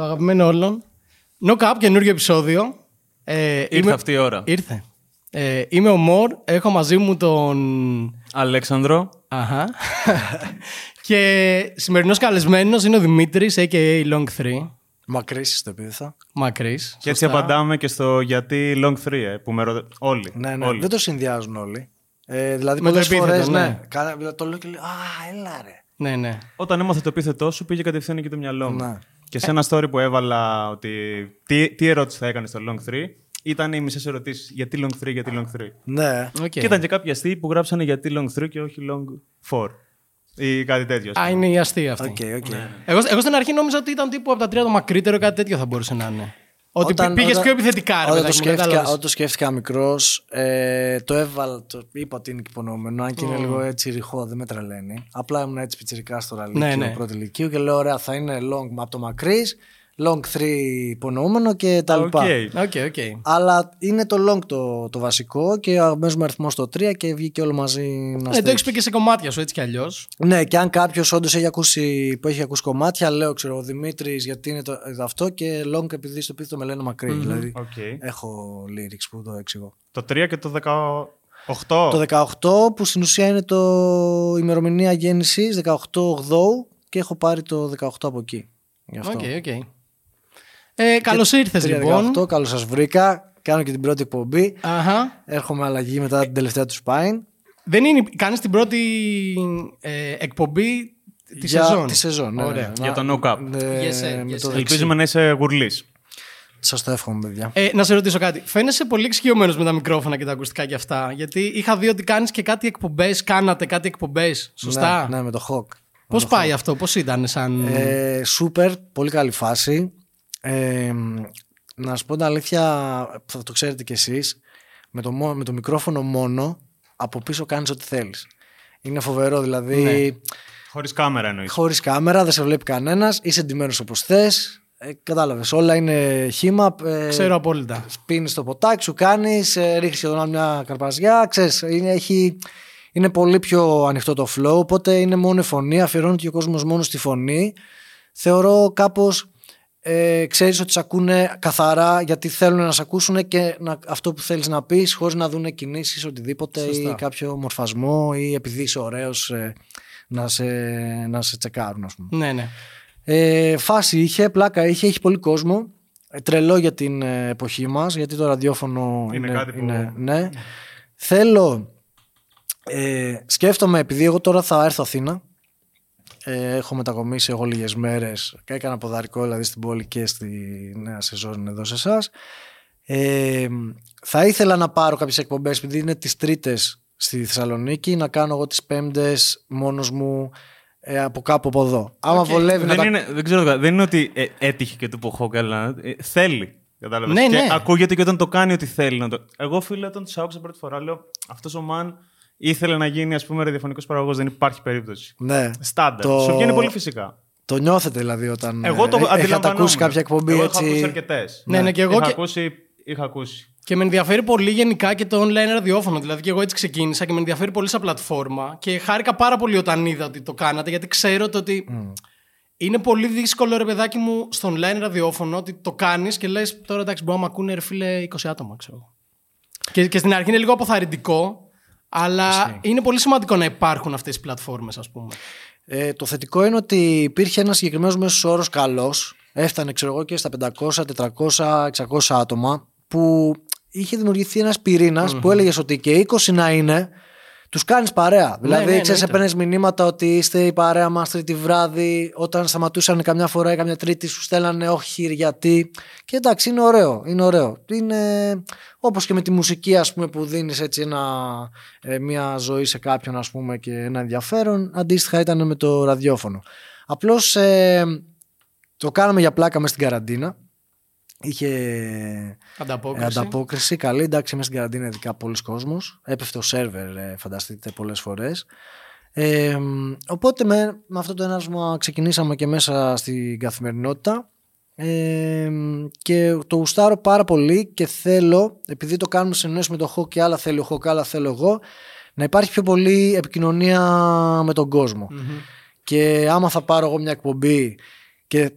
το αγαπημένο όλων. No Cap, καινούργιο επεισόδιο. Ε, Ήρθε είμαι... αυτή η ώρα. Ήρθε. Ε, είμαι ο Μορ, έχω μαζί μου τον... Αλέξανδρο. Αχα. και σημερινός καλεσμένος είναι ο Δημήτρης, a.k.a. Long 3. Μακρύς στο επίθετο. Μακρύς. Και έτσι απαντάμε και στο γιατί long 3, ε, που με ρωτά. Όλοι. Ναι, ναι. Δεν το συνδυάζουν όλοι. Ε, δηλαδή, πολλές φορές. Ναι. ναι. Το λέω και λέω Α, έλα ρε. Ναι, ναι. Όταν έμαθα το επίθετό σου, πήγε κατευθείαν και το μυαλό μου. Ναι. Και σε ένα story που έβαλα ότι. Τι, τι ερώτηση θα έκανες στο long 3, ήταν οι μισές ερωτήσεις. Γιατί long 3, γιατί long 3. Ναι. Okay. Και ήταν και κάποιοι αστείοι που γράψανε γιατί long 3 και όχι long 4 ή κάτι τέτοιο. Α, είναι η αστεία αυτή. Okay, okay. Ναι. Εγώ, εγώ στην αρχή νόμιζα ότι ήταν τύπου από τα τρία το μακρύτερο κάτι τέτοιο θα μπορούσε να είναι. Ότι πήγες πιο επιθετικά, ρε, όταν, το σκέφτηκα, όταν το σκέφτηκα μικρός, ε, το έβαλα, το είπα ότι είναι υπονοούμενο, αν και είναι λίγο έτσι ρηχό, δεν με τρελαίνει. Απλά ήμουν έτσι πιτσυρικά στο ραλίκιο ναι, ναι. πρώτης ηλικίου και λέω: Ωραία, θα είναι long από το μακρύς long 3 υπονοούμενο και τα λοιπά. Okay. Okay, okay. Αλλά είναι το long το, το βασικό και παίζουμε αριθμό στο 3 και βγήκε όλο μαζί να Ναι, το έχεις πει και σε κομμάτια σου έτσι κι αλλιώς. Ναι, και αν κάποιος όντως έχει ακούσει, που έχει ακούσει κομμάτια, λέω ξέρω ο Δημήτρης γιατί είναι το, αυτό και long επειδή στο πίθο με λένε μακρύ. Mm-hmm. Δηλαδή okay. έχω lyrics που το εξηγώ. Το 3 και το 18. Το 18 που στην ουσία είναι το ημερομηνία γέννησης 18 8 και έχω πάρει το 18 από εκεί. Okay, okay. Ε, Καλώς ήρθες λοιπόν. 18, καλώς σας βρήκα. Κάνω και την πρώτη εκπομπή. Αχα. Έρχομαι αλλαγή μετά την τελευταία του Spine. Δεν είναι. Κάνεις την πρώτη ε, εκπομπή τη Για σεζόν; Τη σεζόν, ναι, Ωραία. Ναι, Για το No Cap. Ναι, yes, yes, Ελπίζουμε να είσαι γουρλής. Σας το εύχομαι, παιδιά. Ε, να σε ρωτήσω κάτι. Φαίνεσαι πολύ εξοικειωμένος με τα μικρόφωνα και τα ακουστικά και αυτά. Γιατί είχα δει ότι κάνεις και κάτι εκπομπές. Κάνατε κάτι εκπομπές. Σωστά; Ναι, ναι, με το Hawk. Πώς πάει αυτό, πώς ήταν σαν. Ε, super, πολύ καλή φάση. Ε, να σου πω την αλήθεια, θα το ξέρετε κι εσείς, με το, με το μικρόφωνο μόνο, από πίσω κάνεις ό,τι θέλεις. Είναι φοβερό, δηλαδή... Ναι. Χωρίς κάμερα εννοείς. Χωρίς κάμερα, δεν σε βλέπει κανένας, είσαι εντυμένος όπως θες, ε, κατάλαβες, όλα είναι χήμα. Ε, Ξέρω απόλυτα. Πίνεις το ποτάκι, σου κάνεις, ε, ρίχνεις σχεδόν μια καρπαζιά, ξέρεις, είναι, έχει, είναι πολύ πιο ανοιχτό το flow, οπότε είναι μόνο η φωνή, αφιερώνεται και ο κόσμος μόνο στη φωνή. Θεωρώ κάπως ε, ξέρεις ότι σε ακούνε καθαρά γιατί θέλουν να σε ακούσουν και να, αυτό που θέλεις να πεις χωρίς να δουν κινήσεις οτιδήποτε ή κάποιο μορφασμό ή επειδή είσαι ωραίος ε, να, σε, να σε τσεκάρουν ας πούμε. Ναι, ναι. Ε, φάση είχε, πλάκα είχε, έχει πολύ κόσμο. Ε, τρελό για την ε, εποχή μας γιατί το ραδιόφωνο είναι, είναι κάτι που... Είναι, ναι. Θέλω, ε, σκέφτομαι επειδή εγώ τώρα θα έρθω Αθήνα ε, έχω μετακομίσει εγώ λίγες μέρες. Έκανα ποδαρικό δηλαδή στην πόλη και στη νέα σεζόν εδώ σε εσάς. Ε, θα ήθελα να πάρω κάποιες εκπομπές επειδή είναι τις Τρίτες στη Θεσσαλονίκη, να κάνω εγώ τις Πέμπτες μόνος μου ε, από κάπου από εδώ. Άμα βολεύει δεν να. Είναι, δεν, ξέρω, δεν είναι ότι ε, έτυχε και του πω αλλά ε, θέλει. Κατάλαβες. Ναι, και ναι. ακούγεται και όταν το κάνει ότι θέλει. Να το... Εγώ, φίλε, όταν του άκουσα πρώτη φορά, λέω αυτός ο man ήθελε να γίνει ας πούμε ραδιοφωνικός παραγωγός, δεν υπάρχει περίπτωση. Ναι. Στάνταρ. Το... Σου βγαίνει πολύ φυσικά. Το νιώθετε δηλαδή όταν εγώ το ε, έχετε ακούσει κάποια εκπομπή εγώ έτσι; Έχω ακούσει αρκετές. Ναι, ναι, και εγώ είχα, και... ακούσει, είχα ακούσει. Και με ενδιαφέρει πολύ γενικά και το online ραδιόφωνο. Δηλαδή, και εγώ έτσι ξεκίνησα και με ενδιαφέρει πολύ σαν πλατφόρμα. Και χάρηκα πάρα πολύ όταν είδα ότι το κάνατε, γιατί ξέρω το ότι Mm. είναι πολύ δύσκολο, ρε παιδάκι μου, στο online ραδιόφωνο ότι το κάνεις και λες τώρα εντάξει, μπορεί να μ' ακούνε ρε φίλε 20 άτομα, ξέρω. Και, και στην αρχή είναι λίγο αποθαρρυντικό, αλλά Ισχύει. είναι πολύ σημαντικό να υπάρχουν αυτές οι πλατφόρμες, ας πούμε. Ε, το θετικό είναι ότι υπήρχε ένας συγκεκριμένος μέσος όρος καλός. Έφτανε, ξέρω εγώ, και στα 500, 400, 600 άτομα. Που είχε δημιουργηθεί ένας που έλεγες ότι και 20 να είναι, τους κάνεις παρέα. δηλαδή, ναι, ξέρεις, εννοείται. έπαιρνες μηνύματα ότι είστε η παρέα μας τρίτη βράδυ. Όταν σταματούσαν καμιά φορά ή καμιά τρίτη, σου στέλνανε όχι, γιατί. Και εντάξει, είναι ωραίο. Είναι ωραίο. Είναι όπως και με τη μουσική, ας πούμε, που δίνεις έτσι ένα, ε, μια ζωή σε κάποιον, ας πούμε, και ένα ενδιαφέρον. Αντίστοιχα ήταν με το ραδιόφωνο. Απλώς ε, το κάναμε για πλάκα μες στην καραντίνα. Είχε ε, Ανταπόκριση. ανταπόκριση καλή. Εντάξει, μέσα στην καραντίνα ειδικά πολλοί κόσμος. Έπεφτε ο σερβερ, ε, φανταστείτε, πολλές φορές. Ε, οπότε με, με αυτό το ένασμα ξεκινήσαμε και μέσα στην καθημερινότητα ε, και το γουστάρω πάρα πολύ και θέλω, επειδή το κάνουμε συνεννόηση με το Χο και άλλα θέλει ο Χο και άλλα θέλω εγώ, να υπάρχει πιο πολύ επικοινωνία με τον κόσμο. Και άμα θα πάρω εγώ μια εκπομπή και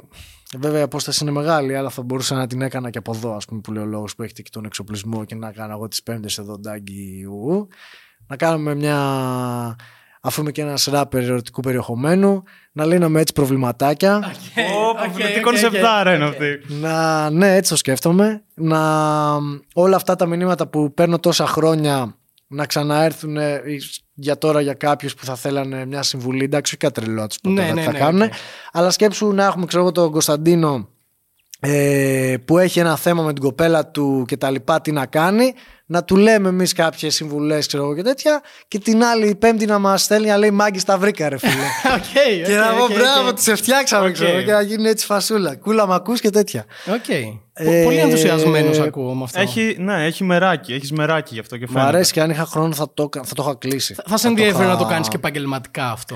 Βέβαια η απόσταση είναι μεγάλη, αλλά θα μπορούσα να την έκανα και από εδώ, ας πούμε, που λέει ο λόγος που έχετε και τον εξοπλισμό και να κάνω εγώ τις πέμπτες εδώ, ντάγκη ου. Να κάνουμε μια. Αφού είμαι και ένας ράπερ ερωτικού περιεχομένου, να λύνουμε έτσι προβληματάκια. Ω, τι κονσεπτάρα είναι αυτή. Να, ναι, έτσι το σκέφτομαι. Να όλα αυτά τα μηνύματα που παίρνω τόσα χρόνια να ξαναέρθουν ε, για τώρα για κάποιους που θα θέλανε μια συμβουλή. Εντάξει, όχι κάτι τρελό του ποτέ Ναι, θα, ναι, θα ναι, κάνουν. οκ. Αλλά σκέψου να έχουμε, ξέρω εγώ, τον Κωνσταντίνο ε, που έχει ένα θέμα με την κοπέλα του και τα λοιπά, τι να κάνει. Να του λέμε εμείς κάποιες συμβουλές, ξέρω εγώ και τέτοια. Και την άλλη η Πέμπτη να μας στέλνει να λέει Μάγκα τα βρήκα, ρε φίλε. Οκ, και να οκ, πω οκ, μπράβο, οκ. τις σε φτιάξαμε, Οκ. ξέρω εγώ, και να γίνει έτσι φασούλα. Κούλα μ' ακούς και τέτοια. Οκ. Ε, Πολύ ενθουσιασμένος ακούω με αυτό. Έχει, ναι, έχει μεράκι. Έχεις μεράκι γι' αυτό και Μου φαίνεται. αρέσει και αν είχα χρόνο θα το, θα το είχα κλείσει. Θα σε το ενδιαφέρει είχα- να το κάνεις και επαγγελματικά αυτό.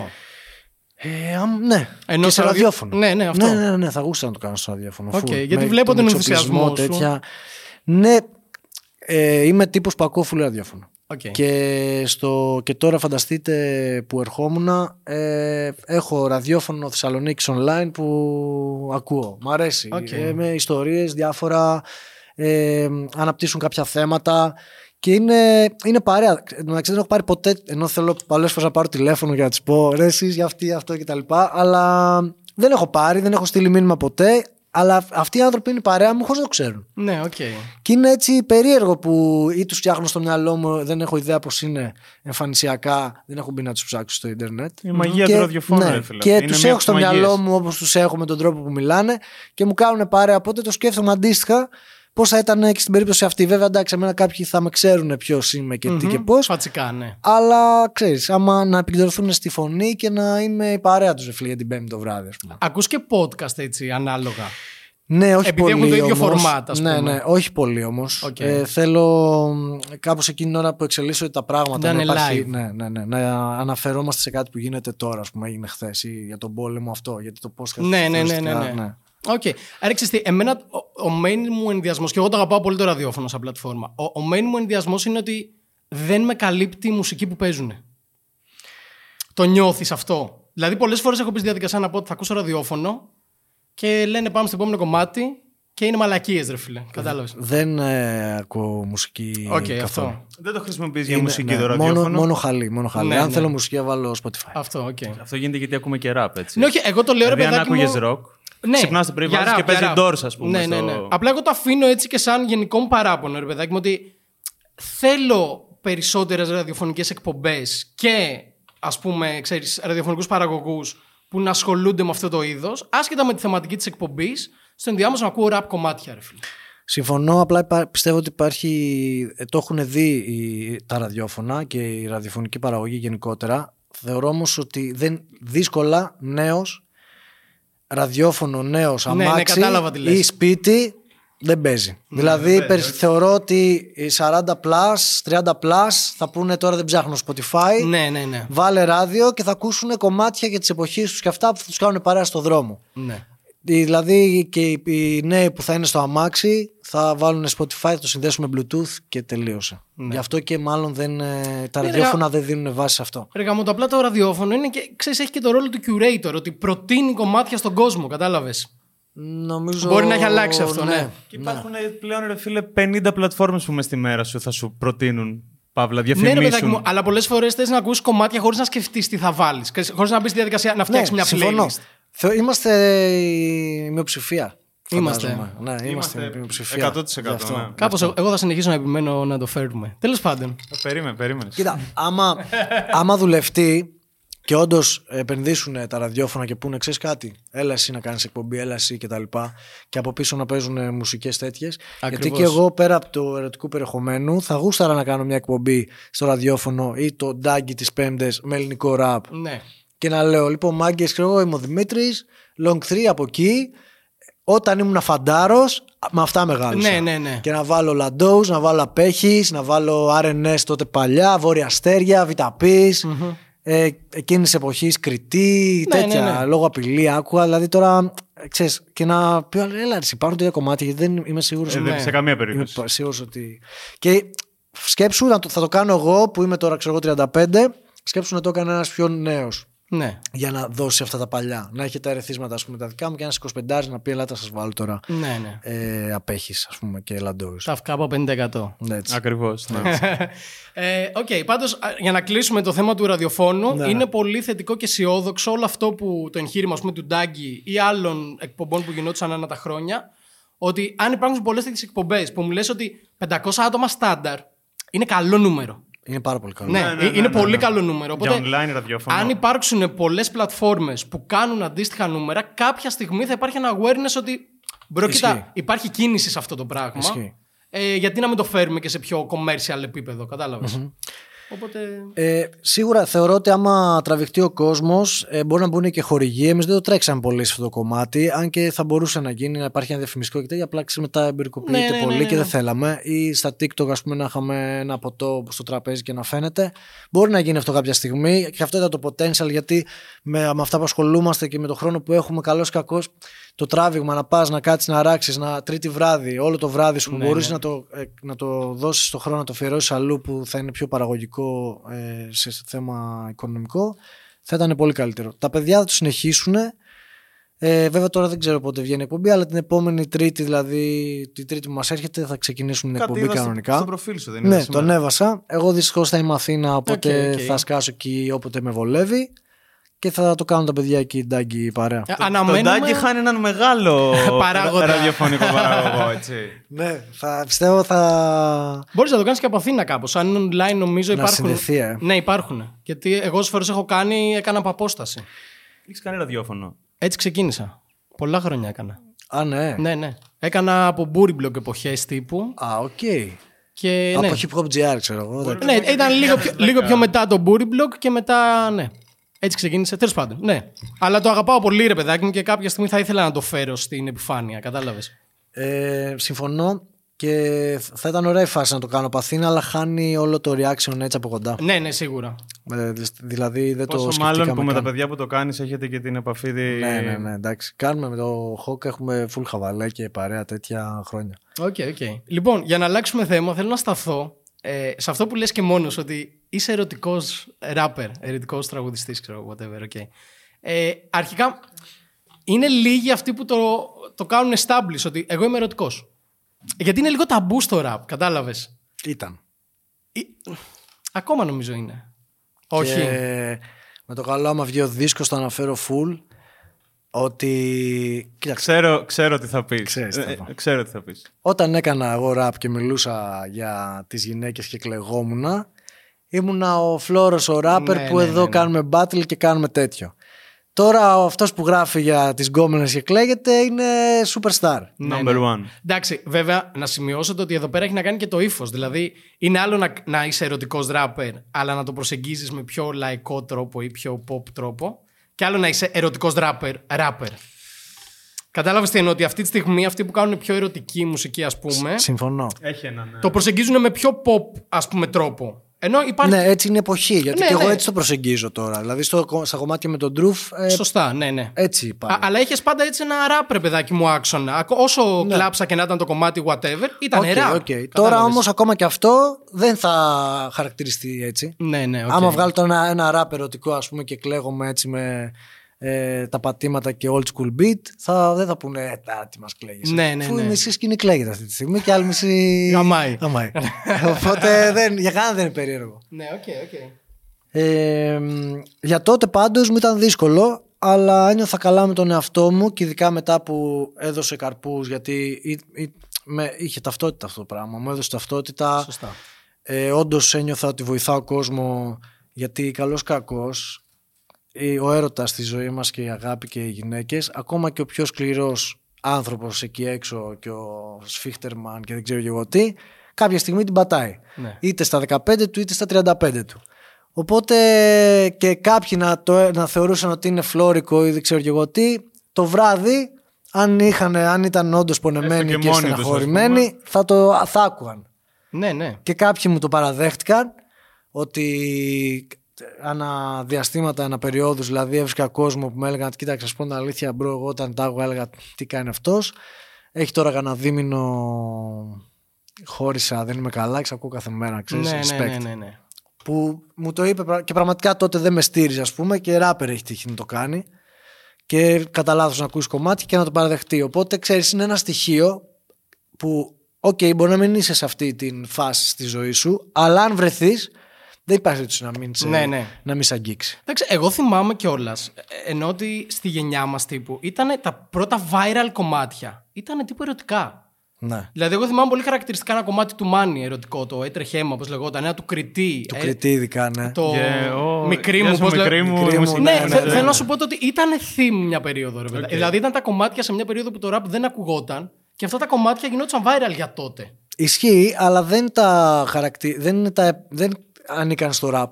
Ε, αμ, ναι. Ενώ και σε σε ραδιο- ραδιόφωνο. Ναι, ναι, αυτό. Ναι, ναι, ναι, θα γούσταρα να το κάνω στο ραδιόφωνο. Ok, full. γιατί Με βλέπω τον εξοπλισμό, ενθουσιασμό σου. Ναι, ε, είμαι τύπος που ακούω full ραδιόφωνο. Οκ. Και, στο, και τώρα φανταστείτε που ερχόμουν ε, έχω ραδιόφωνο Θεσσαλονίκης online που ακούω. Μ' αρέσει. Οκ. Ε, με ιστορίες διάφορα, ε, αναπτύσσουν κάποια θέματα και είναι, είναι παρέα. Εν τω μεταξύ δεν έχω πάρει ποτέ, ενώ θέλω πολλές φορές να πάρω τηλέφωνο για να τις πω ρε εσείς για αυτή, αυτό κτλ. Αλλά δεν έχω πάρει, δεν έχω στείλει μήνυμα ποτέ. Αλλά αυτοί οι άνθρωποι είναι η παρέα μου χωρίς να το ξέρουν. Ναι, οκ. Και είναι έτσι περίεργο που ή τους φτιάχνω στο μυαλό μου, δεν έχω ιδέα πώς είναι εμφανισιακά, δεν έχω μπει να τους ψάξω στο Ίντερνετ. Η μαγεία Και- του ραδιοφώνου, ναι, ρε φίλε. Και Είναι τους μία έχω από στο τις μαγείες. μυαλό μου όπως τους έχω με τον τρόπο που μιλάνε και μου κάνουν παρέα. Οπότε το σκέφτομαι αντίστοιχα πώς θα ήταν και στην περίπτωση αυτή. Βέβαια, εντάξει, εμένα κάποιοι θα με ξέρουν ποιος είμαι και τι και πώς. Φατσικά, ναι. Αλλά ξέρεις, άμα να επικεντρωθούν στη φωνή και να είμαι η παρέα τους, φίλε, για την Πέμπτη το βράδυ, ας πούμε. Ακούς και podcast έτσι, ανάλογα. Ναι, όχι Επειδή πολύ. έχουν το ίδιο όμως. format, ας ναι, πούμε. ναι, όχι πολύ όμως. Οκ. Ε, θέλω κάπως εκείνη την ώρα που εξελίσσονται τα πράγματα Να είναι live. ναι, ναι, ναι, να αναφερόμαστε σε κάτι που γίνεται τώρα, ας πούμε, έγινε χθες ή για τον πόλεμο αυτό. Γιατί το πώ Ναι, ναι, ναι, ναι, ναι. Οκ. Άρα ξέρεις τι, εμένα ο, ο main μου ενδοιασμός, και εγώ το αγαπάω πολύ το ραδιόφωνο σαν πλατφόρμα, ο, ο main μου ενδοιασμός είναι ότι δεν με καλύπτει η μουσική που παίζουν. Το νιώθεις αυτό. Δηλαδή πολλές φορές έχω πει στη διαδικασία να πω ότι θα ακούσω ραδιόφωνο και λένε πάμε στο επόμενο κομμάτι και είναι μαλακίες ρε φίλε. Κατάλαβες. Δεν ε, ακούω μουσική. ΟΚ, καθόλου. αυτό. Δεν το χρησιμοποιείς για Είναι- μουσική ναι, το μόνο, ραδιόφωνο. μόνο χαλί. Μόνο χαλί. Ναι, Αν ναι. θέλω μουσική, θα βάλω Spotify. Αυτό, ΟΚ. Αυτό γίνεται γιατί ακούμε και ραπ, έτσι. Ναι, όχι, εγώ το λέω ρε δηλαδή, αν παιδάκι μου... άκουγες ροκ, Ναι, ξυπνάς το πρωί για βάζεις rap, και παίζει για rap. Doors, ας πούμε. Ναι, ναι, στο- ναι. Απλά εγώ το αφήνω έτσι και σαν γενικό μου παράπονο, ρε παιδάκι μου, ότι θέλω περισσότερες ραδιοφωνικές εκπομπές και ας πούμε, ξέρεις, ραδιοφωνικούς παραγωγούς που να ασχολούνται με αυτό το είδος, άσχετα με τη θεματική της εκπομπής, στο ενδιάμεσο να ακούω ραπ κομμάτια, ρε φίλε. Συμφωνώ, απλά υπά- πιστεύω ότι υπάρχει, ε, το έχουν δει οι- τα ραδιόφωνα και η ραδιοφωνική παραγωγή γενικότερα. Θεωρώ όμως ότι δεν, δύσκολα νέος, ραδιόφωνο νέος Ναι, ναι, αμάξι κατάλαβα τι λες. Ναι, ή σπίτι δεν παίζει. δηλαδή περι- θεωρώ ότι οι 40 plus, 30 plus θα πούνε τώρα δεν ψάχνω Spotify. Ναι, ναι, ναι. Βάλε ράδιο και θα ακούσουν κομμάτια για τις εποχές τους και αυτά που θα τους κάνουν παρέα στο δρόμο. ναι. Δηλαδή και οι- οι νέοι που θα είναι στο αμάξι θα βάλουν Spotify, θα το συνδέσουν με Bluetooth και τελείωσε. Γι' αυτό και μάλλον δεν, ε, τα Ναι, ραδιόφωνα δεν δίνουν βάση σε αυτό. Ρε γαμώ, το απλά το ραδιόφωνο είναι και, ξέρεις, έχει και το ρόλο του curator, ότι προτείνει κομμάτια στον κόσμο, κατάλαβες; Νομίζω... Μπορεί να έχει αλλάξει αυτό, ναι. Και υπάρχουν πλέον, ρε φίλε, 50 πλατφόρμες που μες στη μέρα σου θα σου προτείνουν παύλα, Ναι, ρε διαφημίσουν. παιδάκι μου, αλλά πολλές φορές θες να ακούσει κομμάτια χωρίς να σκεφτείς τι θα βάλεις. Χωρίς να μπεις στη διαδικασία να φτιάξεις μια Ναι, συμφωνώ. playlist. Θεω- Είμαστε η μειοψηφία. Είμαστε. φαντάζομαι. Ναι, είμαστε, Είμαστε η μειοψηφία. 100%, Γι' αυτό. ναι. Κάπως εγώ θα συνεχίσω να επιμένω να το φέρουμε. Τέλος πάντων. Ε, Περίμενε, περίμενε. Κοίτα, άμα, άμα δουλευτεί και όντως επενδύσουν τα ραδιόφωνα και πούνε, ξέρεις κάτι, έλα εσύ να κάνεις εκπομπή, έλα εσύ κτλ. Και, και από πίσω να παίζουν μουσικές τέτοιες. Γιατί Ακριβώς. και εγώ πέρα από το ερωτικού περιεχομένου θα γούσταρα να κάνω μια εκπομπή στο ραδιόφωνο ή το ντάγκι της Πέμπτε με ελληνικό ραπ. Ναι. Και να λέω, λοιπόν, μάγκες, ξέρω εγώ, είμαι ο Δημήτρης, long 3 από εκεί. Όταν ήμουν φαντάρος, με αυτά μεγάλωσα. Ναι, ναι, ναι. Και να βάλω Λαντόους, να βάλω Απέχης, να βάλω RNS τότε παλιά, Βόρεια Αστέρια, Βιταπή. Ε, Εκείνη της εποχής Κριτή, Ναι, τέτοια. ναι, ναι. Λόγω απειλή, άκουγα. Δηλαδή τώρα, ξέρεις, και να πει, έλα, ρε, υπάρχουν τέτοια κομμάτια, γιατί δεν είμαι σίγουρος. Ε, δεν- σε καμία Είμαι περίπτωση. σίγουρος ότι. Και σκέψου, να το, θα το κάνω εγώ που είμαι τώρα, ξέρω εγώ, 35. Σκέψου να το έκανε ένας πιο νέος. Ναι. Για να δώσει αυτά τα παλιά. Να έχει τα ερεθίσματα, ας πούμε, τα δικά μου και ένα 25 να πει: Ελάτε, σας βάλω τώρα. Ναι, ναι. Ε, Απέχεις, ας πούμε, και λαντόει. Τα αυκά από 50%. Ναι, έτσι. Ακριβώς. Ναι. Ε, ΟΚ, πάντως για να κλείσουμε το θέμα του ραδιοφώνου, Ναι. είναι πολύ θετικό και αισιόδοξο όλο αυτό που το εγχείρημα ας πούμε, του Ντάγκη ή άλλων εκπομπών που γινόντουσαν ανά τα χρόνια. Ότι αν υπάρχουν πολλές τέτοιες εκπομπές που μου λες ότι 500 άτομα στάνταρ είναι καλό νούμερο. Είναι πάρα πολύ καλό. Ναι, ναι, ναι, είναι ναι, πολύ ναι. καλό νούμερο. Για Οπότε, online ραδιόφωνο. αν υπάρξουν πολλές πλατφόρμες που κάνουν αντίστοιχα νούμερα, κάποια στιγμή θα υπάρχει ένα awareness ότι. Bro, Ισχύει. κοίτα, υπάρχει κίνηση σε αυτό το πράγμα. Ισχύει. Ε, γιατί να μην το φέρουμε και σε πιο commercial επίπεδο, κατάλαβες; Οπότε. Ε, σίγουρα θεωρώ ότι άμα τραβηχτεί ο κόσμος, ε, μπορεί να μπουν και χορηγοί. Εμείς δεν το τρέξαμε πολύ σε αυτό το κομμάτι. Αν και θα μπορούσε να γίνει, να υπάρχει ένα διαφημιστικό και τέτοια. Απλά ξέρεις, μετά εμπειρικοποιείται Ναι, ναι, ναι, πολύ ναι, και ναι. δεν θέλαμε. Ή στα TikTok, ας πούμε, να είχαμε ένα ποτό στο τραπέζι και να φαίνεται. Μπορεί να γίνει αυτό κάποια στιγμή. Και αυτό ήταν το potential, γιατί με, με αυτά που ασχολούμαστε και με το χρόνο που έχουμε, καλός ή κακός, το τράβηγμα να πας, να κάτσεις, να αράξεις, να τρίτη βράδυ, όλο το βράδυ σου που Ναι, μπορείς ναι. να το, ε, να το δώσεις το χρόνο, να το αφιερώσεις αλλού που θα είναι πιο παραγωγικό ε, σε θέμα οικονομικό, θα ήταν πολύ καλύτερο. Τα παιδιά θα το συνεχίσουν. Ε, βέβαια τώρα δεν ξέρω πότε βγαίνει η εκπομπή, αλλά την επόμενη Τρίτη, δηλαδή την Τρίτη που μας έρχεται, θα ξεκινήσουν την Κάτι εκπομπή είδα στο- κανονικά. Στο προφίλ σου, δεν ναι, είδα τον σήμερα. διάβασα. Εγώ δυστυχώς θα είμαι Αθήνα, οπότε ΟΚ, ΟΚ. θα σκάσω εκεί όποτε με βολεύει. Και θα το κάνουν τα παιδιά εκεί, Ντάγκη παρέα. Ε, Το αναμένουμε. Ντάγκη χάνει έναν μεγάλο Παράγοντα. ραδιοφωνικό παραγωγό, έτσι. Ναι, θα, πιστεύω θα. Μπορείς να το κάνεις και από Αθήνα κάπως. Αν είναι online, νομίζω Να υπάρχουν. συνδεθεί, ε. Ναι, υπάρχουν. Γιατί εγώ όσες φορές έχω κάνει, έκανα από απόσταση. Έχεις κάνει ραδιόφωνο. Έτσι ξεκίνησα. Πολλά χρόνια έκανα. Α, ναι. Ναι, ναι. Έκανα από Booryblog εποχές τύπου. Α, ΟΚ. Και ναι. Από hip hop GR, ξέρω εγώ. δεν- Ναι, ήταν λίγο πιο, λίγο πιο μετά το Booryblog και μετά, ναι. Έτσι ξεκίνησε. Τέλος πάντων, ναι. Αλλά το αγαπάω πολύ, ρε παιδάκι μου, και κάποια στιγμή θα ήθελα να το φέρω στην επιφάνεια. Κατάλαβες. Ε, συμφωνώ και θα ήταν ωραία η φάση να το κάνω από Αθήνα, αλλά χάνει όλο το reaction έτσι από κοντά. Ναι, ναι, σίγουρα. Ε, δη- δηλαδή δεν το Πόσο σκεφτήκαμε μάλλον που με τα καν. παιδιά που το κάνεις έχετε και την επαφή. δι- Ναι, ναι, ναι, εντάξει. Κάνουμε με το Hawk, έχουμε full χαβαλέ και παρέα τέτοια χρόνια. ΟΚ, ΟΚ. Λοιπόν, για να αλλάξουμε θέμα, θέλω να σταθώ ε, σε αυτό που λες και μόνος ότι είσαι ερωτικός rapper, ερωτικός τραγουδιστής, ξέρω, whatever, okay. Ε, αρχικά, είναι λίγοι αυτοί που το, το κάνουν establish, ότι εγώ είμαι ερωτικός. Γιατί είναι λίγο ταμπού στο rap, κατάλαβες; Ήταν. Ή- Ακόμα νομίζω είναι. Όχι. Και με το καλό, άμα βγει ο δίσκος, το αναφέρω full. Ότι. Κοίταξε, Ξέρω, ξέρω τι θα πεις. Ξέρεις τι θα πω. ξέρω τι θα πεις. όταν έκανα εγώ rap και μιλούσα για τις γυναίκες και κλεγόμουνα, ήμουνα ο Φλόρος ο rapper Ναι, που ναι, εδώ ναι, ναι. κάνουμε battle και κάνουμε τέτοιο. Τώρα αυτός που γράφει για τις γκόμενες και κλαίγεται είναι superstar. Ναι, Number ναι. one. Εντάξει, βέβαια, να σημειώσετε ότι εδώ πέρα έχει να κάνει και το ύφος. Δηλαδή, είναι άλλο να, να είσαι ερωτικός ράπερ, αλλά να το προσεγγίζεις με πιο λαϊκό τρόπο ή πιο pop τρόπο. Και άλλο να είσαι ερωτικός ράπερ, ράπερ. Κατάλαβες τι εννοώ, ότι αυτή τη στιγμή αυτοί που κάνουν πιο ερωτική μουσική, ας πούμε, Συμφωνώ. Έχει έναν. ναι. το προσεγγίζουν με πιο pop, ας πούμε, τρόπο. Ενώ υπάρχει. Ναι, έτσι είναι εποχή. Γιατί Ναι, και εγώ ναι. έτσι το προσεγγίζω τώρα. Δηλαδή στο, στα κομμάτια με τον Ντρουφ. Ε, Σωστά, ναι, ναι. έτσι πάει. Α, αλλά είχες πάντα έτσι ένα ραπ, ρε παιδάκι μου, άξονα. Ακ- Όσο κλάψα και να ήταν το κομμάτι, whatever, ήταν Ναι. ΟΚ, ραπ. ΟΚ. Τώρα Κατάλαβες. όμως ακόμα και αυτό δεν θα χαρακτηριστεί έτσι. Ναι, ναι, ΟΚ. Άμα βγάλω τώρα ένα, ένα rap ερωτικό ας πούμε και κλαίγομαι έτσι με ε, τα πατήματα και old school beat θα, δεν θα πούνε ε, τα, τι μας κλαίγεις Ναι, ναι, Αφού ναι. η μισή σκηνή κλαίγεται αυτή τη στιγμή και άλλη μισή Γαμάει. Γαμάει. Οπότε δεν, για κανένα δεν είναι περίεργο Ναι, ΟΚ, ΟΚ. ε, μ, για τότε πάντως μου ήταν δύσκολο αλλά ένιωθα καλά με τον εαυτό μου και ειδικά μετά που έδωσε καρπούς γιατί ή- ή- με, είχε ταυτότητα αυτό το πράγμα μου έδωσε ταυτότητα Σωστά. ε, Όντως ένιωθα ότι βοηθάω κόσμο γιατί καλός κακός ε, ο έρωτας στη ζωή μας και η αγάπη και οι γυναίκες ακόμα και ο πιο σκληρός άνθρωπος εκεί έξω και ο Σφίχτερμαν και δεν ξέρω και εγώ τι κάποια στιγμή την πατάει Ναι. είτε στα 15 του είτε στα 35 του οπότε και κάποιοι να, το, να θεωρούσαν ότι είναι φλόρικο ή δεν ξέρω και εγώ τι το βράδυ αν, είχαν, αν ήταν όντως πονεμένοι Έστω και, και μόνοι τους, ας στεναχωρημένοι θα το θα άκουγαν Ναι, ναι. και κάποιοι μου το παραδέχτηκαν ότι ανά διαστήματα, ανά περιόδους, δηλαδή έβρισκα κόσμο που με έλεγαν κοίταξε να σου πω την αλήθεια bro εγώ όταν τα άκουγα έλεγα τι κάνει αυτός έχει τώρα κανένα δίμηνο χώρισα δεν είμαι καλά σε ακούω κάθε μέρα ξέρεις Ναι, ναι, respect. ναι, ναι, ναι. Που μου το είπε και πραγματικά τότε δεν με στήριζε, ας πούμε, και ράπερ έχει τύχει να το κάνει. Και κατά λάθος να ακούσει κομμάτι και να το παραδεχτεί. Οπότε ξέρεις, είναι ένα στοιχείο που, ΟΚ, okay, μπορεί να μην είσαι σε αυτή τη φάση στη ζωή σου, αλλά αν βρεθείς, δεν υπάρχει περίπτωση να μην σε, ναι, ναι. να μην σε αγγίξει. Εντάξει, εγώ θυμάμαι κιόλας. Ενώ ότι στη γενιά μας τύπου ήταν τα πρώτα viral κομμάτια. Ήταν τύπου ερωτικά. Ναι. Δηλαδή, εγώ θυμάμαι πολύ χαρακτηριστικά ένα κομμάτι του Μάνι ερωτικό, το έτρεχε αίμα, όπως λεγόταν, ένα του Κριτή. Του ε, Κριτή, ειδικά, ναι. Το yeah, oh, μικρή μου, πώ μικρή μου. Ναι, ναι, ναι, θέλω να σου πω ότι ήταν theme μια περίοδο, ρε okay. Δηλαδή, ήταν τα κομμάτια σε μια περίοδο που το rap δεν ακουγόταν και αυτά τα κομμάτια γινόταν viral για τότε. Ισχύει, αλλά δεν τα χαρακτή... δεν, τα... δεν ανήκαν στο rap.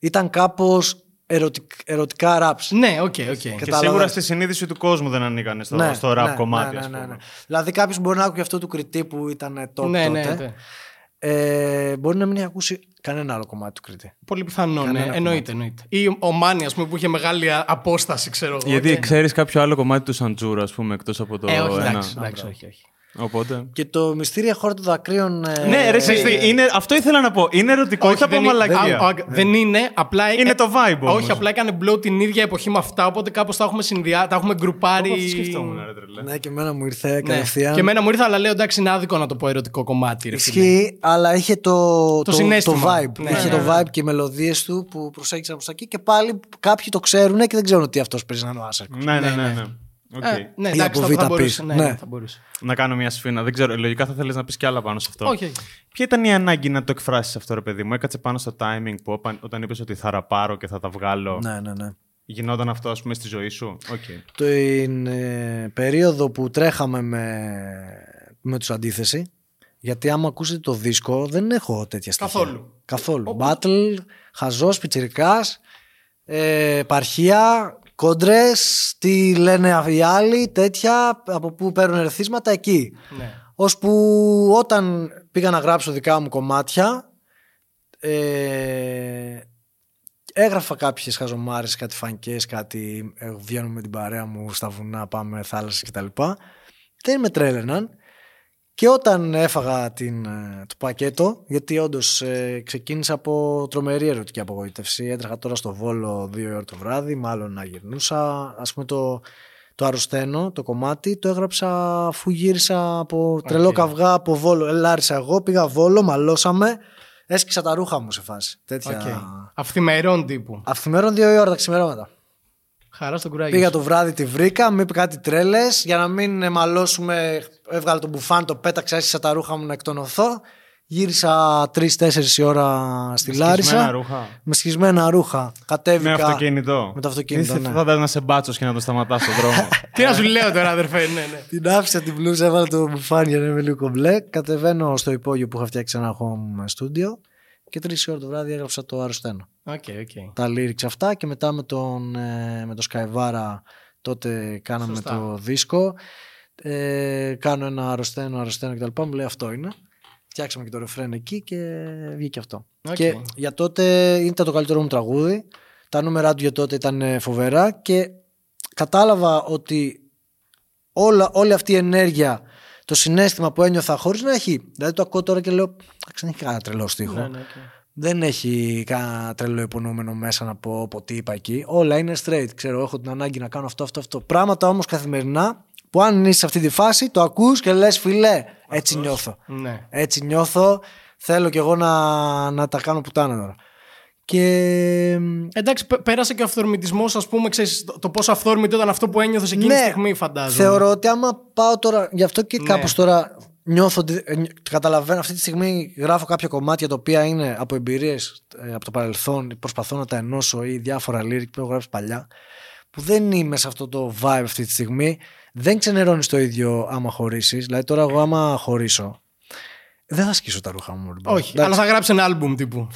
Ήταν κάπως ερωτικ... ερωτικά raps. Ναι, ΟΚ, okay, ΟΚ. Okay. Και σίγουρα στη συνείδηση του κόσμου δεν ανήκαν στο, ναι, στο rap ναι, κομμάτι. Ναι, ναι, ναι, Δηλαδή κάποιος μπορεί να ακούει αυτό του Κριτή που ήταν τότε. Ναι, ναι, ναι. Ε, μπορεί να μην έχει ακούσει κανένα άλλο κομμάτι του Κριτή. Πολύ πιθανό, ναι. Εννοείται, εννοείται. Ή ο Μάνι, ας πούμε, που είχε μεγάλη απόσταση, ξέρω εγώ. Γιατί okay. ξέρεις κάποιο άλλο κομμάτι του Σαντζούρα, ας πούμε, εκτός από το. Ε, όχι, ένα... εντάξει, εντάξει, όχι, όχι. Οπότε... Και το μυστήρια χώρα των δακρύων. Ε... Ναι, ρε, ε... είναι, αυτό ήθελα να πω. Είναι ερωτικό, όχι, από μαλακία. Δεν, δεν είναι, απλά. Είναι το vibe. Όμως. Όχι, απλά έκανε blow την ίδια εποχή με αυτά. Οπότε κάπως τα έχουμε συνδυάσει, τα έχουμε γκρουπάρει. Αυτό σκεφτόμουν, ρε, τρελέ. Ναι, και εμένα μου ήρθε ναι. κατευθείαν. Και εμένα μου ήρθε, αλλά λέω εντάξει, είναι άδικο να το πω ερωτικό κομμάτι. Ισχύει, αλλά είχε το, το, το, το vibe. Ναι, είχε ναι, το ναι. vibe και οι μελωδίες του που προσέγγισαν προς τα εκεί και πάλι κάποιοι το ξέρουν και δεν ξέρουν ότι αυτός παίζει να είναι ο Άσερ. Ναι, ναι, ναι. Okay. Ε, ναι, εντάξει, θα, θα, μπορούσε, ναι, ναι. θα μπορούσε. Να κάνω μια σφίνα. Δεν ξέρω, λογικά θα θέλεις να πεις κι άλλα πάνω σε αυτό. Όχι, Ποια ήταν η ανάγκη να το εκφράσεις αυτό, ρε παιδί μου; Έκατσε πάνω στο timing που όταν είπες ότι θα ραπάρω και θα τα βγάλω. Ναι, ναι, ναι. Γινόταν αυτό, ας πούμε, στη ζωή σου; Okay. Την ε, περίοδο που τρέχαμε με, με τους αντίθεση. Γιατί άμα ακούσετε το δίσκο, δεν έχω τέτοια στοιχεία. Καθόλου. Καθόλου. Battle, χαζός, πιτσυρικά, ε, επαρχία, κόντρες, τι λένε οι άλλοι, τέτοια, από πού παίρνουν ερεθίσματα, εκεί. Ναι. Ώσπου όταν πήγα να γράψω δικά μου κομμάτια, ε, έγραφα κάποιες χαζομάρες, κάτι φανκές, κάτι ε, βγαίνουμε με την παρέα μου στα βουνά, πάμε θάλασσα κτλ. Δεν με τρέλαιναν. Και όταν έφαγα την, ε, το πακέτο, γιατί όντως ε, ξεκίνησα από τρομερή ερωτική απογοήτευση. Έτρεχα τώρα στο Βόλο δύο ώρα το βράδυ, μάλλον να γυρνούσα. Α πούμε το, το αρρωσταίνω, το κομμάτι, το έγραψα αφού γύρισα από τρελό καυγά από Βόλο. Ελάρισα εγώ, πήγα Βόλο, μαλώσαμε. Έσκυσα τα ρούχα μου σε φάση. Τέτοια... Okay. Αυθημερών τύπου. Αυθημερών δύο ώρα τα ξημερώματα. Χαρά στο κουράγιο. Πήγα το βράδυ, τη βρήκα, μου είπε κάτι τρέλες. Για να μην μαλώσουμε, έβγαλα τον μπουφάν, το πέταξα, έσυσα τα ρούχα μου να εκτονωθώ. Γύρισα 3-4 η ώρα στη με Λάρισα. Ρούχα. Με σχισμένα ρούχα. Κατέβηκα. Με αυτοκίνητο. Με το αυτοκίνητο. Δεν ναι. θα να σε μπάτσος και να το σταματάς στον δρόμο. Τι να σου λέω τώρα, αδερφέ. Ναι, ναι. Την άφησα την μπλούζα, έβαλα το μπουφάν για να είμαι λίγο κομπλέ. Κατεβαίνω στο υπόγειο που είχα φτιάξει ένα home studio και τρεις ώρα το βράδυ έγραψα το Αρρωσταίνω. Okay, okay. Τα lyrics αυτά και μετά με τον, ε, με τον Skyvara τότε κάναμε Σωστά. το δίσκο. Ε, κάνω ένα αρρωσταίνω, αρρωσταίνω κτλ. Μου λέει αυτό είναι. Φτιάξαμε και το ρεφρέν εκεί και βγήκε αυτό. Okay. Και για τότε ήταν το καλύτερο μου τραγούδι. Τα νούμερα του για τότε ήταν φοβερά και κατάλαβα ότι όλα, όλη αυτή η ενέργεια το συνέστημα που ένιωθα χωρίς να έχει. Δηλαδή το ακούω τώρα και λέω. δεν έχει κανένα τρελό στίχο. Ναι, ναι, Δεν έχει κανένα τρελό υπονοούμενο μέσα να πω, πω τι είπα εκεί. Όλα είναι straight. Ξέρω, έχω την ανάγκη να κάνω αυτό, αυτό, αυτό. Πράγματα όμως καθημερινά που αν είσαι σε αυτή τη φάση, το ακούς και λες, φιλέ, έτσι νιώθω. Ναι. Έτσι νιώθω. Θέλω κι εγώ να, να τα κάνω πουτάνα τώρα. Και... Εντάξει, πέρασε και ο αυθορμητισμός, ας πούμε, ξέρεις, το πόσο αυθόρμητο ήταν αυτό που ένιωθες εκείνη ναι, τη στιγμή, φαντάζομαι. Θεωρώ ότι άμα πάω τώρα. Γι' αυτό και ναι. κάπως τώρα νιώθω ότι. Ε, καταλαβαίνω αυτή τη στιγμή γράφω κάποια κομμάτια τα οποία είναι από εμπειρίες ε, από το παρελθόν, προσπαθώ να τα ενώσω ή διάφορα lyric που έχω γράψει παλιά, που δεν είμαι σε αυτό το vibe αυτή τη στιγμή. Δεν ξενερώνεις το ίδιο άμα χωρίσει. Δηλαδή, τώρα εγώ άμα χωρίσω, δεν θα σκίσω τα ρούχα μου. Όχι, Εντάξει. αλλά θα γράψει ένα άλμπουμ τύπου.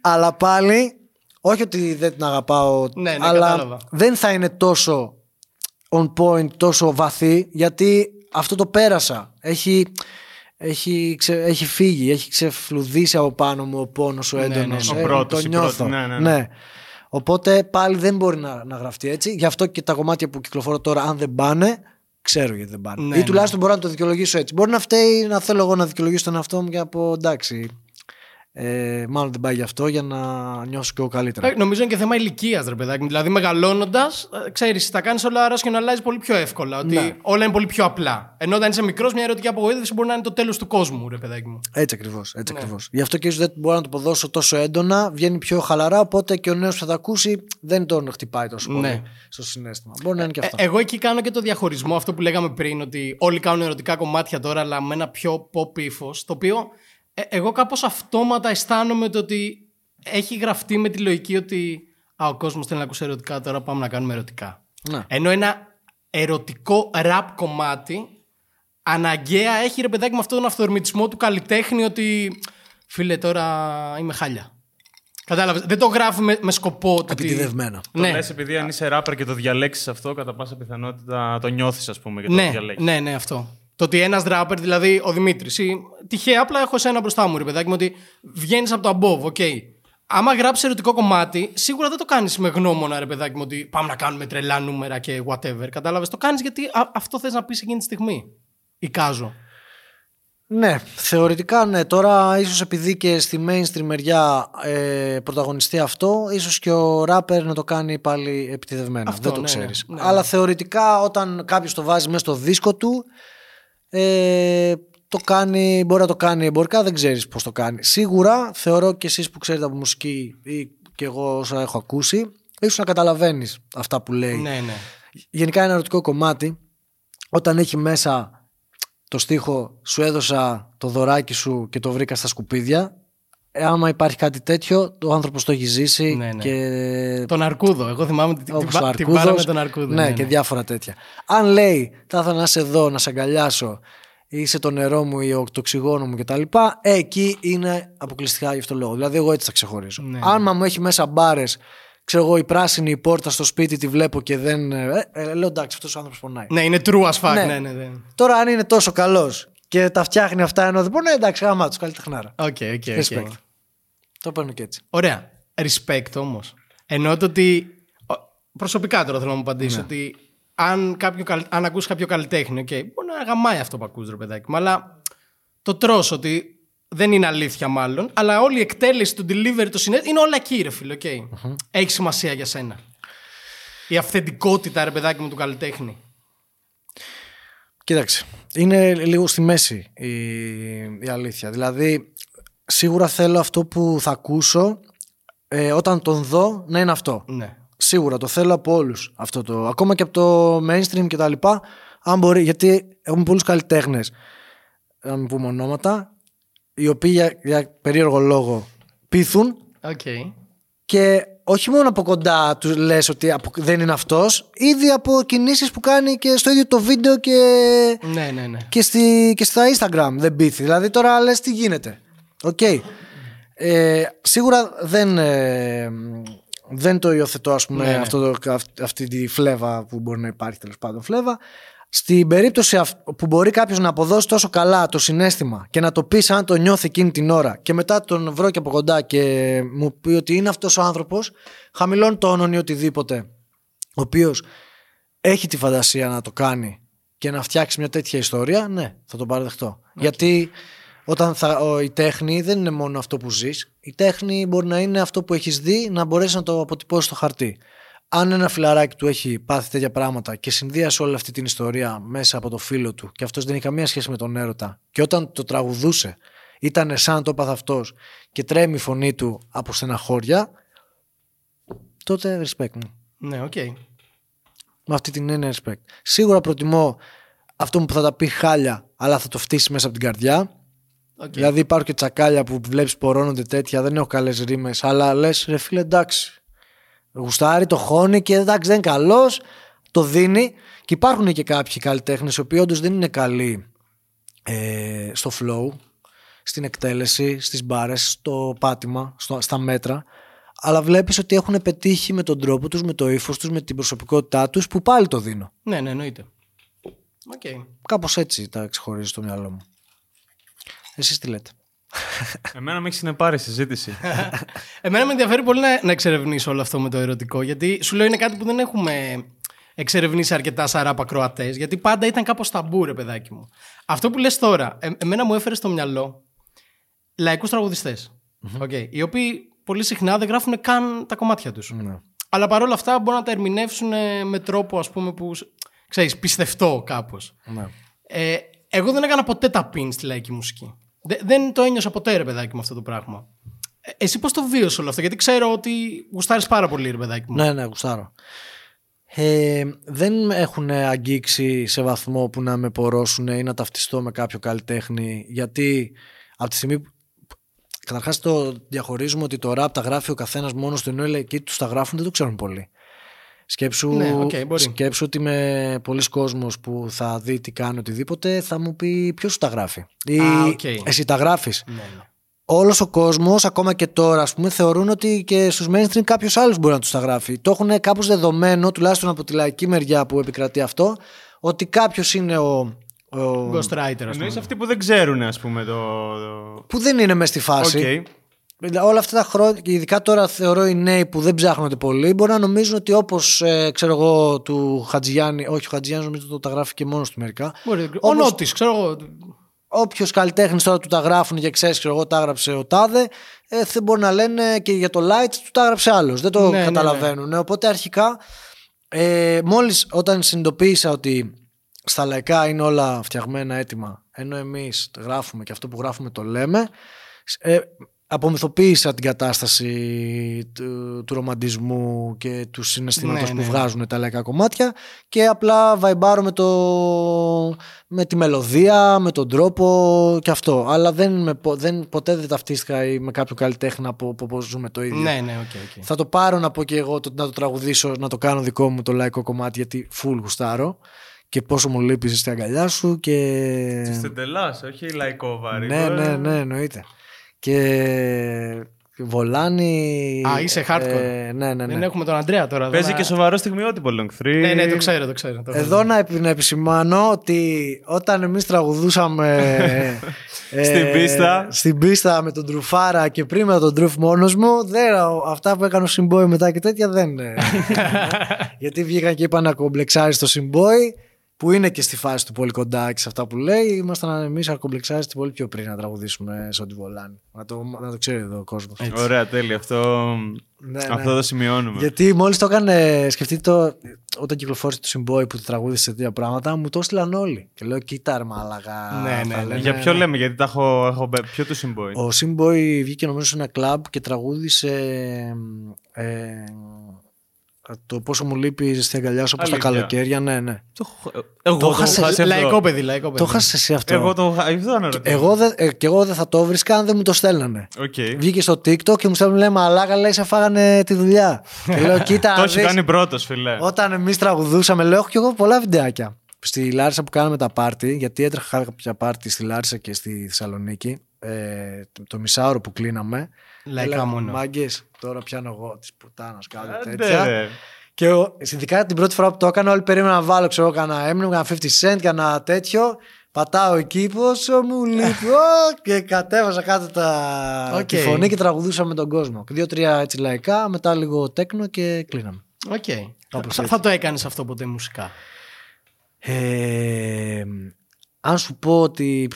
αλλά πάλι, όχι ότι δεν την αγαπάω, ναι, ναι, αλλά κατάλαβα. δεν θα είναι τόσο on point, τόσο βαθύ, γιατί αυτό το πέρασα. Έχει, έχει, ξε, έχει φύγει, έχει ξεφλουδίσει από πάνω μου ο πόνος ο ναι, έντονος. Ναι, ναι. Ο πρώτος, το νιώθω. ναι, ναι, ναι. Οπότε πάλι δεν μπορεί να, να γραφτεί έτσι. Γι' αυτό και τα κομμάτια που κυκλοφορώ τώρα, αν δεν πάνε, ξέρω γιατί δεν πάνε. Ναι, ή τουλάχιστον ναι. μπορώ να το δικαιολογήσω έτσι. Μπορεί να φταίει να θέλω εγώ να δικαιολογήσω τον εαυτό μου και να πω εντάξει. Ε, μάλλον δεν πάει γι' αυτό για να νιώσω και εγώ καλύτερα. Ε, νομίζω είναι και θέμα ηλικίας, ρε παιδάκι. Δηλαδή, μεγαλώνοντας, ε, ξέρεις, τα κάνεις όλα άρα και να αλλάζει πολύ πιο εύκολα. Ότι ναι. όλα είναι πολύ πιο απλά. Ενώ όταν είσαι μικρός, μια ερωτική απογοήτευση μπορεί να είναι το τέλος του κόσμου, ρε παιδάκι μου. Έτσι ακριβώς. Έτσι ναι. Ακριβώς. Γι' αυτό και ίσως δεν μπορώ να το αποδώσω τόσο έντονα, βγαίνει πιο χαλαρά. Οπότε και ο νέος που θα τα ακούσει δεν τον χτυπάει τόσο πολύ ναι. στο συνέστημα. Μπορεί να είναι και ε, αυτό. Ε, εγώ εκεί κάνω και το διαχωρισμό, αυτό που λέγαμε πριν, ότι όλοι κάνουν ερωτικά κομμάτια τώρα, αλλά με ένα πιο pop ύφο, το οποίο ε, εγώ κάπως αυτόματα αισθάνομαι το ότι έχει γραφτεί με τη λογική ότι α, ο κόσμος θέλει να ακούσει ερωτικά, τώρα πάμε να κάνουμε ερωτικά. Ναι. Ενώ ένα ερωτικό ραπ κομμάτι αναγκαία έχει ρε παιδάκι με αυτόν τον αυθορμητισμό του καλλιτέχνη ότι φίλε τώρα είμαι χάλια. Κατάλαβες. Δεν το γράφει με, με σκοπό το Επιτιδευμένα. Το ναι. λες επειδή αν είσαι ράπερ και το διαλέξεις αυτό, κατά πάσα πιθανότητα το νιώθεις, ας πούμε, και το ναι, διαλέξεις. Ναι, ναι, αυτό. Το ότι ένας ράπερ, δηλαδή ο Δημήτρης, τυχαία απλά έχω εσένα μπροστά μου, ρε παιδάκι μου, ότι βγαίνεις από το above, ΟΚ. Okay. Άμα γράψεις ερωτικό κομμάτι, σίγουρα δεν το κάνεις με γνώμονα, ρε παιδάκι μου, ότι πάμε να κάνουμε τρελά νούμερα και whatever. Κατάλαβες. Το κάνεις γιατί αυτό θες να πεις εκείνη τη στιγμή. Εικάζω. Ναι, θεωρητικά ναι. Τώρα ίσως επειδή και στη mainstream μεριά ε, πρωταγωνιστεί αυτό, ίσως και ο ράπερ να το κάνει πάλι επιτιδευμένα. Αυτό, δεν το ναι, ξέρεις. Ναι, ναι, Αλλά θεωρητικά όταν κάποιος το βάζει μέσα στο δίσκο του, ε, το κάνει, μπορεί να το κάνει εμπορικά, δεν ξέρεις πώς το κάνει. Σίγουρα θεωρώ και εσείς που ξέρετε από μουσική ή και εγώ όσα έχω ακούσει, ίσως να καταλαβαίνεις αυτά που λέει. Ναι, ναι. Γενικά ένα ερωτικό κομμάτι, όταν έχει μέσα το στίχο σου έδωσα το δωράκι σου και το βρήκα στα σκουπίδια, ε, άμα υπάρχει κάτι τέτοιο, ο άνθρωπος το έχει ζήσει. Ναι, ναι. Και... Τον Αρκούδο. Εγώ θυμάμαι την, την μπάρα με τον Αρκούδο. Ναι, ναι, και ναι. διάφορα τέτοια. Αν λέει, θα ήθελα να είσαι εδώ, να σε αγκαλιάσω, είσαι το νερό μου ή το οξυγόνο μου κτλ. Ε, εκεί είναι αποκλειστικά γι' αυτό λόγο. Δηλαδή, εγώ έτσι θα ξεχωρίσω. Ναι. Αν μου έχει μέσα μπάρες, ξέρω εγώ, η πράσινη η πόρτα στο σπίτι τη βλέπω και δεν. Ε, ε, λέω εντάξει, αυτός ο άνθρωπος πονάει. Ναι, είναι true as fuck. Ναι. Ναι, ναι, ναι. Τώρα, αν είναι τόσο καλός και τα φτιάχνει αυτά ενώ δεν μπορεί να εντάξει, μπράβο του καλλιτεχνάρα. ΟΚ, ΟΚ, οκ. Το παίρνω και έτσι. Ωραία. Respect όμως. Εννοώ το ότι. Προσωπικά τώρα θέλω να μου απαντήσεις ναι. ότι αν, κάποιο, αν ακούσει κάποιο καλλιτέχνη, okay, μπορεί να γαμάει αυτό που ακούς ρε παιδάκι μου, αλλά το τρως ότι δεν είναι αλήθεια μάλλον, αλλά όλη η εκτέλεση του delivery, το συναίσθημα, είναι όλα εκεί ρε φίλε, okay. Έχει σημασία για σένα. Η αυθεντικότητα ρε παιδάκι μου του καλλιτέχνη. Κοίταξε, είναι λίγο στη μέση η, η αλήθεια. Δηλαδή, σίγουρα θέλω αυτό που θα ακούσω ε, όταν τον δω να είναι αυτό. Ναι. Σίγουρα το θέλω από όλους αυτό το. Ακόμα και από το mainstream και τα λοιπά. Αν μπορεί, γιατί έχουμε πολλούς καλλιτέχνες, να μην πούμε ονόματα, οι οποίοι για, για περίεργο λόγο πείθουν. Okay. Και όχι μόνο από κοντά τους λες ότι δεν είναι αυτός, ήδη από κινήσεις που κάνει και στο ίδιο το βίντεο και, ναι, ναι, ναι. και, στη, και στα Instagram δεν πείθει. Δηλαδή τώρα λες τι γίνεται. Ok. Okay. Ε, σίγουρα δεν, ε, δεν το υιοθετώ ας πούμε, ναι, ναι. Αυτό το, αυτή τη φλέβα που μπορεί να υπάρχει τέλος πάντων φλέβα. Στην περίπτωση που μπορεί κάποιος να αποδώσει τόσο καλά το συναίσθημα και να το πεις αν το νιώθει εκείνη την ώρα και μετά τον βρω και από κοντά και μου πει ότι είναι αυτός ο άνθρωπος, χαμηλών τόνων ή οτιδήποτε, ο οποίος έχει τη φαντασία να το κάνει και να φτιάξει μια τέτοια ιστορία, ναι, θα τον παραδεχτώ. Γιατί όταν θα, ο, η τέχνη δεν είναι μόνο αυτό που ζεις. Η τέχνη μπορεί να είναι αυτό που έχεις δει, να μπορέσεις να το αποτυπώσεις στο χαρτί. Αν ένα φιλαράκι του έχει πάθει τέτοια πράγματα και συνδύασε όλη αυτή την ιστορία μέσα από το φίλο του και αυτός δεν έχει καμία σχέση με τον έρωτα, και όταν το τραγουδούσε ήταν σαν το έπαθε αυτός και τρέμει η φωνή του από στεναχώρια, τότε respect μου. Ναι, ok. Okay. Με αυτή την έννοια respect. Σίγουρα προτιμώ αυτό που θα τα πει χάλια, αλλά θα το φτύσει μέσα από την καρδιά Okay. Δηλαδή υπάρχουν και τσακάλια που βλέπεις πορώνονται τέτοια, δεν έχω καλές ρίμες, αλλά λες ρε φίλε εντάξει. Γουστάρει, το χώνει και εντάξει δεν είναι καλός, το δίνει. Και υπάρχουν και κάποιοι καλλιτέχνες οι οποίοι όντως δεν είναι καλοί ε, στο flow, στην εκτέλεση, στις μπάρες, στο πάτημα, στο, στα μέτρα. Αλλά βλέπεις ότι έχουν πετύχει με τον τρόπο τους, με το ύφος τους, με την προσωπικότητά τους, που πάλι το δίνω. Ναι, ναι, εννοείται. Okay. Κάπως έτσι τα ξεχωρίζει στο μυαλό μου. Εσείς τι λέτε; Εμένα με έχει συνεπάρει συζήτηση. Εμένα με ενδιαφέρει πολύ να, να εξερευνήσω όλο αυτό με το ερωτικό, γιατί σου λέω είναι κάτι που δεν έχουμε εξερευνήσει αρκετά σαράπα Κροατέ, γιατί πάντα ήταν κάπως ταμπού, ρε παιδάκι μου. Αυτό που λες τώρα, ε, εμένα μου έφερε στο μυαλό λαϊκούς τραγουδιστές. Okay, οι οποίοι πολύ συχνά δεν γράφουν καν τα κομμάτια τους. Ναι. Αλλά παρόλα αυτά μπορούν να τα ερμηνεύσουν με τρόπο ας πούμε που ξέρεις, πιστευτό κάπως. Ναι. Ε, εγώ δεν έκανα ποτέ τα pin στη λαϊκή μουσική. Δεν το ένιωσα ποτέ ρε παιδάκι μου αυτό το πράγμα. Ε, εσύ πώς το βίωσες όλο αυτό, γιατί ξέρω ότι γουστάρεις πάρα πολύ, ρε παιδάκι μου. Ναι, ναι, γουστάρω. Ε, δεν έχουν αγγίξει σε βαθμό που να με πορώσουν ή να ταυτιστώ με κάποιο καλλιτέχνη γιατί από τη στιγμή που Καταρχάς το διαχωρίζουμε ότι το rap τα γράφει ο καθένας μόνος του ενώ εκεί τους τα γράφουν δεν το ξέρουν πολύ. Σκέψου, ναι, okay, σκέψου ότι με πολλοί κόσμος που θα δει τι κάνει οτιδήποτε θα μου πει ποιος σου τα γράφει. Ή okay. εσύ τα γράφεις. Ναι, ναι. Όλος ο κόσμος, ακόμα και τώρα, ας πούμε, θεωρούν ότι και στους mainstream κάποιος άλλος μπορεί να τους τα γράφει. Το έχουν κάπως δεδομένο, τουλάχιστον από τη λαϊκή μεριά που επικρατεί αυτό, ότι κάποιος είναι ο, ο... Ghostwriter, ας πούμε. αυτοί που δεν ξέρουν, ας πούμε. Το... Που δεν είναι μες στη φάση. Okay. Όλα αυτά τα χρόνια, και ειδικά τώρα θεωρώ οι νέοι που δεν ψάχνονται πολύ, μπορεί να νομίζουν ότι όπως ε, ξέρω εγώ του Χατζιάννη, όχι ο Χατζιάννη νομίζω ότι τα γράφει και μόνος του μερικά. Μπορεί, ο Νότης, ξέρω εγώ. Όποιος καλλιτέχνης τώρα του τα γράφουν και ξέρεις, ξέρω εγώ, τα έγραψε ο Τάδε, ε, δεν μπορεί να λένε και για το Light του τα έγραψε άλλος. Δεν το ναι, ναι, ναι. καταλαβαίνουν. Οπότε αρχικά, ε, μόλις όταν συνειδητοποίησα ότι στα λαϊκά είναι όλα φτιαγμένα έτοιμα, ενώ εμείς γράφουμε και αυτό που γράφουμε το λέμε, ε, απομυθοποίησα την κατάσταση του, του ρομαντισμού και του συναισθήματος ναι, που ναι. βγάζουν τα λαϊκά κομμάτια και απλά βαϊμπάρω με, το, με τη μελωδία, με τον τρόπο και αυτό. Αλλά δεν, με, δεν, ποτέ δεν ταυτίστηκα με κάποιο καλλιτέχνη από πώς ζούμε το ίδιο. Ναι, ναι, okay, okay. Θα το πάρω να πω και εγώ να το τραγουδήσω, να το κάνω δικό μου το λαϊκό κομμάτι γιατί full γουστάρω και πόσο μου λείπεις στην αγκαλιά σου και... Στην τελάς, όχι λαϊκό βάρη. Ναι, ναι, ναι, εννοείται. Και Βολάνη. Α, είσαι hardcore. Ε, ναι, ναι, ναι. Δεν έχουμε τον Αντρέα τώρα. Παίζει και σοβαρό στιγμιότυπο Long 3. Ναι, ναι, το ξέρω, το ξέρω. Το Εδώ να, να επισημάνω ότι όταν εμείς τραγουδούσαμε. ε, στην πίστα. Στην πίστα με τον Τρουφάρα και πριν με τον Τρουφ μόνος μου, δεν, αυτά που έκανε ο Συμπόη μετά και τέτοια δεν. γιατί βγήκαν και είπαν να κομπλεξάρεις το Συμπόη που είναι και στη φάση του πολύ κοντά και σε αυτά που λέει, ήμασταν εμείς αρκομπλεξάριστοι πολύ πιο πριν να τραγουδήσουμε σε ό,τι βολάνει. Να το, να το ξέρει εδώ ο κόσμος. Ωραία, τέλεια. Αυτό, ναι, αυτό ναι. το σημειώνουμε. Γιατί μόλις το έκανε, σκεφτείτε το, όταν κυκλοφόρησε το Συμπόη που το τραγούδισε τέτοια πράγματα, μου το έστειλαν όλοι. Και λέω, κοίτα, αρμάλαγα. Ναι, ναι, ναι. Για ποιο λέμε, γιατί τα έχω, έχω ποιο του Συμπόη. Ο Συμπόη βγήκε νομίζω σε ένα κλαμπ και τραγούδισε. Ε, το πόσο μου λείπει στην αγκαλιά σου όπως τα καλοκαίρια, ναι, ναι. Το, εγώ το, είχα σε... Λαϊκό παιδί, λαϊκό παιδί. Το είχα εσύ αυτό. Εγώ το εγώ δεν, ε, και εγώ δεν θα το βρίσκα αν δεν μου το στέλνανε. Okay. Βγήκε στο TikTok και μου στέλνουν λέει Μαλάκα, λέει σε φάγανε τη δουλειά. και λέω, κοίτα. το έχει κάνει πρώτος, φιλέ. Όταν εμείς τραγουδούσαμε, λέω, έχω κι εγώ πολλά βιντεάκια. Στη Λάρισα που κάναμε τα πάρτι, γιατί έτρεχα κάποια πάρτι στη Λάρισα και στη Θεσσαλονίκη, ε, το, το μισάωρο που κλείναμε. Λαϊκά μόνο. Μάγκες, τώρα πιάνω εγώ τη πουτάνα κάτι τέτοια. Και ειδικά την πρώτη φορά που το έκανα, όλοι περίμεναν να βάλω, ξέρω, κάνα Eminem, κάνα 50 Cent, κάνα τέτοιο. Πατάω εκεί, πόσο μου λείπει. και κατέβαζα κάτω τα... okay. τη φωνή και τραγουδούσα με τον κόσμο. Δύο-τρία έτσι λαϊκά, μετά λίγο τέκνο και κλείναμε. Ok. Okay. Θα, θα το έκανες αυτό ποτέ μουσικά; Ε, αν σου πω ότι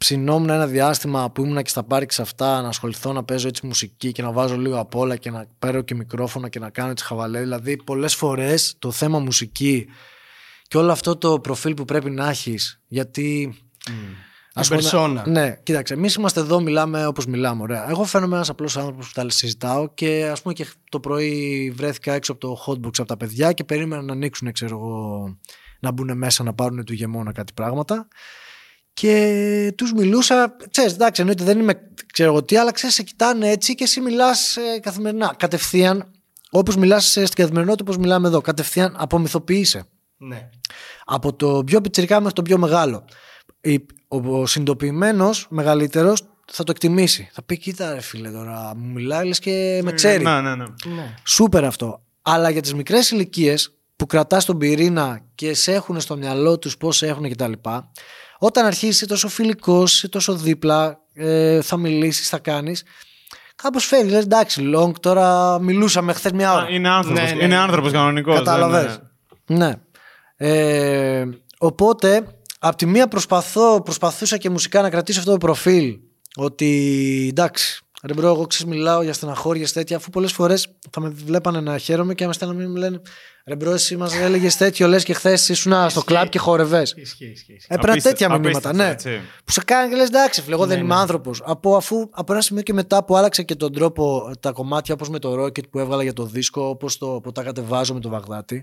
ψινόμουν ένα διάστημα που ήμουν και στα πάρκη αυτά να ασχοληθώ να παίζω έτσι μουσική και να βάζω λίγο απ' όλα και να παίρνω και μικρόφωνα και να κάνω έτσι χαβαλέ. Δηλαδή, πολλές φορές το θέμα μουσική και όλο αυτό το προφίλ που πρέπει να έχεις, γιατί. Mm. Ας πούμε, ναι, κοίταξε. Εμείς είμαστε εδώ, μιλάμε όπως μιλάμε. Ωραία. Εγώ φαίνομαι ένας απλός άνθρωπος που τα συζητάω και ας πούμε και το πρωί βρέθηκα έξω από το hotbox από τα παιδιά και περίμενα να ανοίξουν, ξέρω εγώ, να μπουν μέσα να πάρουν του γεμόνα κάτι πράγματα. Και τους μιλούσα, ξέρεις, εντάξει, εννοείται δεν είμαι ξέρω εγώ τι, αλλά ξέρεις, σε κοιτάνε έτσι και εσύ μιλάς ε, καθημερινά. Κατευθείαν, όπως μιλάς ε, στην καθημερινότητα, όπως μιλάμε εδώ. Κατευθείαν απομυθοποιείσαι. Ναι. Από το πιο πιτσυρικά μέχρι το πιο μεγάλο. Ο συνειδητοποιημένο μεγαλύτερος θα το εκτιμήσει. Θα πει: Κοίτα, ρε φίλε, τώρα μου μιλάει, λες και με ξέρει. Ναι, ναι, ναι. ναι. Σούπερ αυτό. Αλλά για τις μικρές ηλικίες που κρατάς τον πυρήνα και σε έχουν στο μυαλό τους πώς έχουν κτλ. Όταν αρχίσεις τόσο φιλικός, τόσο δίπλα, ε, θα μιλήσεις, θα κάνεις. Κάπως φεύγει. Λες, εντάξει, long τώρα μιλούσαμε χθες μια ώρα. είναι άνθρωπος. Ναι, ναι. Είναι άνθρωπος κανονικός. Κατάλαβες. Ναι, ναι. Ναι. Ε, οπότε, από τη μία προσπαθώ, προσπαθούσα και μουσικά να κρατήσω αυτό το προφίλ. Ότι εντάξει, ρε bro, εγώ ξέρω μιλάω για στεναχώρια τέτοια, αφού πολλές φορές θα με βλέπανε να χαίρομαι και να με στέλνουν να μου λένε Ρε bro, εσύ μας έλεγες τέτοιο, λες και χθες ήσουν στο κλαμπ και χόρευες. Έπρεπε τέτοια μηνύματα, ναι. Που σε κάνει και λες εντάξει, φίλε, εγώ δεν ναι, είμαι ναι. άνθρωπος. Από, αφού από ένα σημείο και μετά που άλλαξε και τον τρόπο τα κομμάτια όπως με το Rocket που έβγαλα για το δίσκο, όπως το που τα κατεβάζω με το Βαγδάτη.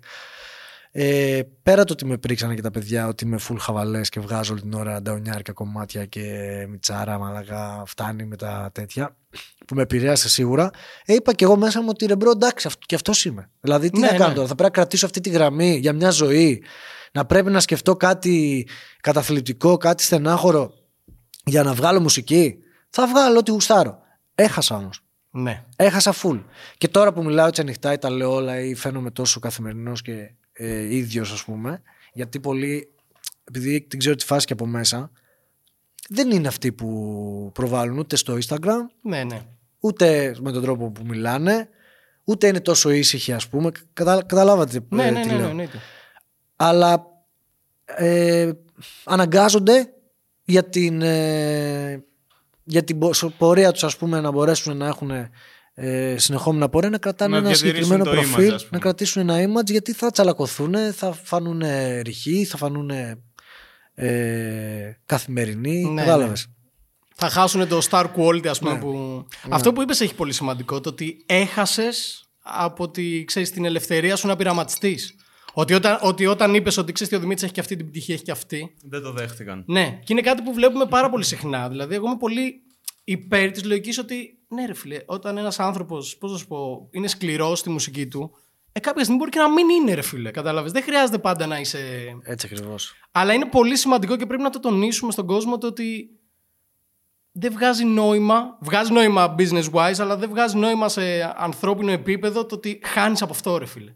Ε, πέρα το ότι με πρίξανε και τα παιδιά ότι είμαι full χαβαλές και βγάζω όλη την ώρα νταουνιάρικα κομμάτια και μιτσάρα, μαλακά, φτάνει με τα τέτοια, που με επηρέασε σίγουρα. Ε, είπα και εγώ μέσα μου ότι ρε bro, εντάξει, και αυτός είμαι. Δηλαδή, τι ναι, να κάνω ναι. τώρα, θα πρέπει να κρατήσω αυτή τη γραμμή για μια ζωή, να πρέπει να σκεφτώ κάτι καταθλιπτικό, κάτι στενάχωρο για να βγάλω μουσική. Θα βγάλω ό,τι γουστάρω. Έχασα όμως. Ναι. Έχασα full. Και τώρα που μιλάω έτσι ανοιχτά ή τα λέω όλα ή φαίνομαι τόσο καθημερινός και ε, ίδιος, ας πούμε. Γιατί πολλοί, επειδή την ξέρω τη φάση και από μέσα, δεν είναι αυτοί που προβάλλουν ούτε στο Instagram. Ναι, ναι. Ούτε με τον τρόπο που μιλάνε, ούτε είναι τόσο ήσυχοι, ας πούμε. Κατα, καταλάβατε ναι, ε, ναι, τι ναι, λέω. Ναι, ναι, Αλλά ε, αναγκάζονται για την, ε, για την πορεία τους ας πούμε να μπορέσουν να έχουν ε, συνεχόμενα πορεία να κρατάνε ένα συγκεκριμένο προφίλ, να κρατήσουν ένα image γιατί θα τσαλακωθούν, θα φανούν ρηχοί, θα φανούν ε, καθημερινοί. Ναι, Ναι. Θα χάσουν το star quality, ας πούμε. Ναι. Που... Ναι. Αυτό που είπες έχει πολύ σημαντικό. Το ότι έχασες από τη, ξέρεις, την ελευθερία σου να πειραματιστείς. Ότι όταν, ότι όταν είπες ότι ξέρεις ότι ο Δημήτρης έχει και αυτή την πτυχή, έχει και αυτή. Δεν το δέχτηκαν. Ναι, και είναι κάτι που βλέπουμε πάρα πολύ συχνά. Δηλαδή, εγώ είμαι πολύ υπέρ της λογικής ότι ναι, ρε φίλε, όταν ένας άνθρωπος, πώς να σου πω, είναι σκληρός στη μουσική του, ε, κάποια στιγμή μπορεί και να μην είναι, ρε φίλε. Κατάλαβες. Δεν χρειάζεται πάντα να είσαι. Έτσι ακριβώς. Αλλά είναι πολύ σημαντικό και πρέπει να το τονίσουμε στον κόσμο το ότι δεν βγάζει νόημα. Βγάζει νόημα business wise, αλλά δεν βγάζει νόημα σε ανθρώπινο επίπεδο το ότι χάνεις από αυτό, ρε φίλε.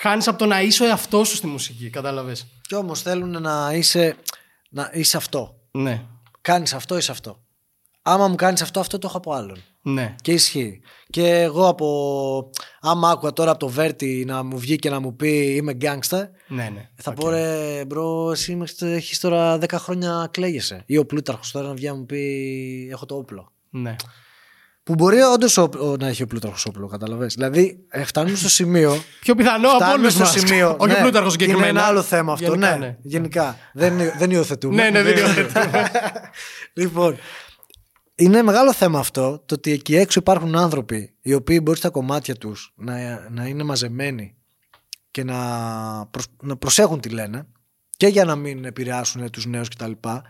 Χάνεις από το να είσαι ο εαυτός σου στη μουσική, κατάλαβες. Κι όμως θέλουν να είσαι, να είσαι αυτό. Ναι. Κάνεις αυτό, είσαι αυτό άμα μου κάνεις αυτό, αυτό το έχω από άλλον. Ναι. Και ισχύει. Και εγώ από. Άμα άκουγα τώρα από το Βέρτι να μου βγει και να μου πει είμαι gangsta. Ναι, ναι. Θα okay. πω ρε, bro, εσύ έχεις τώρα 10 χρόνια κλαίγεσαι. Ή ο Πλούταρχος τώρα να βγει να μου πει έχω το όπλο. Ναι. Που μπορεί όντως να έχει ο Πλούταρχος όπλο, κατάλαβες. Δηλαδή, ε, φτάνουμε στο σημείο. Πιο πιθανό από όλους στο σημείο. Όχι ναι, ο Πλούταρχος συγκεκριμένα. Είναι ένα άλλο θέμα αυτό. Γενικά, ναι, ναι. γενικά. δεν, δεν υιοθετούμε. ναι, ναι, δεν υιοθετούμε. λοιπόν, είναι μεγάλο θέμα αυτό το ότι εκεί έξω υπάρχουν άνθρωποι οι οποίοι μπορεί στα κομμάτια τους να, να είναι μαζεμένοι και να, να προσέχουν τι λένε και για να μην επηρεάσουν τους νέους κτλ. Και,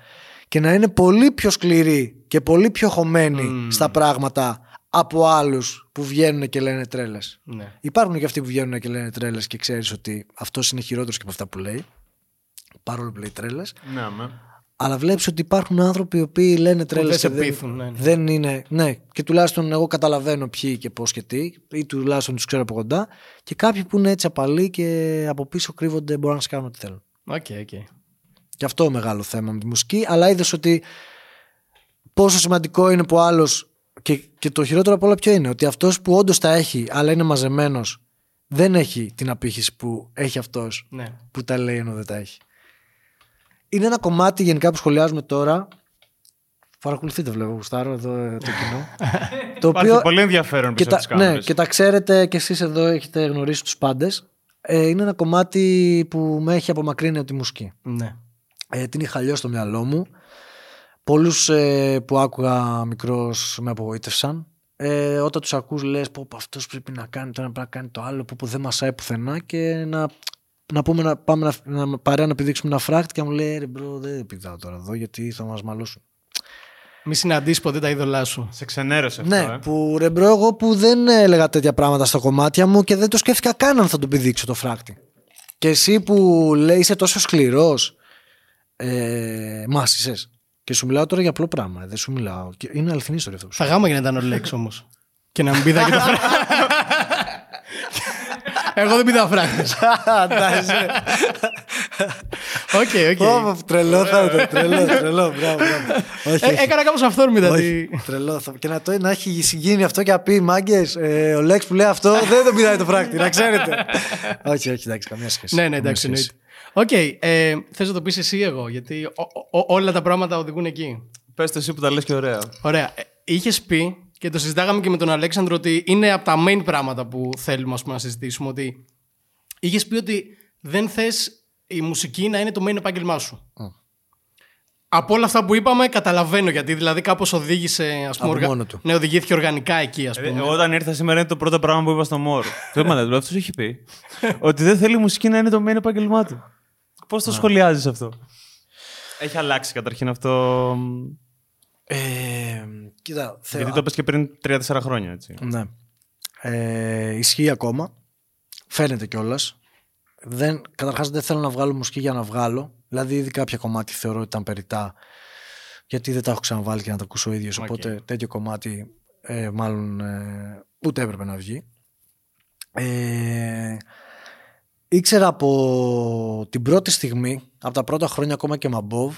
και να είναι πολύ πιο σκληροί και πολύ πιο χωμένοι στα πράγματα από άλλους που βγαίνουν και λένε τρέλες. Ναι. Υπάρχουν και αυτοί που βγαίνουν και λένε τρέλες και ξέρεις ότι αυτός είναι χειρότερος και από αυτά που λέει. Παρόλο που λέει τρέλες. Ναι, ναι. Αλλά βλέπεις ότι υπάρχουν άνθρωποι οι οποίοι λένε τρέλες. Δεν πείθουν. Ναι, ναι. Δεν είναι. Ναι, και τουλάχιστον εγώ καταλαβαίνω ποιοι και πώς και τι, ή τουλάχιστον τους ξέρω από κοντά. Και κάποιοι που είναι έτσι απαλοί και από πίσω κρύβονται μπορούν να σε κάνουν ό,τι θέλουν. Ok, okay, okay. Και αυτό μεγάλο θέμα με τη μουσική. Αλλά είδες ότι πόσο σημαντικό είναι που άλλος. Και, και το χειρότερο από όλα ποιο είναι, ότι αυτός που όντως τα έχει, αλλά είναι μαζεμένος, δεν έχει την απήχηση που έχει αυτός ναι. που τα λέει ενώ δεν τα έχει. Είναι ένα κομμάτι γενικά που σχολιάζουμε τώρα. Παρακολουθείτε, βλέπω, Γουστάρο, εδώ ε, το κοινό. το οποίο... πολύ ενδιαφέρον πίσω και τα, Ναι, και τα ξέρετε και εσείς εδώ έχετε γνωρίσει τους πάντες. Ε, είναι ένα κομμάτι που με έχει απομακρύνει από τη μουσική. Ναι. Ε, την είχα λιώσει στο μυαλό μου. Πολλούς ε, που άκουγα μικρός με απογοήτευσαν. Ε, όταν τους ακούς λες πω αυτός πρέπει να κάνει το ένα πρέπει να κάνει το άλλο που, που δεν μασάει πουθενά και να να πούμε να πάμε να, να, παρέα να πηδήξουμε ένα φράχτη και να μου λέει ρε bro δεν πηδάω τώρα εδώ γιατί θα μας μαλώσουν. Μη συναντήσει ποτέ τα είδωλά σου. Σε ξενέρωσε αυτό. Ναι, ε. που ρε bro, εγώ που δεν έλεγα τέτοια πράγματα στα κομμάτια μου και δεν το σκέφτηκα καν αν θα τον πηδήξω το φράχτη. Και εσύ που λέει είσαι τόσο σκληρός. Ε, μάσησε. Και σου μιλάω τώρα για απλό πράγμα. Δεν σου μιλάω. είναι αληθινή ιστορία αυτό. Θα γάμα για να ήταν ο Λέξ όμως. και να μην πηδά και το φράχτη. Εγώ δεν πήρα φράχτε. Οκ, οκ. Τρελό θα ήταν. Τρελό, τρελό. Μπράβο, μπράβο. Ε, έκανα κάπως αυθόρμητα. Όχι, τρελό. Και να, το, να έχει συγκίνει αυτό και να πει μάγκες, ε, ο Λέξ που λέει αυτό δεν τον πειράει το πράκτη, να ξέρετε. όχι, όχι, εντάξει, καμία σχέση. Ναι, ναι, εντάξει, εννοείται. Ok, okay, ε, θες να το πεις εσύ εγώ, γιατί όλα τα πράγματα οδηγούν εκεί. Πες το εσύ που τα λες και ωραία. Ωραία. Ε, Είχες πει και το συζητάγαμε και με τον Αλέξανδρο ότι είναι από τα main πράγματα που θέλουμε πούμε, να συζητήσουμε. Ότι είχες πει ότι δεν θες η μουσική να είναι το main επάγγελμά σου. Μμ. Από όλα αυτά που είπαμε, καταλαβαίνω γιατί. Δηλαδή, κάπως οδήγησε. Ας πούμε, οργα... μόνο του. Ναι, οδηγήθηκε οργανικά εκεί, ας ε, πούμε. Ε, όταν ήρθα σήμερα, είναι το πρώτο πράγμα που είπα στο Μόρ. Το είπα, δηλαδή, αυτός έχει πει. ότι δεν θέλει η μουσική να είναι το main επάγγελμά του. Πώς το σχολιάζεις αυτό; Έχει αλλάξει καταρχήν αυτό ε, κοίτα, Γιατί το είπες και πριν 3-4 χρόνια, έτσι. Ναι. Ε, ισχύει ακόμα. Φαίνεται κιόλας. Δεν, καταρχάς δεν θέλω να βγάλω μουσική για να βγάλω. Δηλαδή ήδη κάποια κομμάτια θεωρώ ότι ήταν περιτά. Γιατί δεν τα έχω ξαναβάλει και να τα ακούσω ο ίδιος. Οπότε τέτοιο κομμάτι ε, μάλλον ε, ούτε έπρεπε να βγει. Ε, ήξερα από την πρώτη στιγμή, από τα πρώτα χρόνια ακόμα και Μαμπόβ,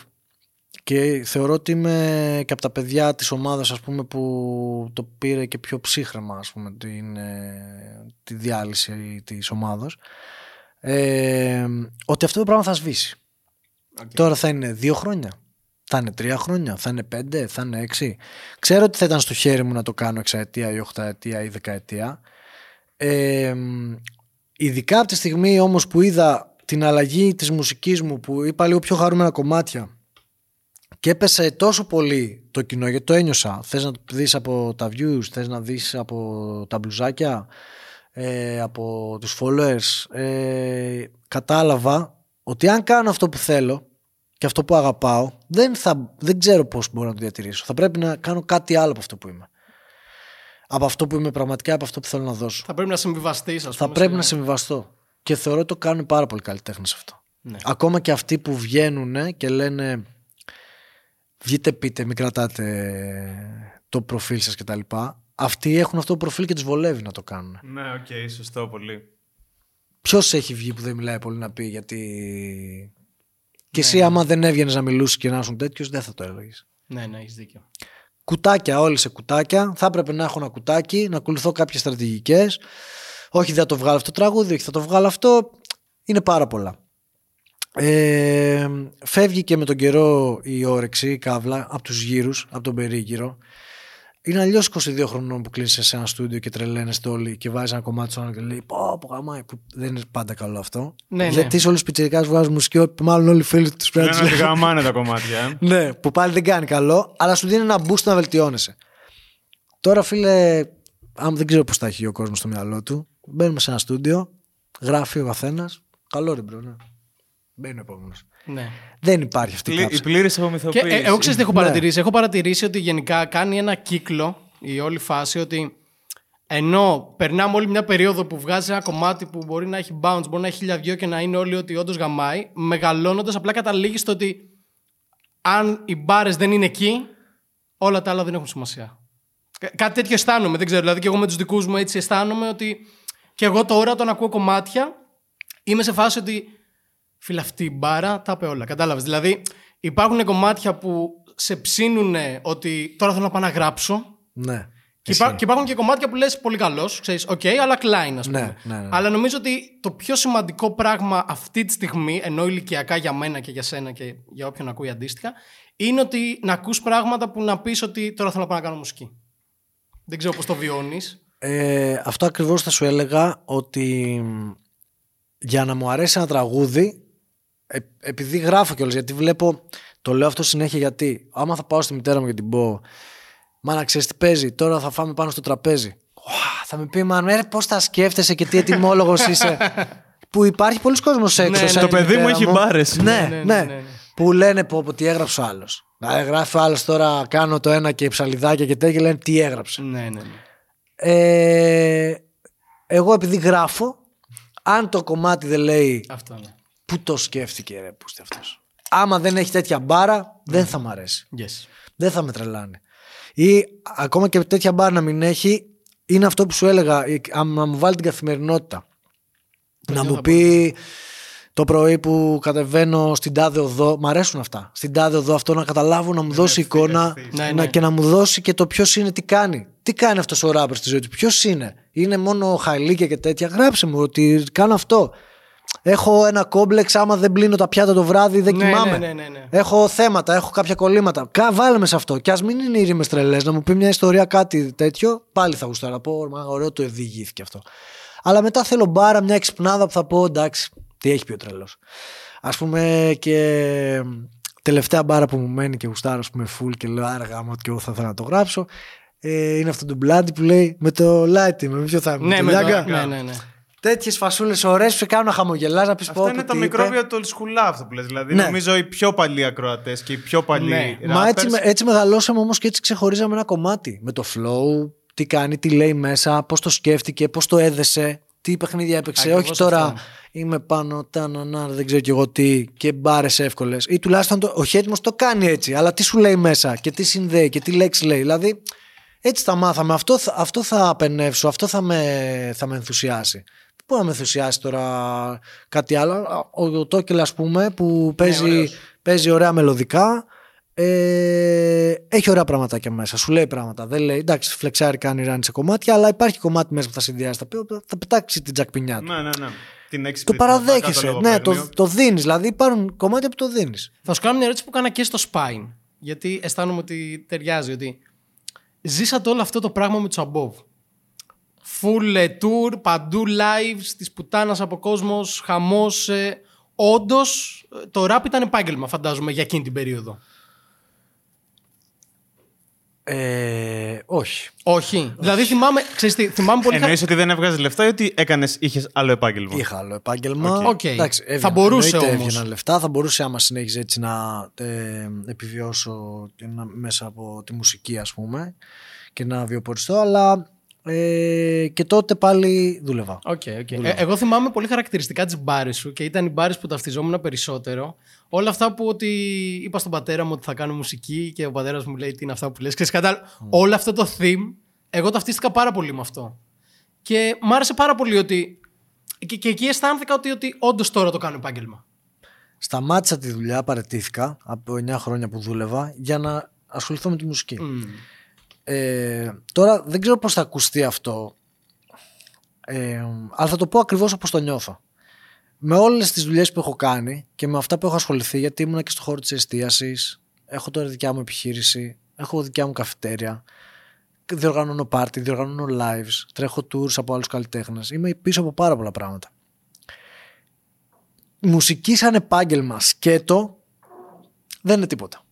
και θεωρώ ότι είμαι και από τα παιδιά της ομάδας ας πούμε που το πήρε και πιο ψύχρεμα ας πούμε την, ε, τη διάλυση της ομάδας ε, ότι αυτό το πράγμα θα σβήσει. Τώρα θα είναι δύο χρόνια, θα είναι τρία χρόνια, θα είναι πέντε, θα είναι έξι. Ξέρω ότι θα ήταν στο χέρι μου να το κάνω εξαετία ή οχταετία ή δεκαετία. Ε, ειδικά από τη στιγμή όμως που είδα την αλλαγή της μουσικής μου που είπα λίγο πιο χαρούμενα κομμάτια και έπεσε τόσο πολύ το κοινό γιατί το ένιωσα. Θες να δεις από τα views, θες να δεις από τα μπλουζάκια, ε, από τους followers. Ε, κατάλαβα ότι αν κάνω αυτό που θέλω και αυτό που αγαπάω, δεν, θα, δεν ξέρω πώς μπορώ να το διατηρήσω. Θα πρέπει να κάνω κάτι άλλο από αυτό που είμαι. Από αυτό που είμαι πραγματικά, από αυτό που θέλω να δώσω. Θα πρέπει να συμβιβαστείς, ας πούμε. Θα πρέπει να συμβιβαστώ. Και θεωρώ ότι το κάνουν πάρα πολύ καλλιτέχνες αυτό. Ναι. Ακόμα και αυτοί που βγαίνουν και λένε βγείτε πείτε, μην κρατάτε το προφίλ σας κτλ. Αυτοί έχουν αυτό το προφίλ και τους βολεύει να το κάνουν. Ναι, ok, okay, σωστό πολύ. Ποιος έχει βγει που δεν μιλάει πολύ να πει γιατί. Και εσύ, ναι. άμα δεν έβγαινες να μιλήσει και να ήσουν τέτοιος, δεν θα το έλεγες. Ναι, ναι, έχεις δίκιο. Κουτάκια, όλοι σε κουτάκια. Θα έπρεπε να έχω ένα κουτάκι, να ακολουθώ κάποιες στρατηγικές. Όχι, δεν θα το βγάλω αυτό το τραγούδι, όχι, θα το βγάλω αυτό. Είναι πάρα πολλά. Ε, φεύγει και με τον καιρό η όρεξη, η κάβλα, από τους γύρους, από τον περίγυρο. Είναι αλλιώς 22 χρονών που κλείσει σε ένα στούντιο και τρελαίνεστε όλοι και βάζεις ένα κομμάτι σου και λέει Πω, πω γαμάει. Που δεν είναι πάντα καλό αυτό. Ναι, ναι. Γιατί σε όλου του πιτσερικά βγάζουν μουσική, μάλλον όλοι οι φίλοι τους πρέπει να τους γαμάνε τα κομμάτια. Ε. ναι, που πάλι δεν κάνει καλό, αλλά σου δίνει ένα boost να βελτιώνεσαι. Τώρα, φίλε, αν δεν ξέρω πώς θα έχει ο κόσμος στο μυαλό του, μπαίνουμε σε ένα στούντιο, γράφει ο καθένας. Καλό ρε bro, ναι. Μπαίνει ο επόμενος. Ναι. Δεν υπάρχει αυτή η Η πλήρης απομυθοποίηση. Ε, εγώ ξέρω τι έχω ναι. παρατηρήσει. Έχω παρατηρήσει ότι γενικά κάνει ένα κύκλο η όλη φάση ότι ενώ περνάμε όλη μια περίοδο που βγάζει ένα κομμάτι που μπορεί να έχει bounce, μπορεί να έχει χίλια δυο και να είναι όλοι ότι όντως γαμάει, μεγαλώνοντας απλά καταλήγεις στο ότι αν οι μπάρες δεν είναι εκεί, όλα τα άλλα δεν έχουν σημασία. Κάτι τέτοιο αισθάνομαι, δεν ξέρω. Δηλαδή και εγώ με τους δικούς μου έτσι αισθάνομαι ότι. Και εγώ τώρα όταν ακούω κομμάτια, είμαι σε φάση ότι Φίλε, αυτή η μπάρα τα είπε όλα. Κατάλαβες. Δηλαδή, υπάρχουν κομμάτια που σε ψήνουν ότι τώρα θέλω να πάω να γράψω. Ναι. Και, υπά, και υπάρχουν και κομμάτια που λες πολύ καλός, ξέρεις, ok, okay, αλλά κλάιν, ας πούμε. Ναι, ναι, ναι. Αλλά νομίζω ότι το πιο σημαντικό πράγμα αυτή τη στιγμή, ενώ ηλικιακά για μένα και για σένα και για όποιον ακούει αντίστοιχα, είναι ότι να ακούς πράγματα που να πεις ότι τώρα θέλω να πάω να κάνω μουσική. Δεν ξέρω πώς το βιώνεις. Ε, αυτό ακριβώς θα σου έλεγα ότι για να μου αρέσει ένα τραγούδι ε, επειδή γράφω κιόλας, γιατί βλέπω. Το λέω αυτό συνέχεια γιατί. Άμα θα πάω στη μητέρα μου και την πω. Μα να ξέρεις τι παίζει, τώρα θα φάμε πάνω στο τραπέζι. θα με πει, Μα ρε, πώς τα σκέφτεσαι και τι ετοιμόλογος είσαι. που υπάρχει πολλοί κόσμος έξω. Ναι, ναι, το παιδί μου έχει μπάρες. Ναι, ναι, ναι, ναι, Που λένε πω, πω τι έγραψε ο άλλος. Να γράφει ο άλλος τώρα, κάνω το ένα και ψαλιδάκια και τέτοια, λένε τι έγραψε. Ναι, ναι, ναι. Ε, εγώ επειδή γράφω, αν το κομμάτι δεν λέει. Αυτό, ναι. Πού το σκέφτηκε ρε πούστε αυτός; Άμα δεν έχει τέτοια μπάρα δεν θα μ' αρέσει. Yes. Δεν θα με τρελάνει. Ή ακόμα και τέτοια μπάρα να μην έχει είναι αυτό που σου έλεγα. Αν μου βάλει την καθημερινότητα. να μου πει Το πρωί που κατεβαίνω στην τάδε οδό, μ' αρέσουν αυτά. Στην τάδε οδό αυτό να καταλάβω, να μου δώσει εικόνα Ναι, να, ναι. και να μου δώσει και το ποιος είναι, τι κάνει. Τι κάνει αυτός ο ράπερ στη ζωή του, ποιος είναι. Είναι μόνο χαλίκια και τέτοια. Γράψε μου ότι κάνω αυτό. Έχω ένα κόμπλεξ άμα δεν πλύνω τα πιάτα το βράδυ, δεν Ναι, κοιμάμαι. ναι, ναι, ναι, ναι. Έχω θέματα, έχω κάποια κολλήματα. Κα, βάλε με σε αυτό. Και ας μην είναι οι ρήμε τρελές, να μου πει μια ιστορία κάτι τέτοιο, πάλι θα γουστάρω να πω, «Μα, ωραίο το διηγήθηκε αυτό. Αλλά μετά θέλω μπάρα, μια εξυπνάδα που θα πω, εντάξει, τι έχει πει ο τρελός. Α πούμε και τελευταία μπάρα που μου μένει και γουστάρω, ας πούμε, full και λέω άργα, άμα και εγώ θα ήθελα να το γράψω. Ε, είναι αυτό το μπλάντι που λέει με το light, με ποιο θα είμαι, Ναι, το με το- Λιάγκα. ναι, ναι, ναι. Τέτοιες φασούλες ωραίες που σε κάνουν να χαμογελάς, να πεις πω. Αυτά είναι πω, τα τι είπε. μικρόβια του old school love, αυτό που λες. Δηλαδή, Ναι. νομίζω οι πιο παλιοί ακροατές και οι πιο παλιοί Ναι. rappers, Μα έτσι, με- έτσι μεγαλώσαμε όμως και έτσι ξεχωρίζαμε ένα κομμάτι. Με το flow, τι κάνει, τι λέει μέσα, πώς το σκέφτηκε, πώς το έδεσε, τι παιχνίδια έπαιξε. Ακριβώς Όχι τώρα αυτό. είμαι πάνω, τα να, να, δεν ξέρω κι εγώ τι, και μπάρες εύκολες. Ή τουλάχιστον το, ο Χέτιμο το κάνει έτσι. Αλλά τι σου λέει μέσα και τι συνδέει και τι λέξη λέει. Δηλαδή έτσι τα μάθαμε. Αυτό, θα- αυτό θα απενεύσω, αυτό θα με, θα με ενθουσιάσει. Δεν μπορεί να με ενθουσιάσει τώρα κάτι άλλο. Ο, ο Τόκελ, ας πούμε, που παίζει, ωραίος. παίζει ωραία μελωδικά. Ε, έχει ωραία πραγματάκια μέσα. Σου λέει πράγματα. Δεν λέει, εντάξει, φλεξάρει, κάνει ράνι σε κομμάτια, αλλά υπάρχει κομμάτι μέσα που θα συνδυάσει. Θα, πει- θα πετάξει την τζακπινιά του. Ναι, ναι, ναι. Την Το έξυπνη παραδέχεσαι. κάτω Ναι, το, λογοπαίγνιο. το δίνεις. Δηλαδή υπάρχουν κομμάτια που το δίνεις. Θα σου κάνω μια ερώτηση που έκανα και στο Spine. Γιατί αισθάνομαι ότι ταιριάζει. Ότι ζήσατε όλο αυτό το πράγμα με τους Above. Full ε, tour, παντού live, της πουτάνας από κόσμος, χαμός. Ε, Όντως, το rap ήταν επάγγελμα, φαντάζομαι, για εκείνη την περίοδο. Ε, όχι. Όχι. Δηλαδή θυμάμαι, ξέρεις τι, θυμάμαι πολύ Εννοείς ότι δεν έβγαζες λεφτά ή ότι έκανες, είχες άλλο επάγγελμα; Είχα άλλο επάγγελμα. Οκ. Εντάξει, Θα έβγαιναν, μπορούσε εννοείται όμως. έβγαιναν λεφτά. Θα μπορούσε άμα συνέχιζε έτσι να ε, επιβιώσω και να- μέσα από τη μουσική ας πούμε και να βιοποριστώ αλλά ε, και τότε πάλι δούλευα. Ok, ok. Ε, εγώ θυμάμαι πολύ χαρακτηριστικά τις μπάρες σου και ήταν οι μπάρες που ταυτιζόμουν περισσότερο. Όλα αυτά που ότι είπα στον πατέρα μου ότι θα κάνω μουσική και ο πατέρας μου λέει τι είναι αυτά που λες. Όλο αυτό το theme, εγώ ταυτίστηκα πάρα πολύ με αυτό. Και μ' άρεσε πάρα πολύ ότι. Και, και εκεί αισθάνθηκα ότι, ότι όντως τώρα το κάνω επάγγελμα. Σταμάτησα τη δουλειά, παρετήθηκα από 9 χρόνια που δούλευα για να ασχοληθώ με τη μουσική. Ε, τώρα δεν ξέρω πώς θα ακουστεί αυτό ε, αλλά θα το πω ακριβώς όπως το νιώθω. Με όλες τις δουλειές που έχω κάνει και με αυτά που έχω ασχοληθεί γιατί ήμουν και στο χώρο της εστίασης έχω τώρα δικιά μου επιχείρηση έχω δικιά μου καφετέρια διοργανώνω πάρτι, διοργανώνω lives τρέχω tours από άλλους καλλιτέχνες είμαι πίσω από πάρα πολλά πράγματα μουσική σαν επάγγελμα σκέτο δεν είναι τίποτα Ναι.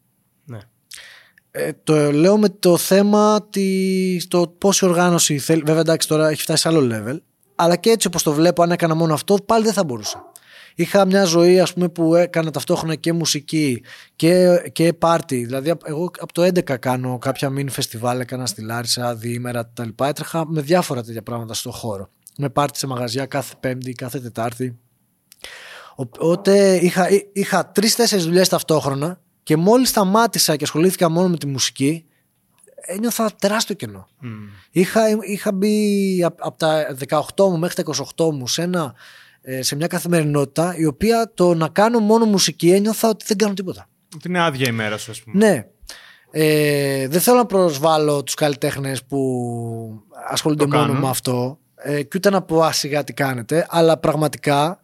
Ε, το λέω με το θέμα τη, το πόση οργάνωση θέλει. Βέβαια, εντάξει, τώρα έχει φτάσει σε άλλο level. Αλλά και έτσι όπως το βλέπω, αν έκανα μόνο αυτό, πάλι δεν θα μπορούσα. Είχα μια ζωή ας πούμε, που έκανα ταυτόχρονα και μουσική και, και πάρτι. Δηλαδή, απ- εγώ από το 11 κάνω κάποια mini φεστιβάλ, έκανα στη Λάρισα, διήμερα κτλ. Έτρεχα με διάφορα τέτοια πράγματα στο χώρο. Με πάρτι σε μαγαζιά κάθε Πέμπτη, κάθε Τετάρτη. Οπότε είχα, είχα τρει-τέσσερι δουλειές ταυτόχρονα και μόλις σταμάτησα και ασχολήθηκα μόνο με τη μουσική, ένιωθα τεράστιο κενό. Είχα, είχα μπει από τα 18 μου μέχρι τα 28 μου σε, ένα, ε, σε μια καθημερινότητα η οποία το να κάνω μόνο μουσική ένιωθα ότι δεν κάνω τίποτα. Ότι είναι άδεια η μέρα σου, ας πούμε. Ναι. Ε, δεν θέλω να προσβάλλω τους καλλιτέχνες που ασχολούνται Το μόνο κάνουν. με αυτό ε, και ούτε να πω άσυγα τι κάνετε αλλά πραγματικά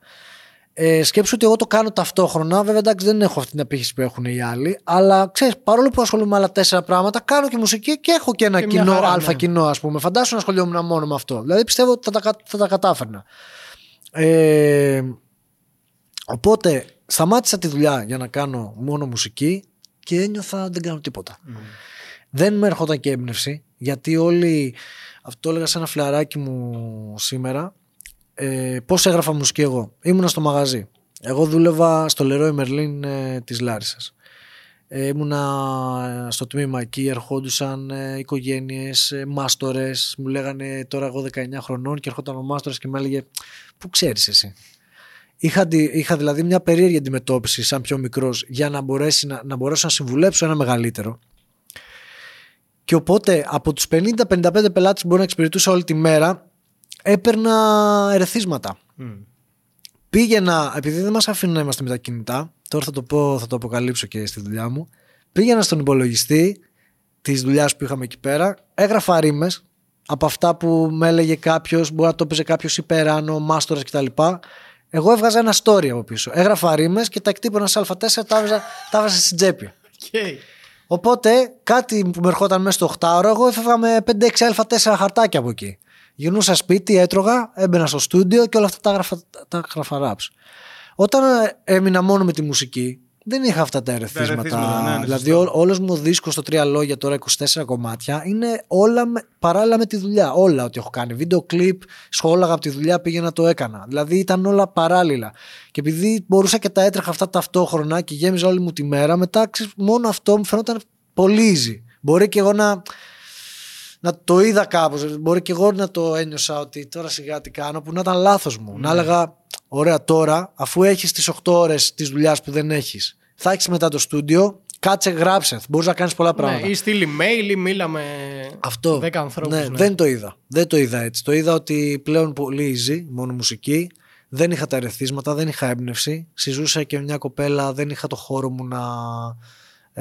ε, σκέψου ότι εγώ το κάνω ταυτόχρονα. Βέβαια εντάξει δεν έχω αυτή την απήχηση που έχουν οι άλλοι αλλά ξέρεις παρόλο που ασχολούμαι με άλλα τέσσερα πράγματα κάνω και μουσική και έχω και ένα Και μια κοινό χαρά, αλφα ναι. κοινό ας πούμε. Φαντάσου να ασχολιόμουν μόνο με αυτό. Δηλαδή πιστεύω ότι θα τα, κα- θα τα κατάφερνα. Ε, Οπότε σταμάτησα τη δουλειά για να κάνω μόνο μουσική και ένιωθα δεν κάνω τίποτα. Δεν με έρχονταν και έμπνευση γιατί όλοι, αυτό έλεγα σε ένα φλαράκι μου σήμερα, ε, πώς έγραφα μουσική εγώ; Ήμουνα στο μαγαζί. Εγώ δούλευα στο Leroy Merlin ε, της Λάρισας. Ε, ήμουνα στο τμήμα εκεί, ερχόντουσαν ε, οικογένειες, ε, μάστορες, μου λέγανε τώρα εγώ 19 χρονών και ερχόταν ο μάστορας και μου έλεγε «Πού ξέρεις εσύ» Είχα, αντι- είχα δηλαδή μια περίεργη αντιμετώπιση σαν πιο μικρός για να, μπορέσει να, να μπορέσω να συμβουλέψω ένα μεγαλύτερο. Και οπότε από τους 50-55 πελάτες που μπορεί να εξυπηρετούσα όλη τη μέρα έπαιρνα ερεθίσματα. πήγαινα, επειδή δεν μας αφήνουν να είμαστε με τα κινητά, τώρα θα το, πω, θα το αποκαλύψω και στη δουλειά μου. Πήγαινα στον υπολογιστή της δουλειάς που είχαμε εκεί πέρα, έγραφα ρήμες από αυτά που με έλεγε κάποιος, μπορεί να το έπαιζε κάποιος υπεράνω, μάστορας κτλ. Εγώ έβγαζα ένα story από πίσω. Έγραφα ρήμες και τα εκτύπωνα σε Α4, τα έβαζα, τα έβαζα στην τσέπη. Okay. Οπότε κάτι που με ερχόταν μέσα στο 8ωρο, εγώ έφευγα με 5-6 Α4 χαρτάκια από εκεί. Γυρνούσα σπίτι, έτρωγα, έμπαινα στο στούντιο και όλα αυτά τα έγραφα, τα έγραφα raps. Όταν έμεινα μόνο με τη μουσική, δεν είχα αυτά τα ερεθίσματα. Ναι, ναι, δηλαδή, όλος μου ο δίσκος στο τρία λόγια τώρα 24 κομμάτια είναι όλα με, παράλληλα με τη δουλειά. Όλα ό,τι έχω κάνει. Βίντεο κλειπ, σχόλαγα από τη δουλειά, πήγαινα το έκανα. Δηλαδή ήταν όλα παράλληλα. Και επειδή μπορούσα και τα έτρεχα αυτά ταυτόχρονα και γέμιζα όλη μου τη μέρα, μετά ξέρεις, μόνο αυτό μου φαινόταν πολύ easy. Μπορεί και εγώ να, να το είδα κάπως. Μπορεί και εγώ να το ένιωσα ότι τώρα σιγά τι κάνω, που να ήταν λάθος μου. Να ναι. έλεγα, ωραία τώρα, αφού έχεις τις 8 ώρες της δουλειάς που δεν έχεις, θα έχεις μετά το στούντιο, κάτσε γράψε. Μπορείς να κάνεις πολλά ναι, πράγματα. Ναι, ή στείλει mail ή μίλα με Αυτό. 10 ανθρώπους. Ναι, ναι, δεν το είδα. Δεν το είδα έτσι. Το είδα ότι πλέον πολύ easy, μόνο μουσική. Δεν είχα τα ερεθίσματα, δεν είχα έμπνευση. Συζούσα και μια κοπέλα, δεν είχα το χώρο μου να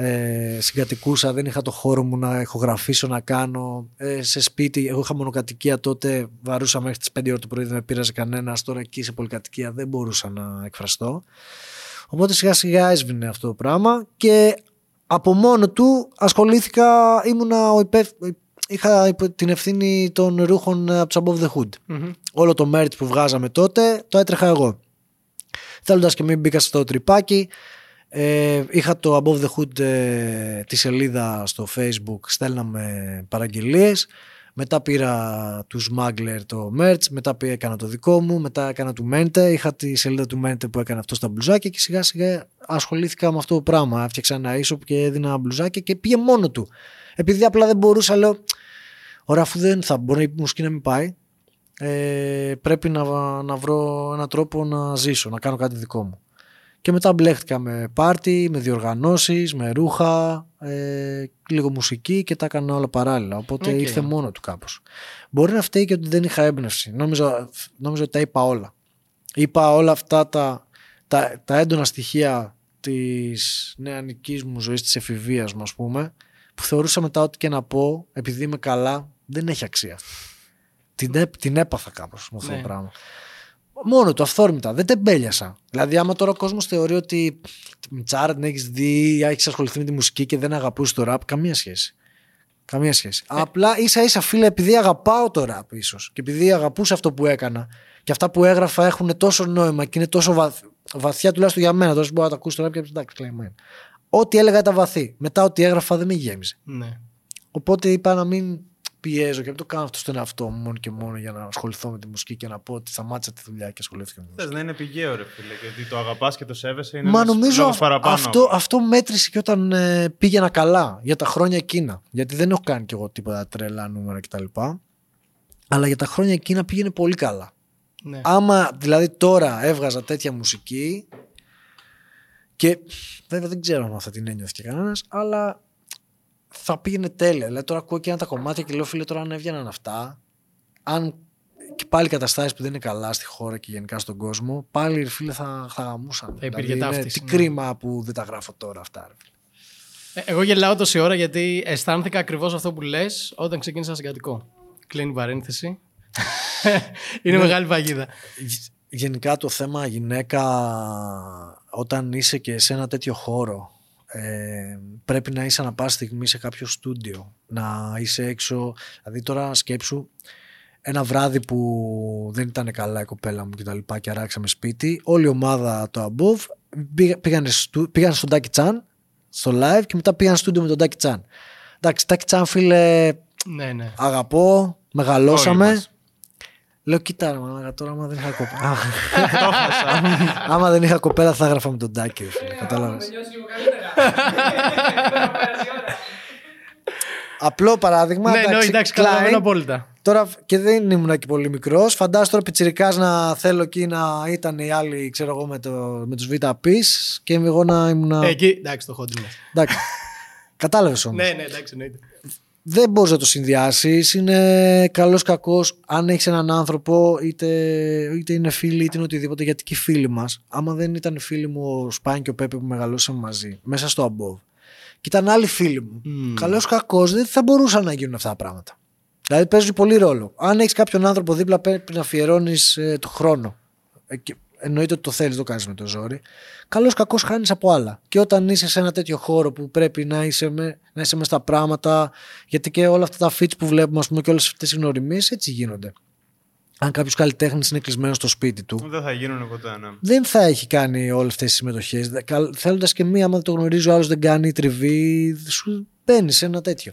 ε, συγκατοικούσα, δεν είχα το χώρο μου να ηχογραφήσω, να κάνω. Ε, σε σπίτι, εγώ είχα μονοκατοικία τότε, βαρούσα μέχρι τις 5 ώρα το πρωί, δεν με πήραζε κανένας. Τώρα εκεί σε πολυκατοικία δεν μπορούσα να εκφραστώ. Οπότε σιγά σιγά έσβηνε αυτό το πράγμα και από μόνο του ασχολήθηκα, ήμουνα ο είχα την ευθύνη των ρούχων από τους Above the Hood. Όλο το merch που βγάζαμε τότε το έτρεχα εγώ. Θέλοντας και μην μπήκα στο τρυπάκι, ε, είχα το Above the Hood ε, τη σελίδα στο facebook, στέλναμε παραγγελίες μετά πήρα του Smuggler το merch, μετά πήρα, έκανα το δικό μου, μετά έκανα του Mente. Είχα τη σελίδα του Mente που έκανε αυτό στα μπλουζάκια και σιγά σιγά ασχολήθηκα με αυτό το πράγμα. Έφτιαξα ένα e και έδινα μπλουζάκια και πήγε μόνο του. Επειδή απλά δεν μπορούσα, λέω, ωραία, αφού δεν θα μπορεί η μουσική να μην πάει, ε, πρέπει να, να βρω έναν τρόπο να ζήσω, να κάνω κάτι δικό μου. Και μετά μπλέχτηκα με πάρτι, με διοργανώσεις, με ρούχα, ε, λίγο μουσική και τα έκανα όλα παράλληλα. Οπότε okay. ήρθε μόνο του κάπως. Μπορεί να φταίει και ότι δεν είχα έμπνευση. Νόμιζα, νόμιζα ότι τα είπα όλα. Είπα όλα αυτά τα, τα, τα έντονα στοιχεία της νεανικής μου ζωής, της εφηβείας μου ας πούμε, που θεωρούσα μετά ότι και να πω, επειδή είμαι καλά, δεν έχει αξία. Την, την έπαθα κάπως με αυτό το ναι. πράγμα. Μόνο του, αυθόρμητα. Δεν τεμπέλιασα. Δηλαδή, άμα τώρα ο κόσμος θεωρεί ότι Τσάρα την έχεις δει ή έχεις ασχοληθεί με τη μουσική και δεν αγαπούσες το ραπ, καμία σχέση. Καμία σχέση. Ε. Απλά ίσα ίσα φίλε, επειδή αγαπάω το ραπ ίσως και επειδή αγαπούσα αυτό που έκανα και αυτά που έγραφα έχουν τόσο νόημα και είναι τόσο βαθ... βαθιά τουλάχιστον για μένα. Τώρα μπορεί να τα ακούσει το ραπ και εντάξει, κλαίμα. Ό,τι έλεγα ήταν βαθύ. Μετά ό,τι έγραφα δεν με γέμιζε. Ναι. Οπότε είπα να μην πιέζω και να το κάνω αυτό στον εαυτό μου μόνο και μόνο για να ασχοληθώ με τη μουσική και να πω ότι σταμάτησα τη δουλειά και ασχολήθηκα με τη μουσική. Θες να είναι πηγαίο, ρε φίλε, γιατί το αγαπάς και το σέβεσαι είναι Μα νομίζω παραπάνω. Αυτό, αυτό μέτρησε και όταν ε, πήγαινα καλά για τα χρόνια εκείνα. Γιατί δεν έχω κάνει κι εγώ τίποτα τρελά νούμερα κτλ. Αλλά για τα χρόνια εκείνα πήγαινε πολύ καλά. Ναι. Άμα δηλαδή τώρα έβγαζα τέτοια μουσική και βέβαια δεν ξέρω αν θα την ένιωθε και κανένας, αλλά θα πήγαινε τέλεια. Δηλαδή τώρα ακούω και ένα τα κομμάτια και λέω φίλε τώρα αν έβγαιναν αυτά, αν και πάλι καταστάσεις που δεν είναι καλά στη χώρα και γενικά στον κόσμο, πάλι φίλε θα, θα γαμούσαν. Θα υπήρχε δηλαδή, Τι ναι. κρίμα που δεν τα γράφω τώρα αυτά. Ρε. Ε, εγώ γελάω τόση ώρα γιατί αισθάνθηκα ακριβώς αυτό που λες όταν ξεκίνησα συγκατοικό. Κλείνει η παρένθεση. είναι ναι. μεγάλη παγίδα. Γενικά το θέμα γυναίκα όταν είσαι και σε ένα τέτοιο χώρο ε, πρέπει να είσαι ανα πάση στιγμή σε κάποιο στούντιο, να είσαι έξω. Δηλαδή τώρα σκέψου ένα βράδυ που δεν ήταν καλά η κοπέλα μου και τα λοιπά και αράξαμε σπίτι, όλη η ομάδα το Above πήγαν, πήγαν στον Τάκι Τσάν στο live και μετά πήγαν στούντιο με τον Τάκι Τσάν. Εντάξει, Τάκι Τσάν φίλε, ναι, ναι. αγαπώ, μεγαλώσαμε. Λέω, κοίτα, ρε, τώρα άμα δεν είχα κοπέλα. άμα δεν είχα κοπέλα θα έγραφα με τον Τάκη. Κατάλαβες. Απλό παράδειγμα. Ναι, ναι, εντάξει, καταλαβαίνω απόλυτα. Τώρα και δεν ήμουν και πολύ μικρός. Φαντάζομαι τώρα πιτσυρικά να θέλω εκεί να ήταν οι άλλοι, ξέρω εγώ, με, το, με τους VP και εγώ να ήμουν. Εκεί, εντάξει, το χόντρι Εντάξει. Κατάλαβες όμως. Ναι, ναι, εντάξει, εννοείται δεν μπορείς να το συνδυάσεις. Είναι καλός κακός αν έχεις έναν άνθρωπο, είτε, είτε είναι φίλοι είτε είναι οτιδήποτε. Γιατί και οι φίλοι μας, άμα δεν ήταν οι φίλοι μου ο Σπάν και ο Πέπε που μεγαλώσαμε μαζί, μέσα στο Above, και ήταν άλλοι φίλοι μου, mm. καλός κακός, δεν θα μπορούσαν να γίνουν αυτά τα πράγματα. Δηλαδή παίζει πολύ ρόλο. Αν έχεις κάποιον άνθρωπο δίπλα, πρέπει να αφιερώνεις ε, το χρόνο. Ε, εννοείται ότι το θέλεις, το κάνεις με το ζόρι. Καλό κακός χάνεις από άλλα. Και όταν είσαι σε ένα τέτοιο χώρο που πρέπει να είσαι με, να είσαι με στα πράγματα, γιατί και όλα αυτά τα feats που βλέπουμε, ας πούμε, και όλες αυτές οι γνωριμίες έτσι γίνονται. Αν κάποιος καλλιτέχνης είναι κλεισμένος στο σπίτι του. Δεν θα γίνουν ποτέ, ναι. Δεν θα έχει κάνει όλες αυτές τις συμμετοχές. Θέλοντας και μία, άμα το γνωρίζει ο άλλος δεν κάνει τριβή, σου μπαίνεις σε ένα τέτοιο.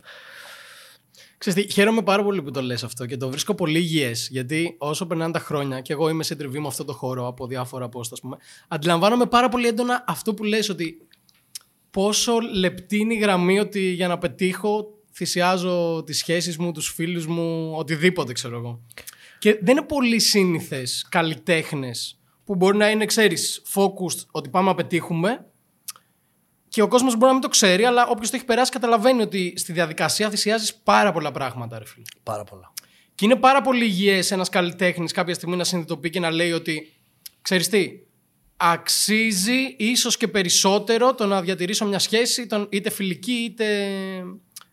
Ξέρετε, χαίρομαι πάρα πολύ που το λες αυτό και το βρίσκω πολύ υγιές, γιατί όσο περνάνε τα χρόνια και εγώ είμαι σε τριβή με αυτό το χώρο από διάφορα post, πούμε, αντιλαμβάνομαι πάρα πολύ έντονα αυτό που λες ότι πόσο λεπτή είναι η γραμμή ότι για να πετύχω θυσιάζω τις σχέσεις μου, τους φίλους μου, οτιδήποτε ξέρω εγώ. Και δεν είναι πολύ σύνηθες καλλιτέχνες που μπορεί να είναι, ξέρεις, focused ότι πάμε να πετύχουμε και ο κόσμος μπορεί να μην το ξέρει, αλλά όποιος το έχει περάσει καταλαβαίνει ότι στη διαδικασία θυσιάζεις πάρα πολλά πράγματα, ρε φίλε. Πάρα πολλά. Και είναι πάρα πολύ υγιές ένας καλλιτέχνης κάποια στιγμή να συνειδητοποιεί και να λέει ότι ξέρεις τι, αξίζει ίσως και περισσότερο το να διατηρήσω μια σχέση, είτε φιλική, είτε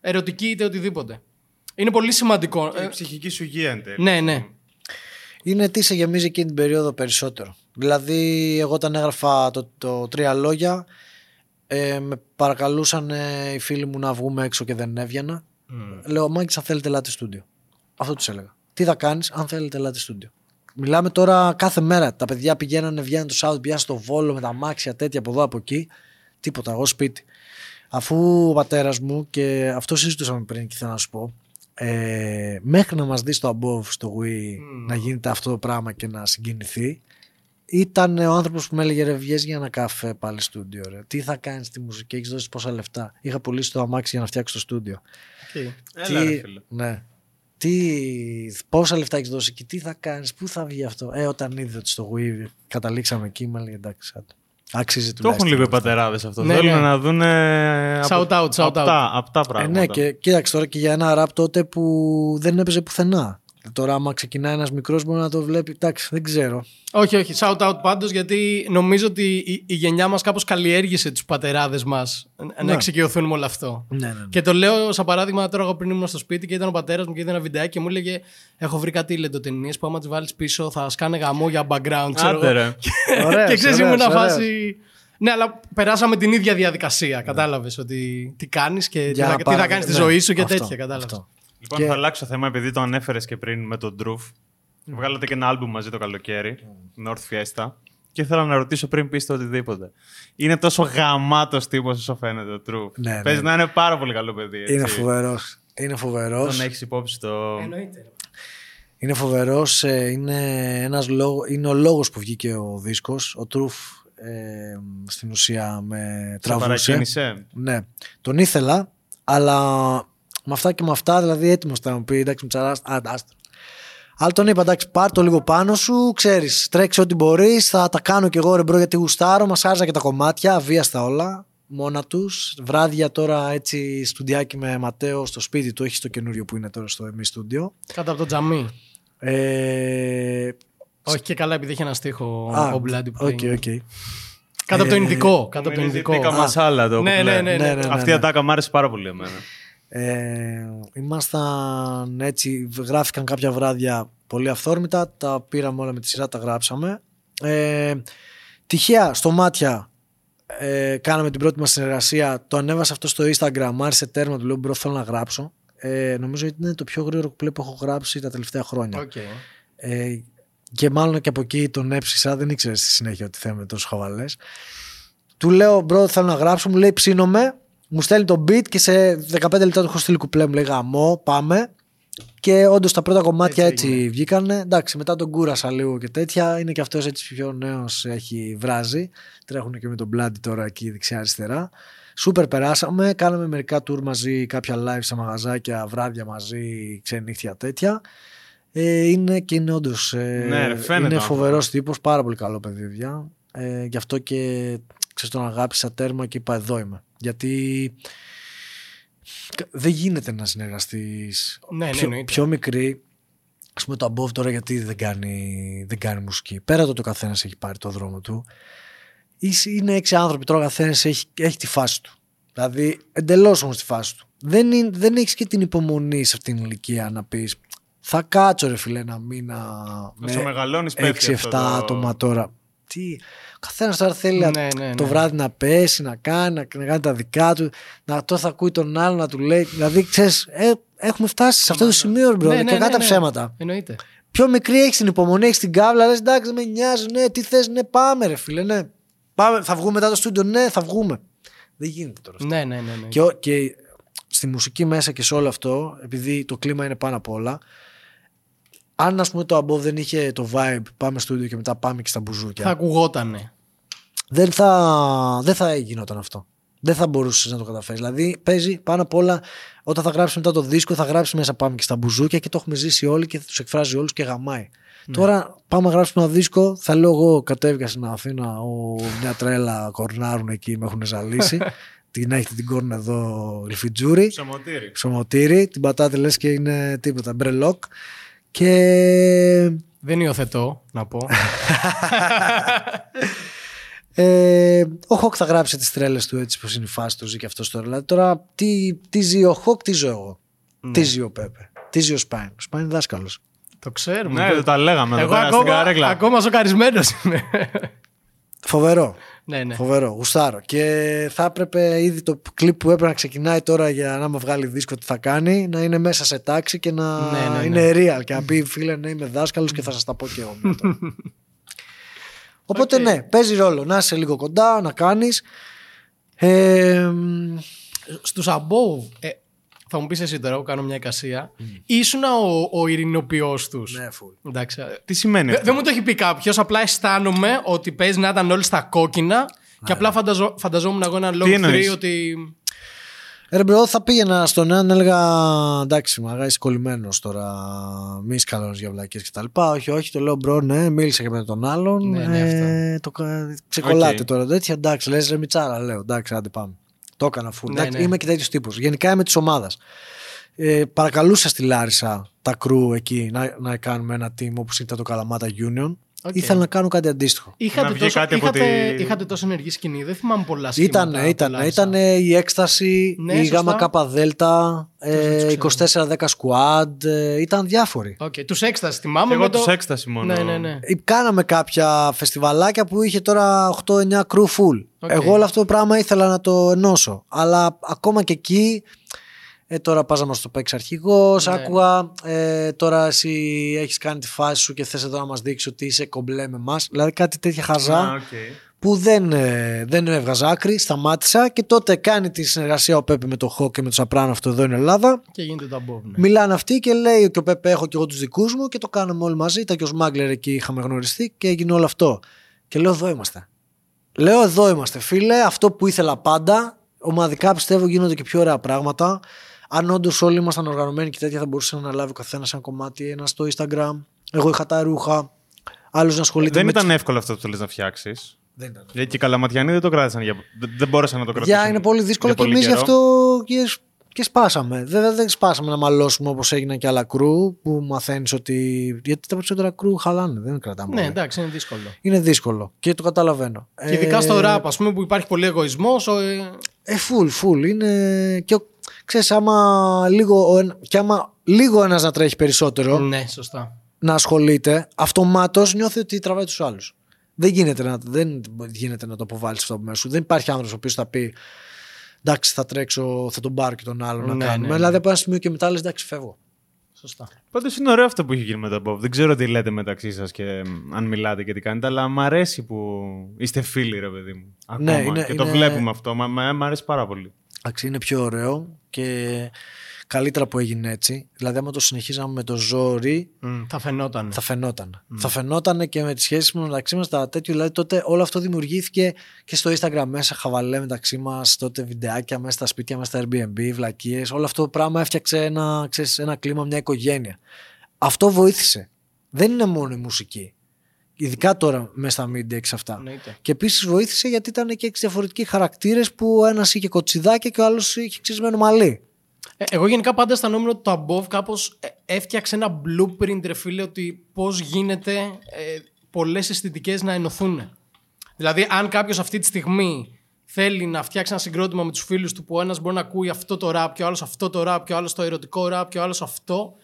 ερωτική, είτε οτιδήποτε. Είναι πολύ σημαντικό. Και η ψυχική σου υγεία εν τέλει. Ναι, ναι. Είναι τι σε γεμίζει εκείνη την περίοδο περισσότερο. Δηλαδή, εγώ όταν έγραφα το, το τρία λόγια, ε, με παρακαλούσαν ε, οι φίλοι μου να βγούμε έξω και δεν έβγαινα. Mm. Λέω, Μάγκη, αν θέλετε, ελάτε στούντιο. Αυτό τους έλεγα. Τι θα κάνεις, αν θέλετε, ελάτε στούντιο; Μιλάμε τώρα κάθε μέρα. Τα παιδιά πηγαίνανε, βγαίνανε το Σάββατο, πηγαίνανε στο βόλο με τα μάξια τέτοια από εδώ από εκεί. Τίποτα, εγώ σπίτι. Αφού ο πατέρας μου, και αυτό συζητούσαμε πριν και θέλω να σου πω, ε, μέχρι να μας δεις στο above στο Wii να γίνεται αυτό το πράγμα και να συγκινηθεί ήταν ο άνθρωπος που με έλεγε ρε βγες για ένα καφέ πάλι στούντιο ρε. τι θα κάνεις στη μουσική, έχεις δώσει πόσα λεφτά είχα πουλήσει το αμάξι για να φτιάξω το στούντιο okay. Έλα, τι, ρε, φίλε. ναι. τι, πόσα λεφτά έχεις δώσει και τι θα κάνεις, πού θα βγει αυτό ε, όταν είδε ότι στο Wii καταλήξαμε εκεί με έλεγε εντάξει Άξιζε το έχουν λίγο οι πατεράδες αυτό. Ναι, Θέλουν ναι. να δουν. Shout out, shout out. Απτά, πράγματα. Ε, ναι, και κοίταξε τώρα και για ένα ραπ τότε που δεν έπαιζε πουθενά. Τώρα, άμα ξεκινάει ένας μικρός, μπορεί να το βλέπει. Εντάξει, δεν ξέρω. Όχι, όχι. Shout out πάντως, γιατί νομίζω ότι η, γενιά μας κάπως καλλιέργησε τους πατεράδες μας να ναι. εξοικειωθούν με όλο αυτό. Ναι, ναι, ναι. Και το λέω σαν παράδειγμα τώρα, εγώ πριν ήμουν στο σπίτι και ήταν ο πατέρας μου και είδε ένα βιντεάκι και μου έλεγε: Έχω βρει κάτι λεντοτενίες που άμα τις βάλεις πίσω θα σκάνε γαμό για background. Ξέρω Άντε, και ξέρεις, ήμουν να φάση. Ναι, αλλά περάσαμε την ίδια διαδικασία. Κατάλαβες ότι τι κάνεις και τι θα, θα κάνεις στη ναι, ζωή σου και αυτό, τέτοια. Κατάλαβες. Λοιπόν, και... θα αλλάξω θέμα επειδή το ανέφερες και πριν με τον Droof. Mm. Βγάλατε και ένα άλμπουμ μαζί το καλοκαίρι, mm. North Fiesta. Και ήθελα να ρωτήσω πριν πεις το οτιδήποτε. Είναι τόσο γαμάτος τύπος όσο φαίνεται ο Droof. Ναι, Παίζει ναι. να είναι πάρα πολύ καλό παιδί. Έτσι. Είναι φοβερός. Είναι φοβερός. Τον έχεις υπόψη το. Εννοείται. Είναι φοβερός. Ε, είναι, ένας λόγο, είναι ο λόγος που βγήκε ο δίσκος. Ο Τρούφ ε, στην ουσία με τραβούσε. Ναι. Τον ήθελα, αλλά με αυτά και με αυτά, δηλαδή έτοιμος θα μου πει, εντάξει, μου άστρο. Αλλά τον είπα, εντάξει, πάρ το λίγο πάνω σου, ξέρεις, τρέξει ό,τι μπορείς, θα τα κάνω κι εγώ ρε μπρο γιατί γουστάρω, μας άρεσα και τα κομμάτια, αβίαστα όλα, μόνα τους. Βράδια τώρα έτσι στουντιάκι με Ματέο στο σπίτι του, έχει το καινούριο που είναι τώρα στο εμείς στούντιο. Κάτω από το τζαμί. Ε... Όχι και καλά, επειδή έχει ένα στίχο Α, ο Bloody που okay, okay. Κάτω από το Ινδικό. Κάτω από το Ινδικό. μασάλα το ναι, ναι, ναι, ναι, Αυτή η ατάκα μου άρεσε πάρα πολύ εμένα. Ε, ήμασταν έτσι, γράφηκαν κάποια βράδια πολύ αυθόρμητα, τα πήραμε όλα με τη σειρά, τα γράψαμε. Ε, τυχαία στο μάτια ε, κάναμε την πρώτη μας συνεργασία, το ανέβασα αυτό στο Instagram, άρεσε τέρμα, του λέω bro θέλω να γράψω. Ε, νομίζω ότι είναι το πιο γρήγορο κουπλέ που έχω γράψει τα τελευταία χρόνια. Okay. Ε, και μάλλον και από εκεί τον έψησα, δεν ήξερες στη συνέχεια ότι θέλουμε τόσο χαβαλές. Του λέω bro θέλω να γράψω, μου λέει ψήνομαι, μου στέλνει το beat και σε 15 λεπτά του έχω στείλει κουπλέ. Μου λέει γαμώ, πάμε. Και όντως τα πρώτα κομμάτια έτσι, έτσι βγήκαν. Εντάξει, μετά τον κούρασα λίγο και τέτοια. Είναι και αυτός έτσι πιο νέος, έχει βράζει. Τρέχουν και με τον Bloody τώρα εκεί δεξιά-αριστερά. Σούπερ περάσαμε. Κάναμε μερικά tour μαζί, κάποια live σε μαγαζάκια, βράδια μαζί, ξενύχτια τέτοια. Ε, είναι και είναι όντως. Ε, ναι, είναι φοβερός τύπος, πάρα πολύ καλό παιδί, Ε, γι' αυτό και ξέρεις, τον αγάπησα τέρμα και είπα εδώ είμαι. Γιατί δεν γίνεται να συνεργαστείς. Ναι, ναι, πιο, εννοείται. πιο μικρή. Α πούμε το Above τώρα γιατί δεν κάνει, δεν κάνει μουσική. Πέρα το ότι ο καθένας έχει πάρει το δρόμο του. Είσαι- Είναι έξι άνθρωποι τώρα, ο καθένας έχει, έχει τη φάση του. Δηλαδή εντελώς όμως τη φάση του. Δεν, είναι- δεν έχεις και την υπομονή σε αυτήν την ηλικία να πεις. Θα κάτσω ρε φίλε ένα μήνα Όσο μεγαλώνεις, πέφτει 6-7 αυτό το- άτομα τώρα. Τι, ο καθένας τώρα θέλει Ναι, να- ναι, το ναι. βράδυ να πέσει, να κάνει, να κάνει τα δικά του, να το θα ακούει τον άλλο να του λέει. Δηλαδή, ξέρεις, ε, έχουμε φτάσει σε αυτό το σημείο, bro, Ναι, και ναι, κατά ναι, ναι. ψέματα. Εννοείται. Πιο μικρή έχεις την υπομονή, έχεις την κάβλα, λες εντάξει, δεν με νοιάζει, ναι, τι θες, ναι, πάμε, ρε φίλε, ναι. Πάμε, θα βγούμε μετά το στούντιο, ναι, θα βγούμε. Δεν γίνεται τώρα. αυτό. Ναι, ναι, ναι. ναι. Και, ο- και στη μουσική μέσα και σε όλο αυτό, επειδή το κλίμα είναι πάνω απ' όλα, αν ας πούμε το Above δεν είχε το vibe, πάμε στούντιο και μετά πάμε και στα μπουζούκια, Θα ακουγότανε. δεν θα, δεν θα γινόταν αυτό. Δεν θα μπορούσες να το καταφέρεις. Δηλαδή, παίζει πάνω απ' όλα όταν θα γράψεις μετά το δίσκο, θα γράψεις μέσα πάμε και στα μπουζούκια και το έχουμε ζήσει όλοι και θα τους εκφράζει όλους και γαμάει. Τώρα πάμε να γράψουμε ένα δίσκο. Θα λέω εγώ κατέβηκα στην Αθήνα, ο, μια τρέλα κορνάρουν εκεί, με έχουν ζαλίσει. την έχετε την κόρνα εδώ, Λιφιτζούρι. Ψωμοτήρι. Ψωμοτήρι, την πατάτε λες και είναι τίποτα, μπρελόκ. Και Δεν υιοθετώ, να πω. Ε, ο Hawk θα γράψει τις τρέλες του έτσι πως είναι η φάση του, ζει και αυτός τώρα. Δηλαδή τώρα τι, τι ζει ο Hawk, τι ζω εγώ. Τι ζει ο Πέπε. Τι ζει ο Σπάιν. Ο Σπάιν είναι δάσκαλος. το ξέρουμε. Ναι, δεν τα λέγαμε εδώ Εγώ πέρα στην ακόμα, καρέκλα. ακόμα σοκαρισμένο είμαι. Φοβερό. Ναι, ναι. Φοβερό. Γουστάρω. Και θα έπρεπε ήδη το κλιπ που έπρεπε να ξεκινάει τώρα για να με βγάλει δίσκο τι θα κάνει να είναι μέσα σε τάξη και να Ναι, ναι, ναι. είναι real. Και να πει φίλε, ναι, είμαι δάσκαλος και θα σας τα πω και εγώ. μετά». Οπότε Οκ. ναι, παίζει ρόλο να είσαι λίγο κοντά, να κάνεις. Ε, μ, Στους Above, ε, θα μου πεις εσύ τώρα, εγώ κάνω μια εικασία. Ήσουν ο, ο ειρηνοποιός τους. ναι, φουλ. Εντάξει. ε, Τι σημαίνει Δε- αυτό; Δεν μου το έχει πει κάποιος. Απλά αισθάνομαι ότι παίζει να ήταν όλοι στα κόκκινα. Και απλά φανταζό, φανταζόμουν εγώ ένα long εννοείς; 3 ότι. Ε, Ρε bro, θα πήγαινα στον έναν έλεγα εντάξει, μάγκα είσαι κολλημένος τώρα. Μη σκαλώνεις για βλακίες κτλ. Όχι, όχι, το λέω bro, ναι, μίλησα και με τον άλλον. Ναι, ναι, ε, το, κα- ξεκολλάτε Οκ. τώρα τέτοια. Εντάξει, λες ρε Μιτσάρα, λέω. Εντάξει, άντε πάμε. Το έκανα φουλ. Ναι, εντάξει, ναι. Είμαι και τέτοιος τύπος. Γενικά είμαι της ομάδας. Ε, παρακαλούσα στη Λάρισα τα crew εκεί να, να κάνουμε ένα team όπως ήταν το Καλαμάτα Union. Ok. Ήθελα να κάνω κάτι αντίστοιχο. Είχατε, βγει τόσο, κάτι από είχατε, τη- είχατε τόσο ενεργή σκηνή. Δεν θυμάμαι πολλά σχήματα. Ήτανε, ήτανε, τουλάχιστον. ήτανε η έκσταση, Ναι, η σωστά. γάμα κάπα δέλτα, ε, τους ξέρω. 24-10 squad, ε, ήταν διάφοροι. Οκ, τους έκσταση θυμάμαι. Εγώ με το... τους έκσταση μόνο. Ναι, ναι, ναι. Ε, Κάναμε κάποια φεστιβαλάκια που είχε τώρα 8-9 crew φουλ. Οκ. Εγώ όλο αυτό το πράγμα ήθελα να το ενώσω. Αλλά ακόμα και εκεί, ε, τώρα πας να μας το παίξει αρχηγός, Ναι. άκουγα, ε, τώρα εσύ έχεις κάνει τη φάση σου και θες εδώ να μας δείξεις ότι είσαι κομπλέ με εμάς. Δηλαδή κάτι τέτοια χαζά Α, οκ. που δεν, ε, δεν έβγαζα άκρη, σταμάτησα και τότε κάνει τη συνεργασία ο Πέπε με το Hawk και με το Σαπράνο αυτό εδώ είναι Ελλάδα. Και γίνεται το Above. Ναι. Μιλάνε αυτοί και λέει και ο Πέπε έχω και εγώ τους δικούς μου και το κάναμε όλοι μαζί. Ήταν και ο Σμάγκλερ εκεί, είχαμε γνωριστεί και έγινε όλο αυτό. Και λέω εδώ είμαστε. Λέω εδώ είμαστε φίλε, αυτό που ήθελα πάντα. Ομαδικά πιστεύω γίνονται και πιο ωραία πράγματα. Αν όντως όλοι ήμασταν οργανωμένοι και τέτοια θα μπορούσε να λάβει ο καθένας ένα κομμάτι, ένα στο Instagram. Εγώ είχα τα ρούχα. Άλλος να ασχολείται Δεν με ήταν τις- εύκολο αυτό που θέλεις να φτιάξεις. Δεν ήταν. Γιατί και οι Καλαματιανοί δεν το κράτησαν. Για... Δεν, δεν μπόρεσαν να το κρατήσουν. Για είναι πολύ δύσκολο για και πολύ εμείς γι' καιρό. αυτό και, και σπάσαμε. Βέβαια δεν σπάσαμε να μαλώσουμε όπως έγιναν και άλλα κρού που μαθαίνεις ότι. Γιατί τα περισσότερα κρού χαλάνε, δεν κρατάμε. Ναι, όλα. εντάξει, είναι δύσκολο. Είναι δύσκολο και το καταλαβαίνω. Και ειδικά Ε, στο rap, ας πούμε, που υπάρχει πολύ εγωισμός. Ε, full, full. Είναι. Και ο- ξέρεις, άμα λίγο, ο ένα- και άμα λίγο ένας να τρέχει περισσότερο, Ναι, σωστά. να ασχολείται, αυτομάτως νιώθει ότι τραβάει τους άλλους. Δεν γίνεται να, δεν γίνεται να το αποβάλεις αυτό από μέσα σου. Δεν υπάρχει άνθρωπος ο οποίος θα πει Εντάξει, θα τρέξω, θα τον πάρω και τον άλλο να Ναι, κάνουμε. ναι, ναι. Δηλαδή από ένα σημείο και μετά λες: Εντάξει, φεύγω. σωστά. Πάντως είναι ωραίο αυτό που έχει γίνει με τον Bob. Δεν ξέρω τι λέτε μεταξύ σας και μ, αν μιλάτε και τι κάνετε, αλλά μ' αρέσει που είστε φίλοι, ρε παιδί μου. Ακόμα. Ναι, είναι- και το είναι- βλέπουμε αυτό. Μα- μα- Μ' αρέσει πάρα πολύ. Εντάξει, είναι πιο ωραίο και καλύτερα που έγινε έτσι. Δηλαδή, άμα το συνεχίζαμε με το ζόρι, Μμ, θα φαινόταν. θα φαινόταν. Θα φαινόταν και με τις σχέσεις μα μεταξύ μας τα τέτοιο. Δηλαδή, τότε όλο αυτό δημιουργήθηκε και στο Instagram μέσα, χαβαλέ μεταξύ μας, τότε βιντεάκια μέσα στα σπίτια, μέσα στα Airbnb, βλακίες. Όλο αυτό το πράγμα έφτιαξε ένα, ξέρεις, ένα κλίμα, μια οικογένεια. Αυτό βοήθησε. Δεν είναι μόνο η μουσική. Ειδικά τώρα μέσα στα media και σε αυτά. Εννοείται. Και επίσης βοήθησε γιατί ήταν και έξι διαφορετικοί χαρακτήρες που ένας είχε κοτσιδάκια και ο άλλος είχε ξυσμένο μαλλί. Ε, εγώ γενικά πάντα αισθανόμουν ότι το Above κάπως έφτιαξε ένα blueprint, ρε φίλε, ότι πώς γίνεται ε, πολλές αισθητικές να ενωθούν. Δηλαδή, αν κάποιος αυτή τη στιγμή θέλει να φτιάξει ένα συγκρότημα με τους φίλους του που ο ένας μπορεί να ακούει αυτό το rap και ο άλλος αυτό το rap και ο άλλος το ερωτικό rap και ο άλλος αυτό.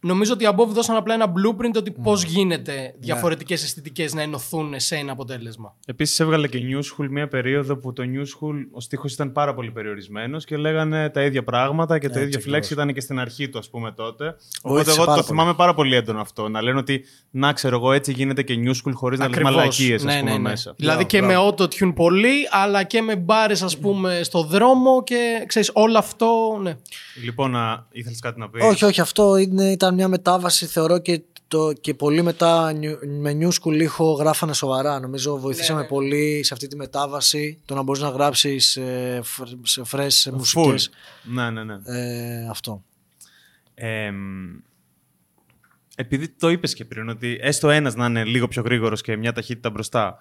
Νομίζω ότι οι Above δώσαν απλά ένα blueprint ότι πώς γίνεται διαφορετικές αισθητικές να ενωθούν σε ένα αποτέλεσμα. Επίσης έβγαλε και New School μια περίοδο που το New School ο στίχος ήταν πάρα πολύ περιορισμένος και λέγανε τα ίδια πράγματα και το ίδιο flex ήταν και στην αρχή του, ας πούμε τότε. Οπότε εγώ το θυμάμαι πάρα πολύ έντονο αυτό. Να λένε ότι να ξέρω εγώ έτσι γίνεται και New School χωρίς να λένε μαλακίες, ας Ναι, πούμε ναι, ναι. μέσα. Δηλαδή και με auto-tune πολύ, αλλά και με μπάρες, ας πούμε, στο δρόμο και ξέρεις, όλο αυτό. Ναι. Λοιπόν, ήθελες κάτι να πεις; Όχι, όχι, αυτό είναι, ήταν μια μετάβαση, θεωρώ και, το, και πολύ μετά νιου- με New School ήχο γράφανε σοβαρά. Νομίζω βοηθήσαμε πολύ σε αυτή τη μετάβαση το να μπορείς να γράψεις ε, φρ- σε φρές Full. μουσικές. Ναι, ναι, ναι. Ε, αυτό. Ε, επειδή το είπες και πριν, ότι έστω ένας να είναι λίγο πιο γρήγορος και μια ταχύτητα μπροστά,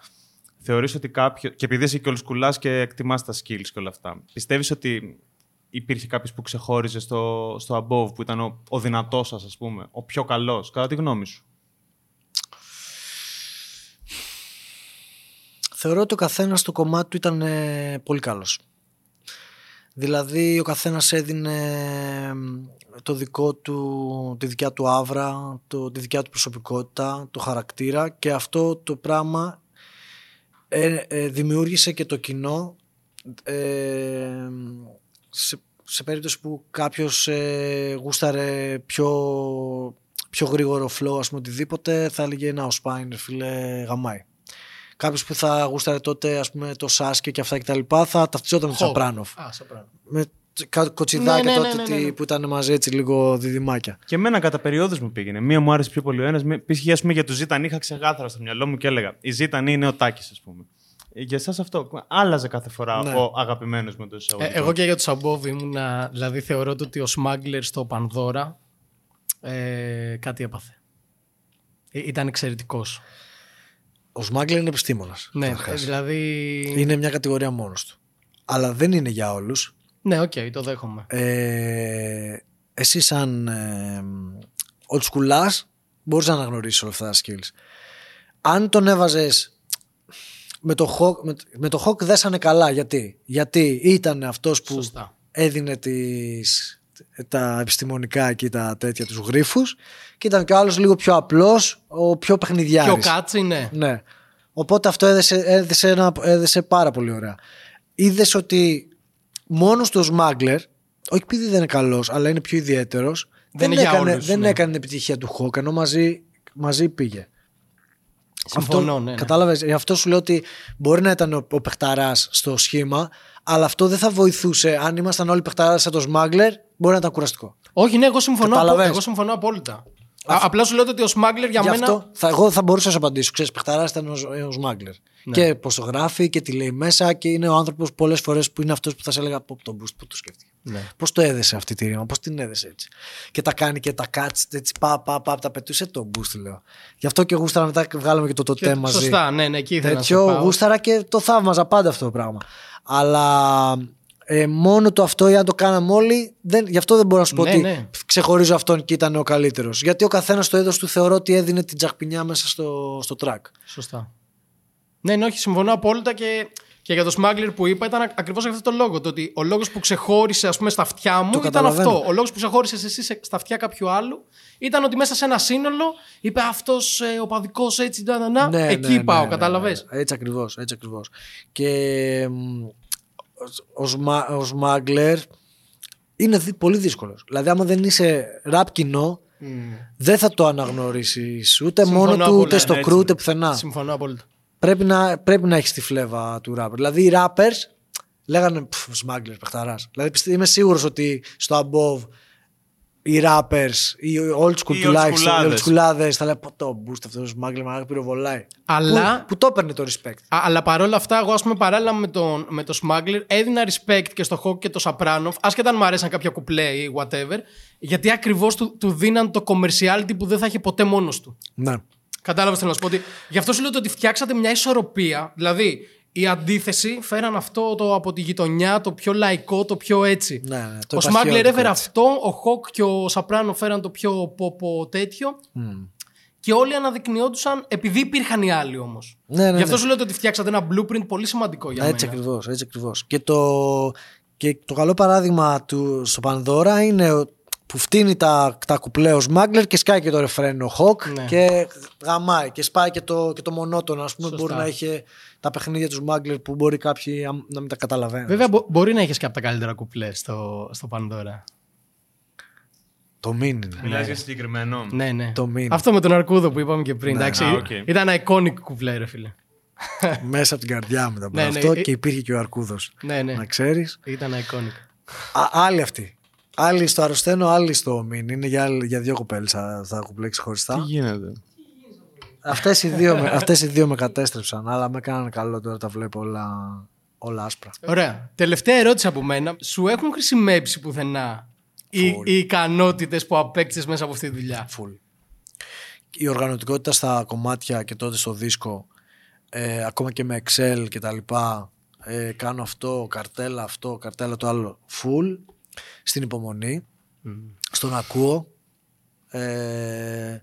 θεωρείς ότι κάποιο. και επειδή είσαι και ολσκουλάς και εκτιμάς τα skills και όλα αυτά, πιστεύεις ότι υπήρχε κάποιος που ξεχώριζε στο, στο above, που ήταν ο, ο δυνατός σας, ας πούμε, ο πιο καλός, κατά τη γνώμη σου. Θεωρώ ότι ο καθένας στο κομμάτι του ήταν ε, πολύ καλός. Δηλαδή ο καθένας έδινε ε, το δικό του, τη δικιά του άβρα, το, τη δικιά του προσωπικότητα, το χαρακτήρα και αυτό το πράγμα ε, ε, δημιούργησε και το κοινό ε, σε, σε περίπτωση που κάποιος ε, γούσταρε πιο, πιο γρήγορο flow ας πούμε οτιδήποτε θα έλεγε να ο Spine φίλε γαμάει. Κάποιος που θα γούσταρε τότε ας πούμε το Sasuke και αυτά και τα λοιπά θα ταυτιζόταν με τον Hawk. Σαπράνοφ. Α, Σαπράνοφ. Με κα- κοτσιδάκια Ναι, ναι, ναι, τότε ναι, τι- ναι. που ήταν μαζί έτσι λίγο διδυμάκια. Και εμένα κατά περιόδους μου πήγαινε. Μία μου άρεσε πιο πολύ ο ένας. Π.χ. ας πούμε, για το Ζήταν είχα ξεκάθαρα στο μυαλό μου και έλεγα Η Ζήταν είναι ο Τάκης, ας πούμε. Ε, Για εσάς αυτό άλλαζε κάθε φορά Ναι. ο αγαπημένος με το Ε, εισαγωγικό. εγώ και για τους Above ήμουνα. Δηλαδή θεωρώ το ότι ο Smuggler στο Πανδώρα ε, κάτι έπαθε. Ε, ήταν εξαιρετικός. Ο Smuggler είναι επιστήμονας. Ναι, καταρχάς. ε, δηλαδή. Είναι μια κατηγορία μόνος του. Αλλά δεν είναι για όλους. Ναι, οκ, το δέχομαι. Ε, εσύ σαν ε, old school μπορείς να αναγνωρίσεις όλα αυτά τα skills. Αν τον έβαζες με το Hawk, με, με το Hawk δέσανε καλά. Γιατί, Γιατί ήταν αυτός που Σωστά. έδινε τις, τα επιστημονικά και τα τέτοια τους γρίφους και ήταν και ο άλλος λίγο πιο απλός, ο πιο παιχνιδιάρης. Και ο Κάτσι, ναι. Ναι. Οπότε αυτό έδεσε, έδεσε, ένα, έδεσε πάρα πολύ ωραία. Είδες ότι μόνος του ο Smuggler, όχι επειδή δεν είναι καλός, αλλά είναι πιο ιδιαίτερος, δεν, είναι για έκανε, όλους, δεν ναι. έκανε την επιτυχία του Hawk, ενώ μαζί, μαζί πήγε. Συμφωνώ, αυτό, ναι, ναι. Κατάλαβες, γι' αυτό σου λέω ότι μπορεί να ήταν ο, ο παιχταράς στο σχήμα, αλλά αυτό δεν θα βοηθούσε. Αν ήμασταν όλοι παιχταράς σαν το Smuggler, μπορεί να ήταν κουραστικό. Όχι, ναι, εγώ συμφωνώ, Κατάλαβες; απο- εγώ συμφωνώ απόλυτα. Α, απλά σου λέω ότι ο Smuggler για Γι' μένα. αυτό θα, εγώ θα μπορούσα να σου απαντήσω. Ξέρεις, παιχταράς ήταν ο, ο Smuggler. Ναι. Και πώς το γράφει και τι λέει μέσα και είναι ο άνθρωπος πολλές φορές που είναι αυτός που θα σε έλεγα από τον boost που το σκέφτηκε. Ναι. Πώς το έδεσε αυτή τη ρήμα, πώς την έδεσε έτσι. Και τα κάνει και τα cuts έτσι πα, πα, πα, τα πετούσε το boost λέω. Γι' αυτό και γούσταρα μετά και βγάλαμε και το τοτέ Και- μαζί. Σωστά, ναι, ναι, εκεί ήθελα να σε Τέτοιο πάω. γούσταρα και το θαύμαζα πάντα αυτό το πράγμα. Αλλά ε, μόνο το αυτό ή αν το κάναμε όλοι, δεν, γι' αυτό δεν μπορώ να σου πω Ναι, ότι ναι. ξεχωρίζω αυτόν και ήταν ο καλύτερος. Γιατί ο καθένας το είδος του θεωρώ ότι έδινε την τζαχπινιά μέσα στο, στο track. Σωστά. Ναι, ναι, όχι, συμφωνώ απόλυτα και, και για το Smuggler που είπα ήταν ακριβώς αυτό το λόγο. Το ότι ο λόγος που ξεχώρισε, ας πούμε, στα αυτιά μου Το ήταν καταλαβαίνω. αυτό. Ο λόγος που ξεχώρισες εσύ σε- στα αυτιά κάποιου άλλου ήταν ότι μέσα σε ένα σύνολο είπε αυτός ε, ο παδικός έτσι, να, να, να, Ναι, εκεί ναι, ναι, πάω, ναι, κατάλαβες. ναι. Έτσι ακριβώς, έτσι ακριβώς. Και μ, ο, Σμα, ο Smuggler είναι δι- πολύ δύσκολος. Δηλαδή άμα δεν είσαι ραπ κοινό, δεν θα το αναγνωρίσεις ούτε Συμφωνώ μόνο του, απόλυτα, ούτε στο ναι, κρού, έτσι ούτε πουθενά. Συμφωνώ απόλυτα. Πρέπει να, πρέπει να έχεις τη φλέβα του rapper. Δηλαδή οι rappers λέγανε «Πφ, Smuggler, παιχταράς. Δηλαδή πιστε- είμαι σίγουρος ότι στο above οι rappers, οι old school Οι τουλάχιστον, οι old oldschoolάδες. schoolάδες θα λένε πω το boost αυτός ο Smuggler μαλάκα πυροβολάει. Αλλά- Που, που το έπαιρνε το respect. Α, αλλά παρόλα αυτά, εγώ, ας πούμε, παράλληλα με τον με το Smuggler, έδινα respect και στο Hawk και το Σαπράνοφ, άσχετα αν μου αρέσαν κάποια κουπλέ ή whatever, γιατί ακριβώς του, του δίναν το commerciality που δεν θα είχε ποτέ μόνος του. Ναι. Κατάλαβες θέλω να σου πω ότι. Γι' αυτό σου λέω ότι φτιάξατε μια ισορροπία. Δηλαδή, η αντίθεση φέραν αυτό το από τη γειτονιά, το πιο λαϊκό, το πιο έτσι. Ναι, ναι, το ο υπαρχιώτικο Σμάγκλερ έφερε έτσι. αυτό, ο Χοκ και ο Σαπράνο φέραν το πιο ποπο τέτοιο. Και όλοι αναδεικνυόντουσαν επειδή υπήρχαν οι άλλοι όμως. Ναι, ναι, Γι' αυτό ναι. σου λέω ότι φτιάξατε ένα blueprint πολύ σημαντικό για Έτσι μένα. ακριβώς. Έτσι ακριβώς. Και, το, και το καλό παράδειγμα του στο Πανδώρα είναι ο- που φτύνει τα, τα κουπλέ ο Σμάγκλερ και σκάει και το ρεφρέν ο Χοκ Ναι. και γαμάει και σπάει και το, και το μονότονο. Α πούμε, Σωστά. μπορεί να έχει τα παιχνίδια τους Σμάγκλερ που μπορεί κάποιοι α, να μην τα καταλαβαίνουν. Βέβαια, μπο- μπορεί να έχεις και από τα καλύτερα κουπλέ στο, στο Πανδώρα. Το μήν είναι. Μιλάς για συγκεκριμένο. Ναι, ναι. Το μήν. Αυτό με τον Αρκούδο που είπαμε και πριν. εντάξει, Α, οκ. Ήταν iconic κουπλέ, ρε φίλε. Μέσα από την καρδιά μου τα πω Ναι, ναι, αυτό ε- και υπήρχε και ο Αρκούδος. Ναι, ναι. Να ξέρεις. Ήταν iconic. Άλλοι αυτοί. Άλλοι στο αρρωσταίνω, άλλοι στο μήν. Είναι για, για δύο κοπέλες θα, θα κουπλέξει Τι χωριστά. γίνεται; Αυτές οι, δύο, με- αυτές οι δύο με κατέστρεψαν, αλλά με κάνανε καλό τώρα τα βλέπω όλα, όλα άσπρα. Ωραία. Τελευταία ερώτηση από μένα. Σου έχουν χρησιμεύσει πουθενά οι, Full. οι ικανότητες που απέκτησες μέσα από αυτή τη δουλειά; Full. Η οργανωτικότητα στα κομμάτια και τότε στο δίσκο, ε, ακόμα και με Excel και τα λοιπά, ε, κάνω αυτό, καρτέλα αυτό, καρτέλα το άλλο, full, στην υπομονή, στον ακούω, ε,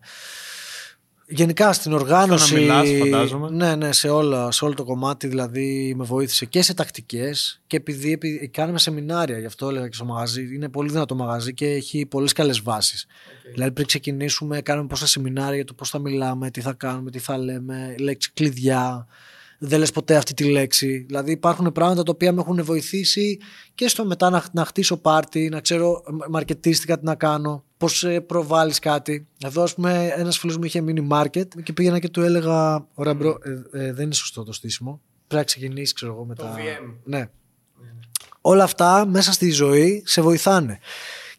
γενικά στην οργάνωση. Στο να μιλάς, φαντάζομαι. Ναι, ναι, σε, όλα, σε όλο το κομμάτι δηλαδή με βοήθησε και σε τακτικές και επειδή, επειδή κάνουμε σεμινάρια, γι' αυτό έλεγα και στο μαγαζί, είναι πολύ δυνατό μαγαζί και έχει πολλές καλές βάσεις. Δηλαδή πριν ξεκινήσουμε κάνουμε πόσα σεμινάρια για το πώς θα μιλάμε, τι θα κάνουμε, τι θα λέμε, λέξη κλειδιά, δεν λες ποτέ αυτή τη λέξη. Δηλαδή υπάρχουν πράγματα τα οποία με έχουν βοηθήσει και στο μετά να, να χτίσω πάρτι, να ξέρω ε, μαρκετίστικα τι να κάνω, πώς ε, προβάλλεις κάτι. Εδώ ας πούμε ένας φίλος μου είχε mini market και πήγαινα και του έλεγα ωραία bro, ε, ε, δεν είναι σωστό το στήσιμο. Πρέπει να ξεκινήσεις ξέρω εγώ με τα... VM. Ναι. Όλα αυτά μέσα στη ζωή σε βοηθάνε.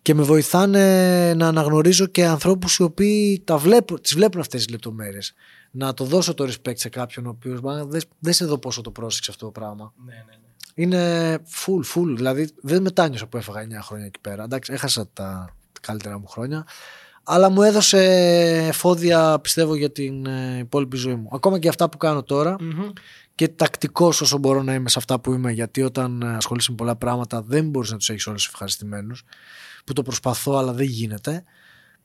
Και με βοηθάνε να αναγνωρίζω και ανθρώπους οι οποίοι τα βλέπουν, τις βλέπουν αυτές τις λεπτομέρειες. Να το δώσω το respect σε κάποιον ο οποίος «Μα, δεν, δεν σε δω πόσο το πρόσεξε αυτό το πράγμα. Ναι, ναι, ναι. Είναι full, full. Δηλαδή δεν μετάνιωσα που έφαγα 9 χρόνια εκεί πέρα. Εντάξει, έχασα τα, τα καλύτερα μου χρόνια. Αλλά μου έδωσε εφόδια, πιστεύω, για την ε, υπόλοιπη ζωή μου. Ακόμα και αυτά που κάνω τώρα Μμμ. και τακτικός όσο μπορώ να είμαι σε αυτά που είμαι, γιατί όταν ε, ασχολείσαι με πολλά πράγματα δεν μπορείς να τους έχεις όλους ευχαριστημένους. Που το προσπαθώ, αλλά δεν γίνεται.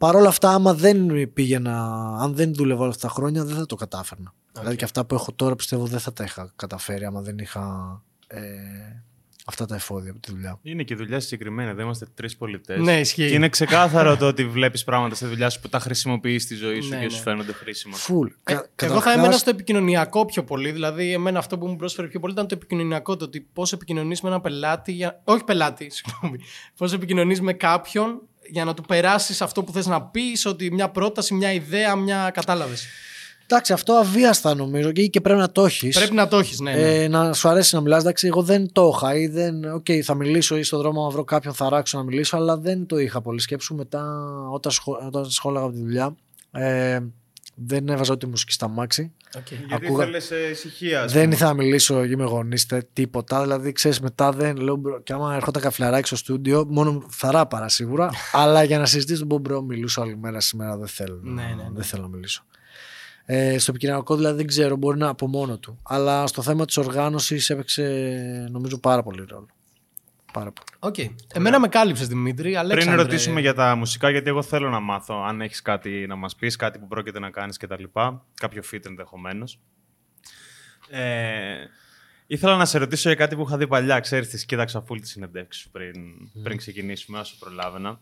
Παρ' όλα αυτά, άμα δεν πήγαινα, αν δεν δούλευα όλα αυτά τα χρόνια, δεν θα το κατάφερνα. Δηλαδή και αυτά που έχω τώρα πιστεύω δεν θα τα είχα καταφέρει άμα δεν είχα ε, αυτά τα εφόδια από τη δουλειά. Είναι και η δουλειά συγκεκριμένη, δεν είμαστε τρεις πολιτές. Ναι, ισχύει. Και είναι ξεκάθαρο το ότι βλέπεις πράγματα στη δουλειά σου που τα χρησιμοποιείς στη ζωή σου Ναι, και ναι. σου φαίνονται χρήσιμα. Φουλ. Ε, εγώ θα έμενα στο επικοινωνιακό πιο πολύ. Δηλαδή, εμένα αυτό που μου πρόσφερε πιο πολύ ήταν το επικοινωνιακό. Το ότι πώς επικοινωνείς με ένα πελάτη. Για... Όχι πελάτη, συγγνώμη. Πώς επικοινωνείς με κάποιον για να του περάσεις αυτό που θες να πεις, ότι μια πρόταση, μια ιδέα, μια. Κατάλαβες. Εντάξει, αυτό αβίαστα νομίζω και, και πρέπει να το έχεις. Πρέπει να το έχεις, ναι. ναι. Ε, να σου αρέσει να μιλάς. Εντάξει, εγώ δεν το είχα ή δεν. Οκ, θα μιλήσω ή στον δρόμο να βρω κάποιον, θα ράξω να μιλήσω, αλλά δεν το είχα πολύ. Σκέψου μετά όταν, σχο... όταν σχόλαγα από τη δουλειά. Ε, δεν έβαζα ούτε μουσική στα μάξι. Okay. Γιατί Ακούγα- θέλεις ε, ησυχία. ας Δεν πούμε. ήθελα να μιλήσω, είμαι γονίστε, τίποτα. Δηλαδή, ξέρεις, μετά δεν λέω. Μπρο, και άμα έρχονταν καφλαράκι στο στούντιο, μόνο θαρά παρά σίγουρα. αλλά για να συζητήσω, τον μπρο, μιλούσα όλη μέρα σήμερα. Δεν θέλω, να- Ναι, ναι, ναι. Δεν θέλω να μιλήσω. Ε, στο επικοινωνιακό δηλαδή δεν ξέρω, μπορεί να από μόνο του. Αλλά στο θέμα της οργάνωσης έπαιξε νομίζω πάρα πολύ ρόλο. Πάρα πολύ. Okay. Εμένα με κάλυψες Δημήτρη. Πριν Αλέξανδρε, ρωτήσουμε για τα μουσικά, γιατί εγώ θέλω να μάθω αν έχεις κάτι να μας πεις, κάτι που πρόκειται να κάνεις κτλ. Κάποιο fit ενδεχομένως. Ε, ήθελα να σε ρωτήσω για κάτι που είχα δει παλιά. Ξέρεις, τη κοίταξα full τη συνεντεύξη σου πριν, πριν ξεκινήσουμε, όσο προλάβαινα.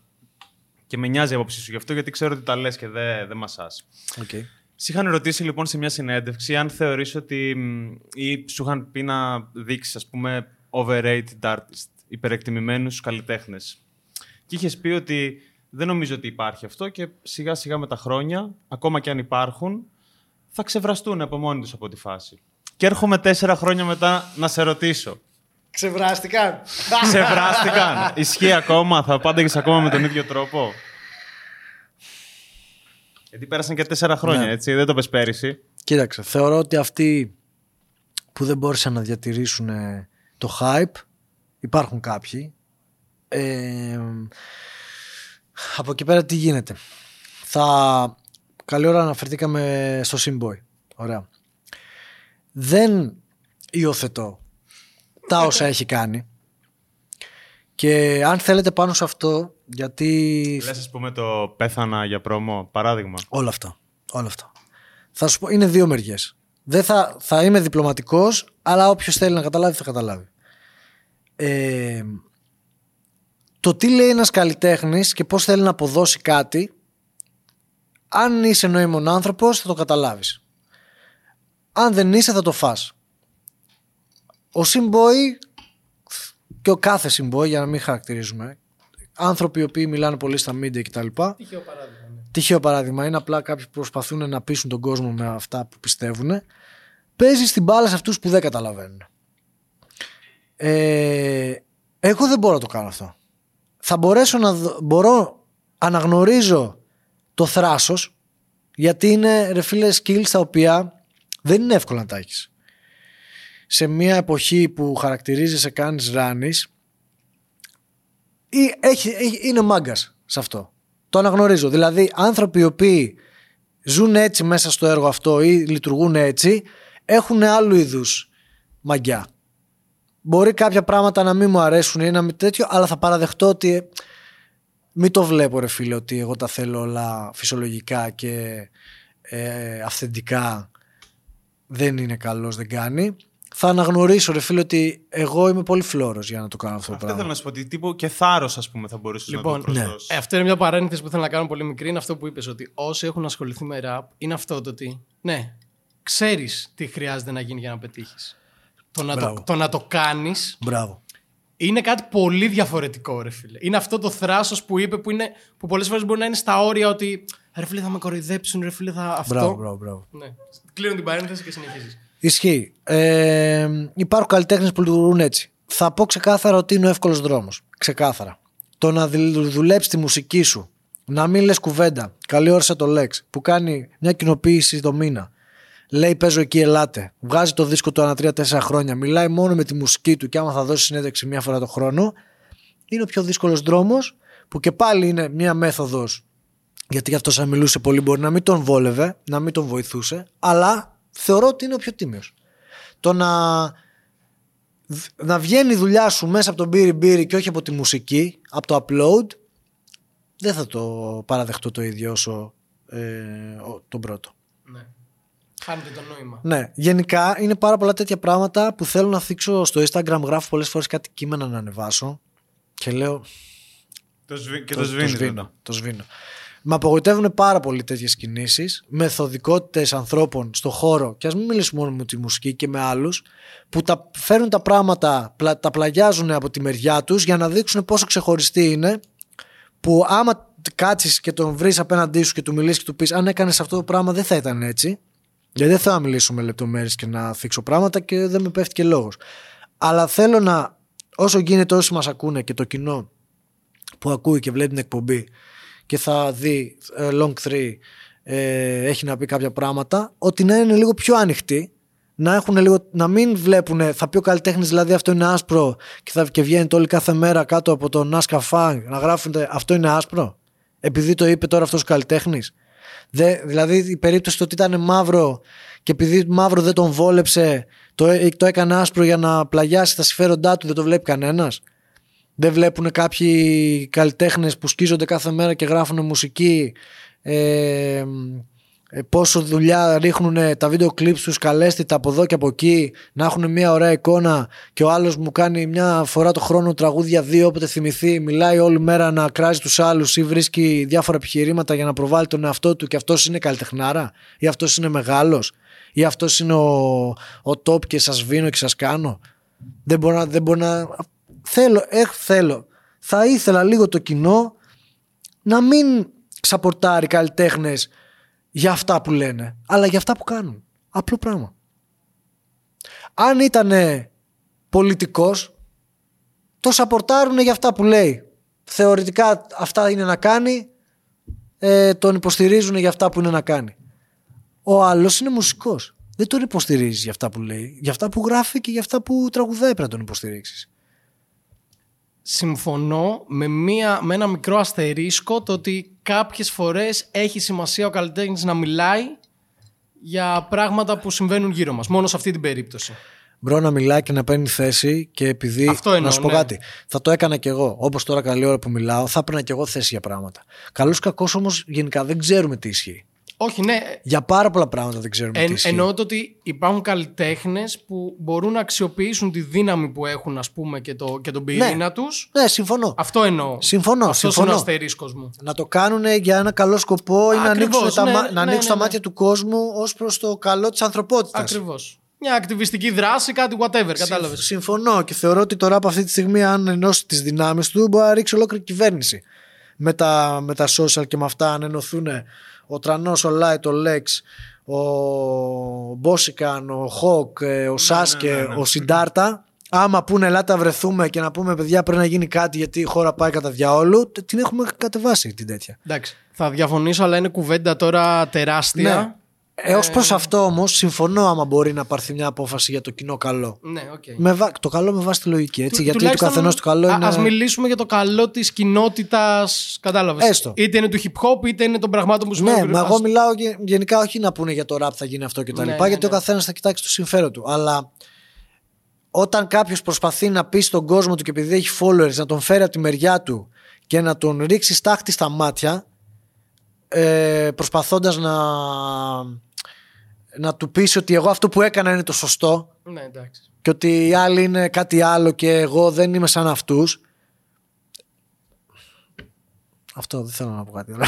Και με νοιάζει η άποψή σου γι' αυτό, γιατί ξέρω ότι τα λες και δεν δε μασάς. Okay. Σε είχαν ρωτήσει λοιπόν σε μια συνέντευξη αν θεωρείς ότι μ, ή σου είχαν πει να δείξεις ας πούμε overrated artist, υπερεκτιμημένους καλλιτέχνες. Και είχες πει ότι δεν νομίζω ότι υπάρχει αυτό και σιγά σιγά με τα χρόνια, ακόμα και αν υπάρχουν, θα ξεβραστούν από μόνοι τους από τη φάση. Και έρχομαι τέσσερα χρόνια μετά να σε ρωτήσω. Ξεβράστηκαν. Ξεβράστηκαν. Ισχύει ακόμα, θα απάνταγες ακόμα με τον ίδιο τρόπο; Γιατί πέρασαν και τέσσερα χρόνια, Ναι. έτσι. Δεν το πες πέρυσι. Κοίταξε, θεωρώ ότι αυτοί που δεν μπόρεσαν να διατηρήσουν ε, το hype, υπάρχουν κάποιοι. Ε, από εκεί πέρα τι γίνεται. Θα... Καλή ώρα αναφερθήκαμε στο Simboy. Ωραία. Δεν υιοθετώ τα όσα έχει κάνει. Και αν θέλετε πάνω σε αυτό, γιατί. Λες, ας πούμε, το πέθανα για πρόμο, παράδειγμα. Όλα αυτά. Όλα αυτά. Θα σου πω, είναι δύο μεριές. Δεν θα, θα είμαι διπλωματικός, αλλά όποιος θέλει να καταλάβει, θα καταλάβει. Ε, το τι λέει ένας καλλιτέχνης και πώς θέλει να αποδώσει κάτι, αν είσαι νοήμων άνθρωπος, θα το καταλάβεις. Αν δεν είσαι, θα το φας. Ο Simboy και ο κάθε Simboy, για να μην χαρακτηρίζουμε, άνθρωποι οι οποίοι μιλάνε πολύ στα media κτλ. Τυχαίο παράδειγμα. Ναι. Τυχαίο παράδειγμα. Είναι απλά κάποιοι που προσπαθούν να πείσουν τον κόσμο με αυτά που πιστεύουν. Παίζει στην μπάλα σε αυτούς που δεν καταλαβαίνουν. Ε, εγώ δεν μπορώ να το κάνω αυτό. Θα μπορέσω να δω- μπορώ, αναγνωρίζω το θράσος γιατί είναι ρε φίλε skills τα οποία δεν είναι εύκολο να τα έχεις. Σε μια εποχή που χαρακτηρίζεσαι κάνεις ράνεις ή έχει, έχει- είναι μάγκας σε αυτό. Το αναγνωρίζω. Δηλαδή, άνθρωποι οι οποίοι ζουν έτσι μέσα στο έργο αυτό ή λειτουργούν έτσι, έχουν άλλου είδους μαγιά. Μπορεί κάποια πράγματα να μην μου αρέσουν ή να μην τέτοιο, αλλά θα παραδεχτώ ότι ε, μην το βλέπω ρε φίλε ότι εγώ τα θέλω όλα φυσιολογικά και ε, αυθεντικά δεν είναι καλός, δεν κάνει. Θα αναγνωρίσω ρε φίλε ότι εγώ είμαι πολύ φλόρος για να το κάνω αυτό το Αυτό πράγμα. θέλω να σου πω ότι τύπο και θάρρος, ας πούμε, θα μπορούσες Λοιπόν, να το προσδώσεις. Ε, αυτό είναι μια παρένθεση που θέλω να κάνω πολύ μικρή. Είναι αυτό που είπες ότι όσοι έχουν ασχοληθεί με rap είναι αυτό το ότι ναι, ξέρεις τι χρειάζεται να γίνει για να πετύχεις. Το να το, Μπράβο. το, να το κάνεις Μπράβο. είναι κάτι πολύ διαφορετικό, ρε φίλε. Είναι αυτό το θράσος που είπε που, είναι, που πολλές φορές μπορεί να είναι στα όρια ότι ρε φίλε θα με κοροϊδέψουν, ρε φίλε θα αυτό. Μπράβο, μπράβο, μπράβο. Ναι. Κλείνω την παρένθεση και συνεχίζεις. Ισχύει. Ε, υπάρχουν καλλιτέχνες που λειτουργούν έτσι. Θα πω ξεκάθαρα ότι είναι ο εύκολος δρόμος. Ξεκάθαρα. Το να δουλέψει τη μουσική σου, να μην λες κουβέντα. Καλή ώρα σε το Lex που κάνει μια κοινοποίηση το μήνα. Λέει παίζω εκεί, ελάτε. Βγάζει το δίσκο του ανά 3-4 χρόνια. Μιλάει μόνο με τη μουσική του και άμα θα δώσει συνέντευξη μία φορά το χρόνο. Είναι ο πιο δύσκολος δρόμος που και πάλι είναι μία μέθοδος. Γιατί γι' αυτό αν μιλούσε πολύ μπορεί να μην τον βόλευε, να μην τον βοηθούσε, αλλά θεωρώ ότι είναι ο πιο τίμιος. Το να, να βγαίνει η δουλειά σου μέσα από τον μπύρι μπύρι και όχι από τη μουσική, από το upload, δεν θα το παραδεχτώ το ίδιο όσο ε, ο- τον πρώτο. Ναι. Χάνετε το νόημα. Ναι, γενικά είναι πάρα πολλά τέτοια πράγματα που θέλω να θίξω στο Instagram. Γράφω πολλές φορές κάτι κείμενα να ανεβάσω και λέω Το σβή- και το, το, σβήνεις. σβήνω. Το σβήνω. Με απογοητεύουν πάρα πολύ τέτοιες κινήσεις, μεθοδικότητες ανθρώπων στο χώρο, και ας μην μιλήσουμε μόνο με τη μουσική και με άλλους, που τα φέρνουν τα πράγματα, πλα- τα πλαγιάζουν από τη μεριά τους για να δείξουν πόσο ξεχωριστή είναι. Που άμα κάτσεις και τον βρεις απέναντί σου και του μιλήσεις και του πεις: Αν έκανες αυτό το πράγμα, δεν θα ήταν έτσι. Γιατί δεν θέλω να μιλήσω με λεπτομέρειες και να θίξω πράγματα και δεν με πέφτει και λόγος. Αλλά θέλω να, όσο γίνεται, όσοι μας ακούνε και το κοινό που ακούει και βλέπει την εκπομπή και θα δει ε, long 3 ε, έχει να πει κάποια πράγματα ότι να είναι λίγο πιο ανοιχτοί να, έχουν λίγο, να μην βλέπουν θα πει ο καλλιτέχνης δηλαδή αυτό είναι άσπρο και, θα, και βγαίνετε όλοι κάθε μέρα κάτω από τον Νάσκα Φang να γράφουν αυτό είναι άσπρο επειδή το είπε τώρα αυτός ο καλλιτέχνης Δε, δηλαδή η περίπτωση το ότι ήταν μαύρο και επειδή μαύρο δεν τον βόλεψε το, ε, το έκανε άσπρο για να πλαγιάσει τα συμφέροντά του δεν το βλέπει κανένας. Δεν βλέπουν κάποιοι καλλιτέχνες που σκίζονται κάθε μέρα και γράφουν μουσική ε, ε, πόσο δουλειά ρίχνουν τα βίντεο κλιπς τους καλέστητα από εδώ και από εκεί να έχουν μια ωραία εικόνα και ο άλλος μου κάνει μια φορά το χρόνο τραγούδια δύο όποτε θυμηθεί μιλάει όλη μέρα να κράζει τους άλλους ή βρίσκει διάφορα επιχειρήματα για να προβάλλει τον εαυτό του και αυτός είναι καλλιτεχνάρα ή αυτός είναι μεγάλος ή αυτός είναι ο, ο top και σας βίνω και σας κάνω δεν μπορώ να, δεν μπορώ να θέλω, έχ, θέλω. Θα ήθελα λίγο το κοινό να μην ξαπορτάρει καλλιτέχνες για αυτά που λένε, αλλά για αυτά που κάνουν. Απλό πράγμα. Αν ήταν πολιτικός, το σαπορτάρουν για αυτά που λέει. Θεωρητικά αυτά είναι να κάνει, ε, τον υποστηρίζουν για αυτά που είναι να κάνει. Ο άλλος είναι μουσικός. Δεν τον υποστηρίζει για αυτά που λέει, για αυτά που γράφει και για αυτά που τραγουδάει πρέπει να τον υποστηρίξεις. Συμφωνώ με, μία, με ένα μικρό αστερίσκο το ότι κάποιες φορές έχει σημασία ο καλλιτέχνης να μιλάει για πράγματα που συμβαίνουν γύρω μας. Μόνο σε αυτή την περίπτωση. Μπρο να μιλάει και να παίρνει θέση και επειδή. Αυτό εννοώ, να σου πω ναι. κάτι. Θα το έκανα κι εγώ. Όπως τώρα καλή ώρα που μιλάω, θα έπαιρνα κι εγώ θέση για πράγματα. Καλός ή κακός όμως γενικά δεν ξέρουμε τι ισχύει. Όχι, ναι. Για πάρα πολλά πράγματα δεν ξέρουμε τι Εν, ισχύει. εννοώ το ότι υπάρχουν καλλιτέχνες που μπορούν να αξιοποιήσουν τη δύναμη που έχουν, ας πούμε, και, το, και τον πυρήνα τους. Ναι, συμφωνώ. Αυτό εννοώ. Συμφωνώ, Αυτός είναι συμφωνώ. ο αστερίσκος μου. Να το κάνουν για ένα καλό σκοπό ή να Ακριβώς, ανοίξουν, τα, ναι, μα- ναι, να ανοίξουν ναι, τα ναι. μάτια του κόσμου ως προς το καλό της ανθρωπότητας. Ακριβώς. Μια ακτιβιστική δράση, κάτι whatever, κατάλαβες. Συμφωνώ και θεωρώ ότι τώρα από αυτή τη στιγμή, αν ενώσει τις δυνάμεις του, μπορεί να ρίξει ολόκληρη κυβέρνηση. Με τα, με τα social και με αυτά, αν ενωθούν ο Τρανός, ο Light, ο ΛΕΞ, ο Bossikan, ο Hawk, ε, ο Saske, ναι, ναι. ο Sidarta. Άμα πούνε ελάτε να βρεθούμε και να πούμε παιδιά πρέπει να γίνει κάτι γιατί η χώρα πάει κατά διαόλου, τε- την έχουμε κατεβάσει την τέτοια. Εντάξει. Θα διαφωνήσω, αλλά είναι κουβέντα τώρα τεράστια. Ναι. Ε, Ως προς αυτό όμως, συμφωνώ άμα μπορεί να παρθεί μια απόφαση για το κοινό καλό. Ναι, οκ. Με βα... Το καλό με βάση τη λογική, έτσι. Του- γιατί το τουλάχιστον καθενός το καλό α- είναι. Ας μιλήσουμε για το καλό της κοινότητας. Κατάλαβες; Έστω. Είτε είναι του hip hop, είτε είναι των πραγμάτων που Ναι, συμβαίνουν. μα Ας- εγώ μιλάω γε- γενικά όχι να πούνε για το rap θα γίνει αυτό και τα Ναι, λοιπά, ναι, γιατί ο ναι. καθένας θα κοιτάξει το συμφέρον του. Αλλά όταν κάποιος προσπαθεί να πει στον κόσμο του και επειδή έχει followers να τον φέρει από τη μεριά του και να τον ρίξει στάχτη στα μάτια, ε, προσπαθώντας να, να του πεις ότι εγώ αυτό που έκανα είναι το σωστό Ναι, εντάξει. και ότι οι άλλοι είναι κάτι άλλο και εγώ δεν είμαι σαν αυτούς αυτό δεν θέλω να πω κάτι άλλο.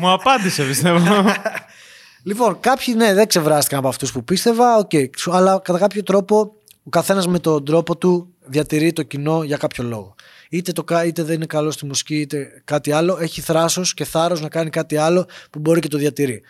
Μου απάντησε, πιστεύω. Λοιπόν, κάποιοι ναι, δεν ξεβράστηκαν από αυτούς που πίστευα, οκ. αλλά κατά κάποιο τρόπο ο καθένας με τον τρόπο του διατηρεί το κοινό για κάποιο λόγο. Είτε, το, κα- είτε δεν είναι καλό στη μουσική, είτε κάτι άλλο. Έχει θράσος και θάρρος να κάνει κάτι άλλο που μπορεί και το διατηρεί.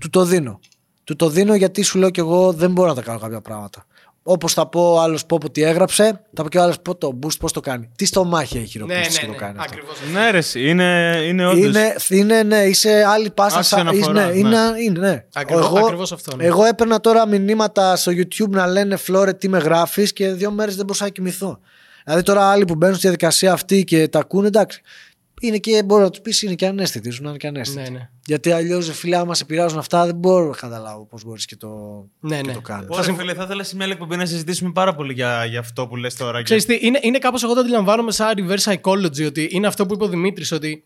Του το δίνω. Του το δίνω γιατί σου λέω κι εγώ δεν μπορώ να τα κάνω κάποια πράγματα. Όπως θα πω άλλος πω ότι έγραψε, θα πω και ο άλλος πω το boost πώς το κάνει. Τι στο μάχη έχει Ναι, χειροπίστηση ναι, το ναι. κάνει. αυτό. Ακριβώ. ναι, ρε, εσύ, είναι, είναι όντως... Είναι, είναι, ναι, είσαι άλλη πάσα. Άση Σα, αναφορά, ναι, ναι. είναι, είναι, ναι. Ακριβώς- εγώ, ακριβώς αυτό, ναι. Εγώ έπαιρνα τώρα μηνύματα στο YouTube να λένε Φλόρε τι με γράφεις και δύο μέρες δεν μπορούσα να κοιμηθώ. Δηλαδή τώρα άλλοι που μπαίνουν στη διαδικασία αυτή και τα ακούνε, εντάξει. Είναι και, μπορεί να τους πεις, είναι και ανέστητοι, ζουν να είναι και ανέστητοι. Ναι, ναι. Γιατί αλλιώς, φίλε, άμα σε πειράζουν αυτά, δεν μπορώ να καταλάβω πώς μπορείς και το, Ναι, και ναι. το κάνεις. Ωραία, φίλε, θα ήθελα σε μια άλλη εκπομπή να συζητήσουμε πάρα πολύ για, για αυτό που λες τώρα. Ξέρεις τι, είναι, είναι κάπως εγώ το αντιλαμβάνομαι σαν reverse psychology ότι είναι αυτό που είπε ο Δημήτρης ότι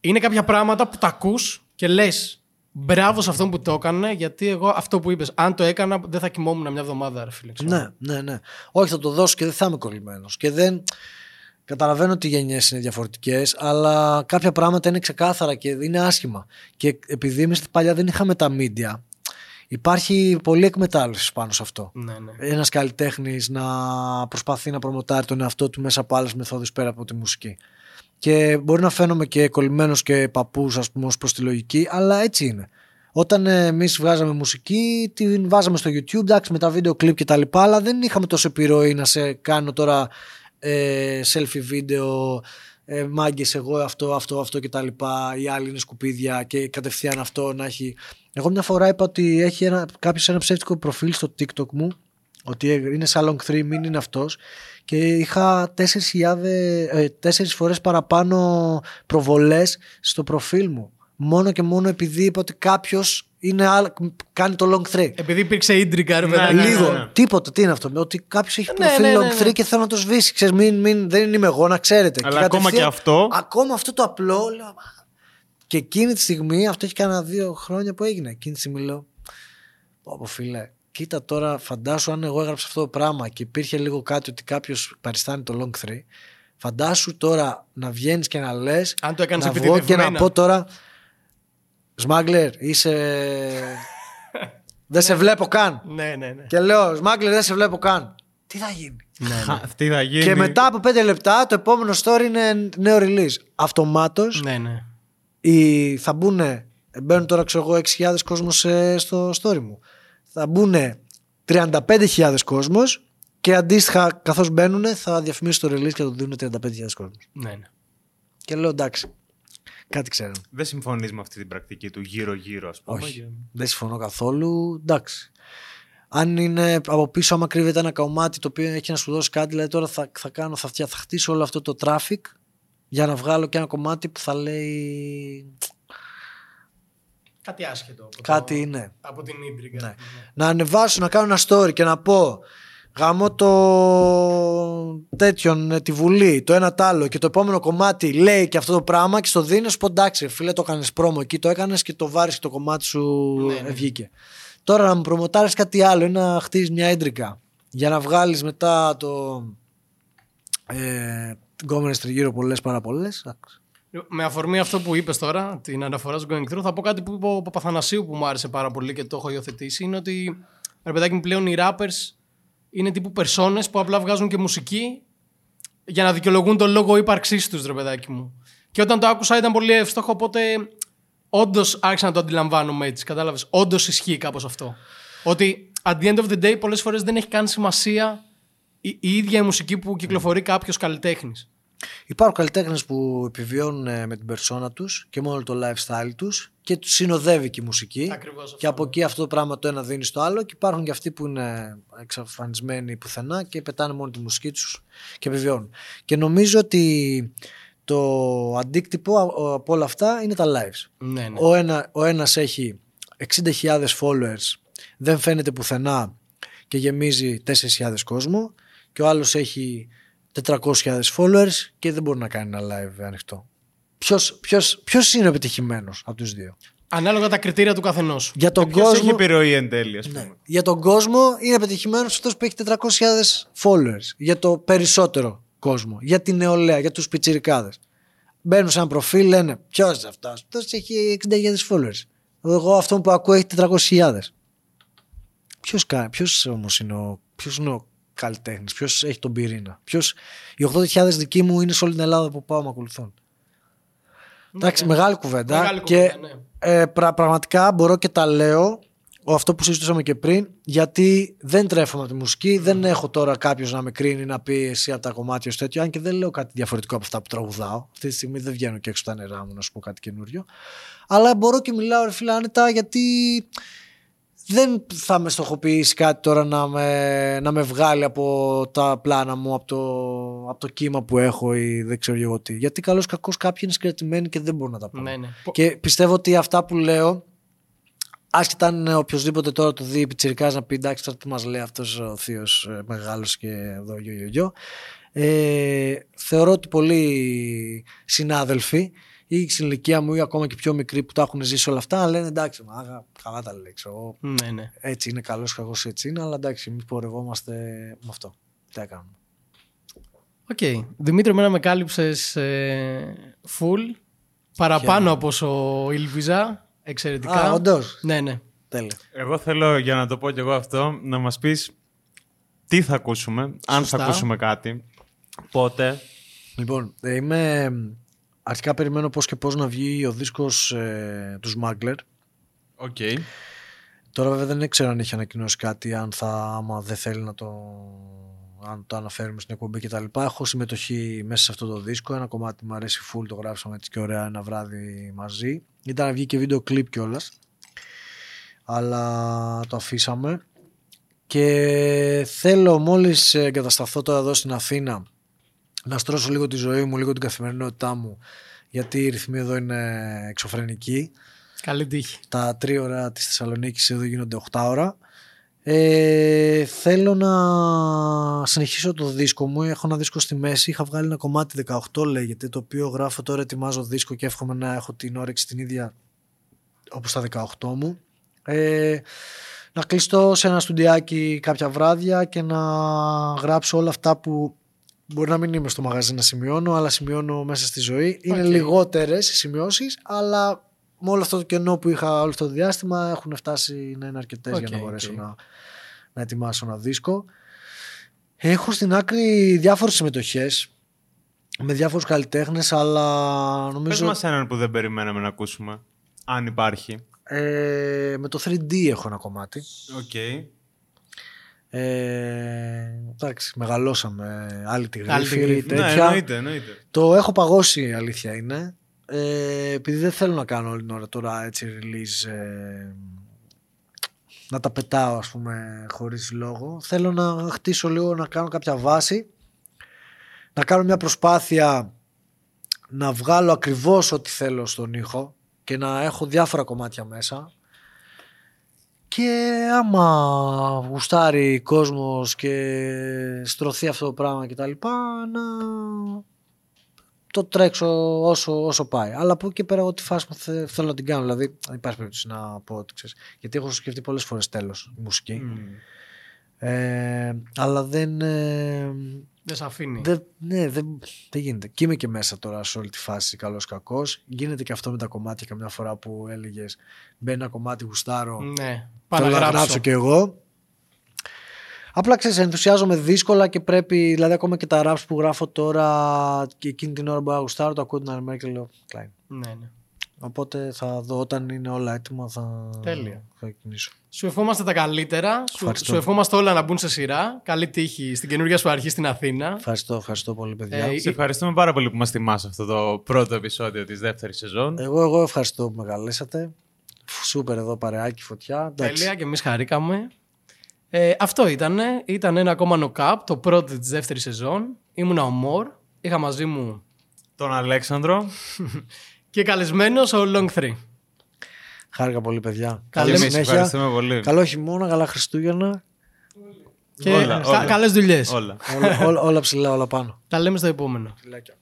είναι κάποια πράγματα που τα ακούς και λες μπράβο σε αυτόν που το έκανε γιατί εγώ αυτό που είπες αν το έκανα δεν θα κοιμόμουν μια εβδομάδα ρε φίλε. ξέρω. Ναι, ναι, ναι. Όχι, θα το δώσω και δεν θα είμαι κολλημένος. Και δεν. Καταλαβαίνω ότι οι γενιές είναι διαφορετικές, αλλά κάποια πράγματα είναι ξεκάθαρα και είναι άσχημα. Και επειδή εμείς παλιά δεν είχαμε τα media, υπάρχει πολλή εκμετάλλευση πάνω σε αυτό. Ναι, ναι. Ένας καλλιτέχνης να προσπαθεί να προμοτάρει τον εαυτό του μέσα από άλλες μεθόδους πέρα από τη μουσική. Και μπορεί να φαίνομαι και κολλημένος και παππούς, ας πούμε, ως προς τη λογική, αλλά έτσι είναι. Όταν εμείς βγάζαμε μουσική, την βάζαμε στο YouTube, εντάξει, με τα βίντεο κλιπ και τα λοιπά, αλλά δεν είχαμε τόσο επιρροή να σε κάνω τώρα ε, selfie βίντεο, ε, μάγκες εγώ αυτό, αυτό, αυτό και τα λοιπά, οι άλλοι είναι σκουπίδια και κατευθείαν αυτό να έχει... Εγώ μια φορά είπα ότι έχει ένα, κάποιος ένα ψεύτικο προφίλ στο TikTok μου, ότι είναι Salon 3, μην είναι αυτός. Και είχα 4.000, ε, τέσσερις φορές παραπάνω προβολές στο προφίλ μου. Μόνο και μόνο επειδή είπα ότι κάποιος είναι, άλλ- κάνει το long 3. Επειδή υπήρξε ίντρικα ρε Ναι, παιδάκι. ναι, ναι, Λίγο. ναι. Τίποτα. Τι είναι αυτό. Ότι κάποιος έχει Ναι, προφίλ ναι, ναι, long ναι. 3 και θέλω να το σβήσει. Ξέρεις, μην, μην, δεν είμαι εγώ, να ξέρετε. Αλλά ακόμα κατευθείαν- και αυτό- Ακόμα αυτό το απλό. Λέω, «Μα». και εκείνη τη στιγμή, αυτό έχει κάνα δύο χρόνια που έγινε. Εκείνη τη στιγμή λέω. Πω, πω, φίλε, κοίτα τώρα, φαντάσου αν εγώ έγραψα αυτό το πράγμα και υπήρχε λίγο κάτι ότι κάποιος παριστάνει το long 3. Φαντάσου τώρα να βγαίνεις και να λες. Αν το έκανες να βγω και επιτεδευμένα. να πω τώρα. Σμάγκλερ, είσαι. δεν σε βλέπω καν. Ναι, ναι, ναι. Και λέω, Σμάγκλερ, δεν σε βλέπω καν. Τι θα γίνει; Χα, Τι θα γίνει; Και μετά από 5 λεπτά το επόμενο story είναι νέο release. Αυτομάτως Ναι, ναι. οι... θα μπουν. Μπαίνουν τώρα, ξέρω εγώ, 6.000 κόσμος στο story μου. Θα μπουν 35.000 κόσμος και αντίστοιχα, καθώς μπαίνουν, θα διαφημίσουν το release και θα το δίνουν 35.000 κόσμος. ναι, ναι. Και λέω, εντάξει, κάτι ξέρω. Δεν συμφωνείς με αυτή την πρακτική του γύρω-γύρω, ας πούμε. Όχι. Δεν συμφωνώ καθόλου. Εντάξει. Αν είναι από πίσω, άμα κρύβεται ένα κομμάτι το οποίο έχει να σου δώσει κάτι, δηλαδή τώρα θα, θα, κάνω, θα, φτια- θα χτίσω όλο αυτό το traffic για να βγάλω και ένα κομμάτι που θα λέει Κάτι άσχετο. Από κάτι το... είναι. Από την ίντρικα. Ναι. Να ανεβάσω, να κάνω ένα story και να πω γάμω το τέτοιον, ε, τη Βουλή, το ένα τ' άλλο και το επόμενο κομμάτι λέει και αυτό το πράγμα και στο δίνει, σου πω εντάξει, φίλε, το έκανες πρόμο εκεί, το έκανες και το βάρη και το κομμάτι σου Ναι, ναι. βγήκε. Τώρα να μου προμοτάρεις κάτι άλλο ή να χτίσει μια έντρικα για να βγάλεις μετά το. Ε, γκόμενε τριγύρω πολλέ πάρα πολλές. Με αφορμή αυτό που είπες τώρα, την αναφορά στο Going Through, θα πω κάτι που είπε ο Παπαθανασίου που μου άρεσε πάρα πολύ και το έχω υιοθετήσει. Είναι ότι ρε παιδάκι μου πλέον οι rappers είναι τύπου περσόνες που απλά βγάζουν και μουσική για να δικαιολογούν τον λόγο ύπαρξής τους, ρε παιδάκι μου. Και όταν το άκουσα ήταν πολύ εύστοχο, οπότε όντως άρχισα να το αντιλαμβάνομαι έτσι. Κατάλαβες. Όντως ισχύει κάπως αυτό. Ότι at the end of the day πολλές φορές δεν έχει καν σημασία η, η ίδια η μουσική που κυκλοφορεί κάποιος καλλιτέχνης. Υπάρχουν καλλιτέχνες που επιβιώνουν ε, με την περσόνα τους και μόνο το lifestyle τους και τους συνοδεύει και η μουσική. Ακριβώς αυτό, και από εκεί αυτό το πράγμα το ένα δίνει στο άλλο. Και υπάρχουν και αυτοί που είναι εξαφανισμένοι πουθενά και πετάνε μόνο τη μουσική τους και επιβιώνουν. Και νομίζω ότι το αντίκτυπο α- από όλα αυτά είναι τα lives. Ναι, ναι. Ο, ένα, ο ένας έχει 60.000 followers, δεν φαίνεται πουθενά και γεμίζει 4.000 κόσμο και ο άλλος έχει 400.000 followers και δεν μπορεί να κάνει ένα live ανοιχτό. Ποιος, ποιος, ποιος είναι επιτυχημένος από τους δύο; Ανάλογα τα κριτήρια του καθενός. Για τον, Ποιος έχει κόσμο, επιρροή εν τέλει, ας πούμε. ναι, για τον κόσμο είναι επιτυχημένος αυτός που έχει 400.000 followers. Για το περισσότερο κόσμο. Για την νεολαία, για τους πιτσιρικάδες. Μπαίνουν σε ένα προφίλ, λένε ποιος είναι αυτός; Αυτός έχει 60.000 followers. Εγώ αυτόν που ακούω έχει 400.000. Ποιος ποιος όμως είναι ο, ποιος είναι ο καλλιτέχνη, ποιος έχει τον πυρήνα. Ποιος, οι 80.000 δικοί μου είναι σε όλη την Ελλάδα που πάω με ακολουθούν. Εντάξει, μεγάλη κουβέντα. Μεγάλη και κουβέντα, ναι. ε, πρα- πραγματικά μπορώ και τα λέω ο, αυτό που συζητούσαμε και πριν, γιατί δεν τρέφομαι από τη μουσική, δεν έχω τώρα κάποιος να με κρίνει να πει εσύ από τα κομμάτια σου τέτοιο, αν και δεν λέω κάτι διαφορετικό από αυτά που τραγουδάω. Αυτή τη στιγμή δεν βγαίνω και έξω τα νερά μου να σου πω κάτι καινούριο. Αλλά μπορώ και μιλάω ρε φίλε άνετα γιατί δεν θα με στοχοποιήσει κάτι τώρα να με, να με βγάλει από τα πλάνα μου, από το, από το κύμα που έχω ή δεν ξέρω εγώ τι. Γιατί καλώς κακώς κάποιοι είναι συγκρατημένοι και δεν μπορούν να τα πούνε. Ναι, ναι. Και πιστεύω ότι αυτά που λέω, άσχετα αν είναι οποιοδήποτε τώρα το δει πιτσιρικάς να πει εντάξει τώρα τι μας λέει αυτός ο θείος ε, μεγάλος και εδώ γιο γιο γιο. Ε, θεωρώ ότι πολλοί συνάδελφοι ή στην ηλικία μου ή ακόμα και πιο μικροί που τα έχουν ζήσει όλα αυτά λένε εντάξει μάγκα, καλά τα λέει ξέρω εγώ, Ναι, ναι. έτσι είναι καλός κακός έτσι είναι αλλά εντάξει εμείς πορευόμαστε με αυτό. Τι θα κάνουμε. Οκ. Δημήτρη, εμένα με κάλυψες full. Παραπάνω από όσο ήλπιζα. Εξαιρετικά. Α, όντως. Ναι, ναι. Τέλεια. Εγώ θέλω, για να το πω κι εγώ αυτό, να μας πεις τι θα ακούσουμε, αν Σωστά. θα ακούσουμε κάτι, πότε. Λοιπόν, ε, είμαι. Αρχικά περιμένω πώς και πώς να βγει ο δίσκος ε, του Smuggler. Ok. Τώρα βέβαια δεν ξέρω αν έχει ανακοινώσει κάτι, αν θα, άμα δεν θέλει να το, αν το αναφέρουμε στην εκπομπή κτλ. Έχω συμμετοχή μέσα σε αυτό το δίσκο. Ένα κομμάτι μου αρέσει full, το γράψαμε έτσι και ωραία ένα βράδυ μαζί. Ήταν να βγει και βίντεο κλιπ κιόλας. Αλλά το αφήσαμε. Και θέλω μόλις εγκατασταθώ τώρα εδώ στην Αθήνα να στρώσω λίγο τη ζωή μου, λίγο την καθημερινότητά μου γιατί οι ρυθμοί εδώ είναι εξωφρενικοί. Καλή τύχη. Τα τρία ώρα της Θεσσαλονίκης εδώ γίνονται 8 ώρα. Ε, θέλω να συνεχίσω το δίσκο μου. Έχω ένα δίσκο στη μέση. Είχα βγάλει ένα κομμάτι 18 λέγεται, το οποίο γράφω τώρα, ετοιμάζω δίσκο και εύχομαι να έχω την όρεξη την ίδια όπως τα 18 μου. Ε, να κλειστώ σε ένα στουντιάκι κάποια βράδια και να γράψω όλα αυτά που μπορεί να μην είμαι στο μαγαζί να σημειώνω, αλλά σημειώνω μέσα στη ζωή. Είναι Οκ. λιγότερες οι σημειώσεις, αλλά με όλο αυτό το κενό που είχα όλο αυτό το διάστημα έχουν φτάσει να είναι αρκετές για να Οκ, μπορέσω οκ. να, να ετοιμάσω ένα δίσκο. Έχω στην άκρη διάφορες συμμετοχές με διάφορους καλλιτέχνες, αλλά Πες νομίζω μας έναν που δεν περιμέναμε να ακούσουμε, αν υπάρχει. ε, με το 3D έχω ένα κομμάτι. Οκ. Ε, εντάξει, μεγαλώσαμε. Άλυτοι Άλυτοι γρίφοι, γρίφοι. Ναι, τέτοια. εννοείται, εννοείται. Το έχω παγώσει η αλήθεια είναι. Ε, επειδή δεν θέλω να κάνω όλη την ώρα τώρα έτσι release ε, να τα πετάω ας πούμε χωρίς λόγο. Θέλω να χτίσω λίγο, να κάνω κάποια βάση. Να κάνω μια προσπάθεια να βγάλω ακριβώς ό,τι θέλω στον ήχο και να έχω διάφορα κομμάτια μέσα. Και άμα γουστάρει κόσμος και στρωθεί αυτό το πράγμα και τα λοιπά, να το τρέξω όσο, όσο πάει. Αλλά από εκεί και πέρα, ό,τι φάση μου θε- θέλω να την κάνω. Δηλαδή, δεν υπάρχει περίπτωση να πω ότι ξέρεις. Γιατί έχω σκεφτεί πολλές φορές τέλος μουσική. Ε, αλλά δεν. Ε, Δεν σε αφήνει. δεν ναι, δεν, δεν γίνεται. Και είμαι και μέσα τώρα σε όλη τη φάση καλός κακός. Γίνεται και αυτό με τα κομμάτια καμιά φορά που έλεγες Μπαίνει ένα κομμάτι, γουστάρω. Ναι. Πάω Θέλω να να γράψω. γράψω κι εγώ. Απλά ξέρεις, ενθουσιάζομαι δύσκολα και πρέπει, δηλαδή ακόμα και τα raps που γράφω τώρα και εκείνη την ώρα που να γουστάρω, το ακούω την άλλη μέρα και λέω Klein. Ναι, ναι. Οπότε θα δω όταν είναι όλα έτοιμα θα, Τέλεια. θα κινήσω. Σου ευχόμαστε τα καλύτερα. Σου, Ευχαριστώ. σου ευχόμαστε όλα να μπουν σε σειρά. Καλή τύχη στην καινούργια σου αρχή στην Αθήνα. Ευχαριστώ, ευχαριστώ πολύ παιδιά. Ε, Σε ευχαριστούμε πάρα πολύ που μας τιμάς αυτό το πρώτο επεισόδιο της δεύτερης σεζόν. Εγώ, εγώ ευχαριστώ που με καλέσατε. Σούπερ εδώ παρεάκι φωτιά. Εντάξει. Τέλεια και εμείς χαρήκαμε. Ε, αυτό ήταν. Ήταν ένα ακόμα νοκάπ, το πρώτο της δεύτερης σεζόν. Ήμουνα ο Μορ. Είχα μαζί μου Τον Αλέξανδρο. και καλεσμένος ο Long 3. Χάρηκα πολύ παιδιά. Καλή Καλή εμείς συνέχεια. ευχαριστούμε πολύ. Καλό χειμώνα, καλά Χριστούγεννα. Και Όλα, όλα. καλές δουλειές. Όλα. όλα, όλα, όλα ψηλά, όλα πάνω. Τα λέμε στο επόμενο. Φιλάκια.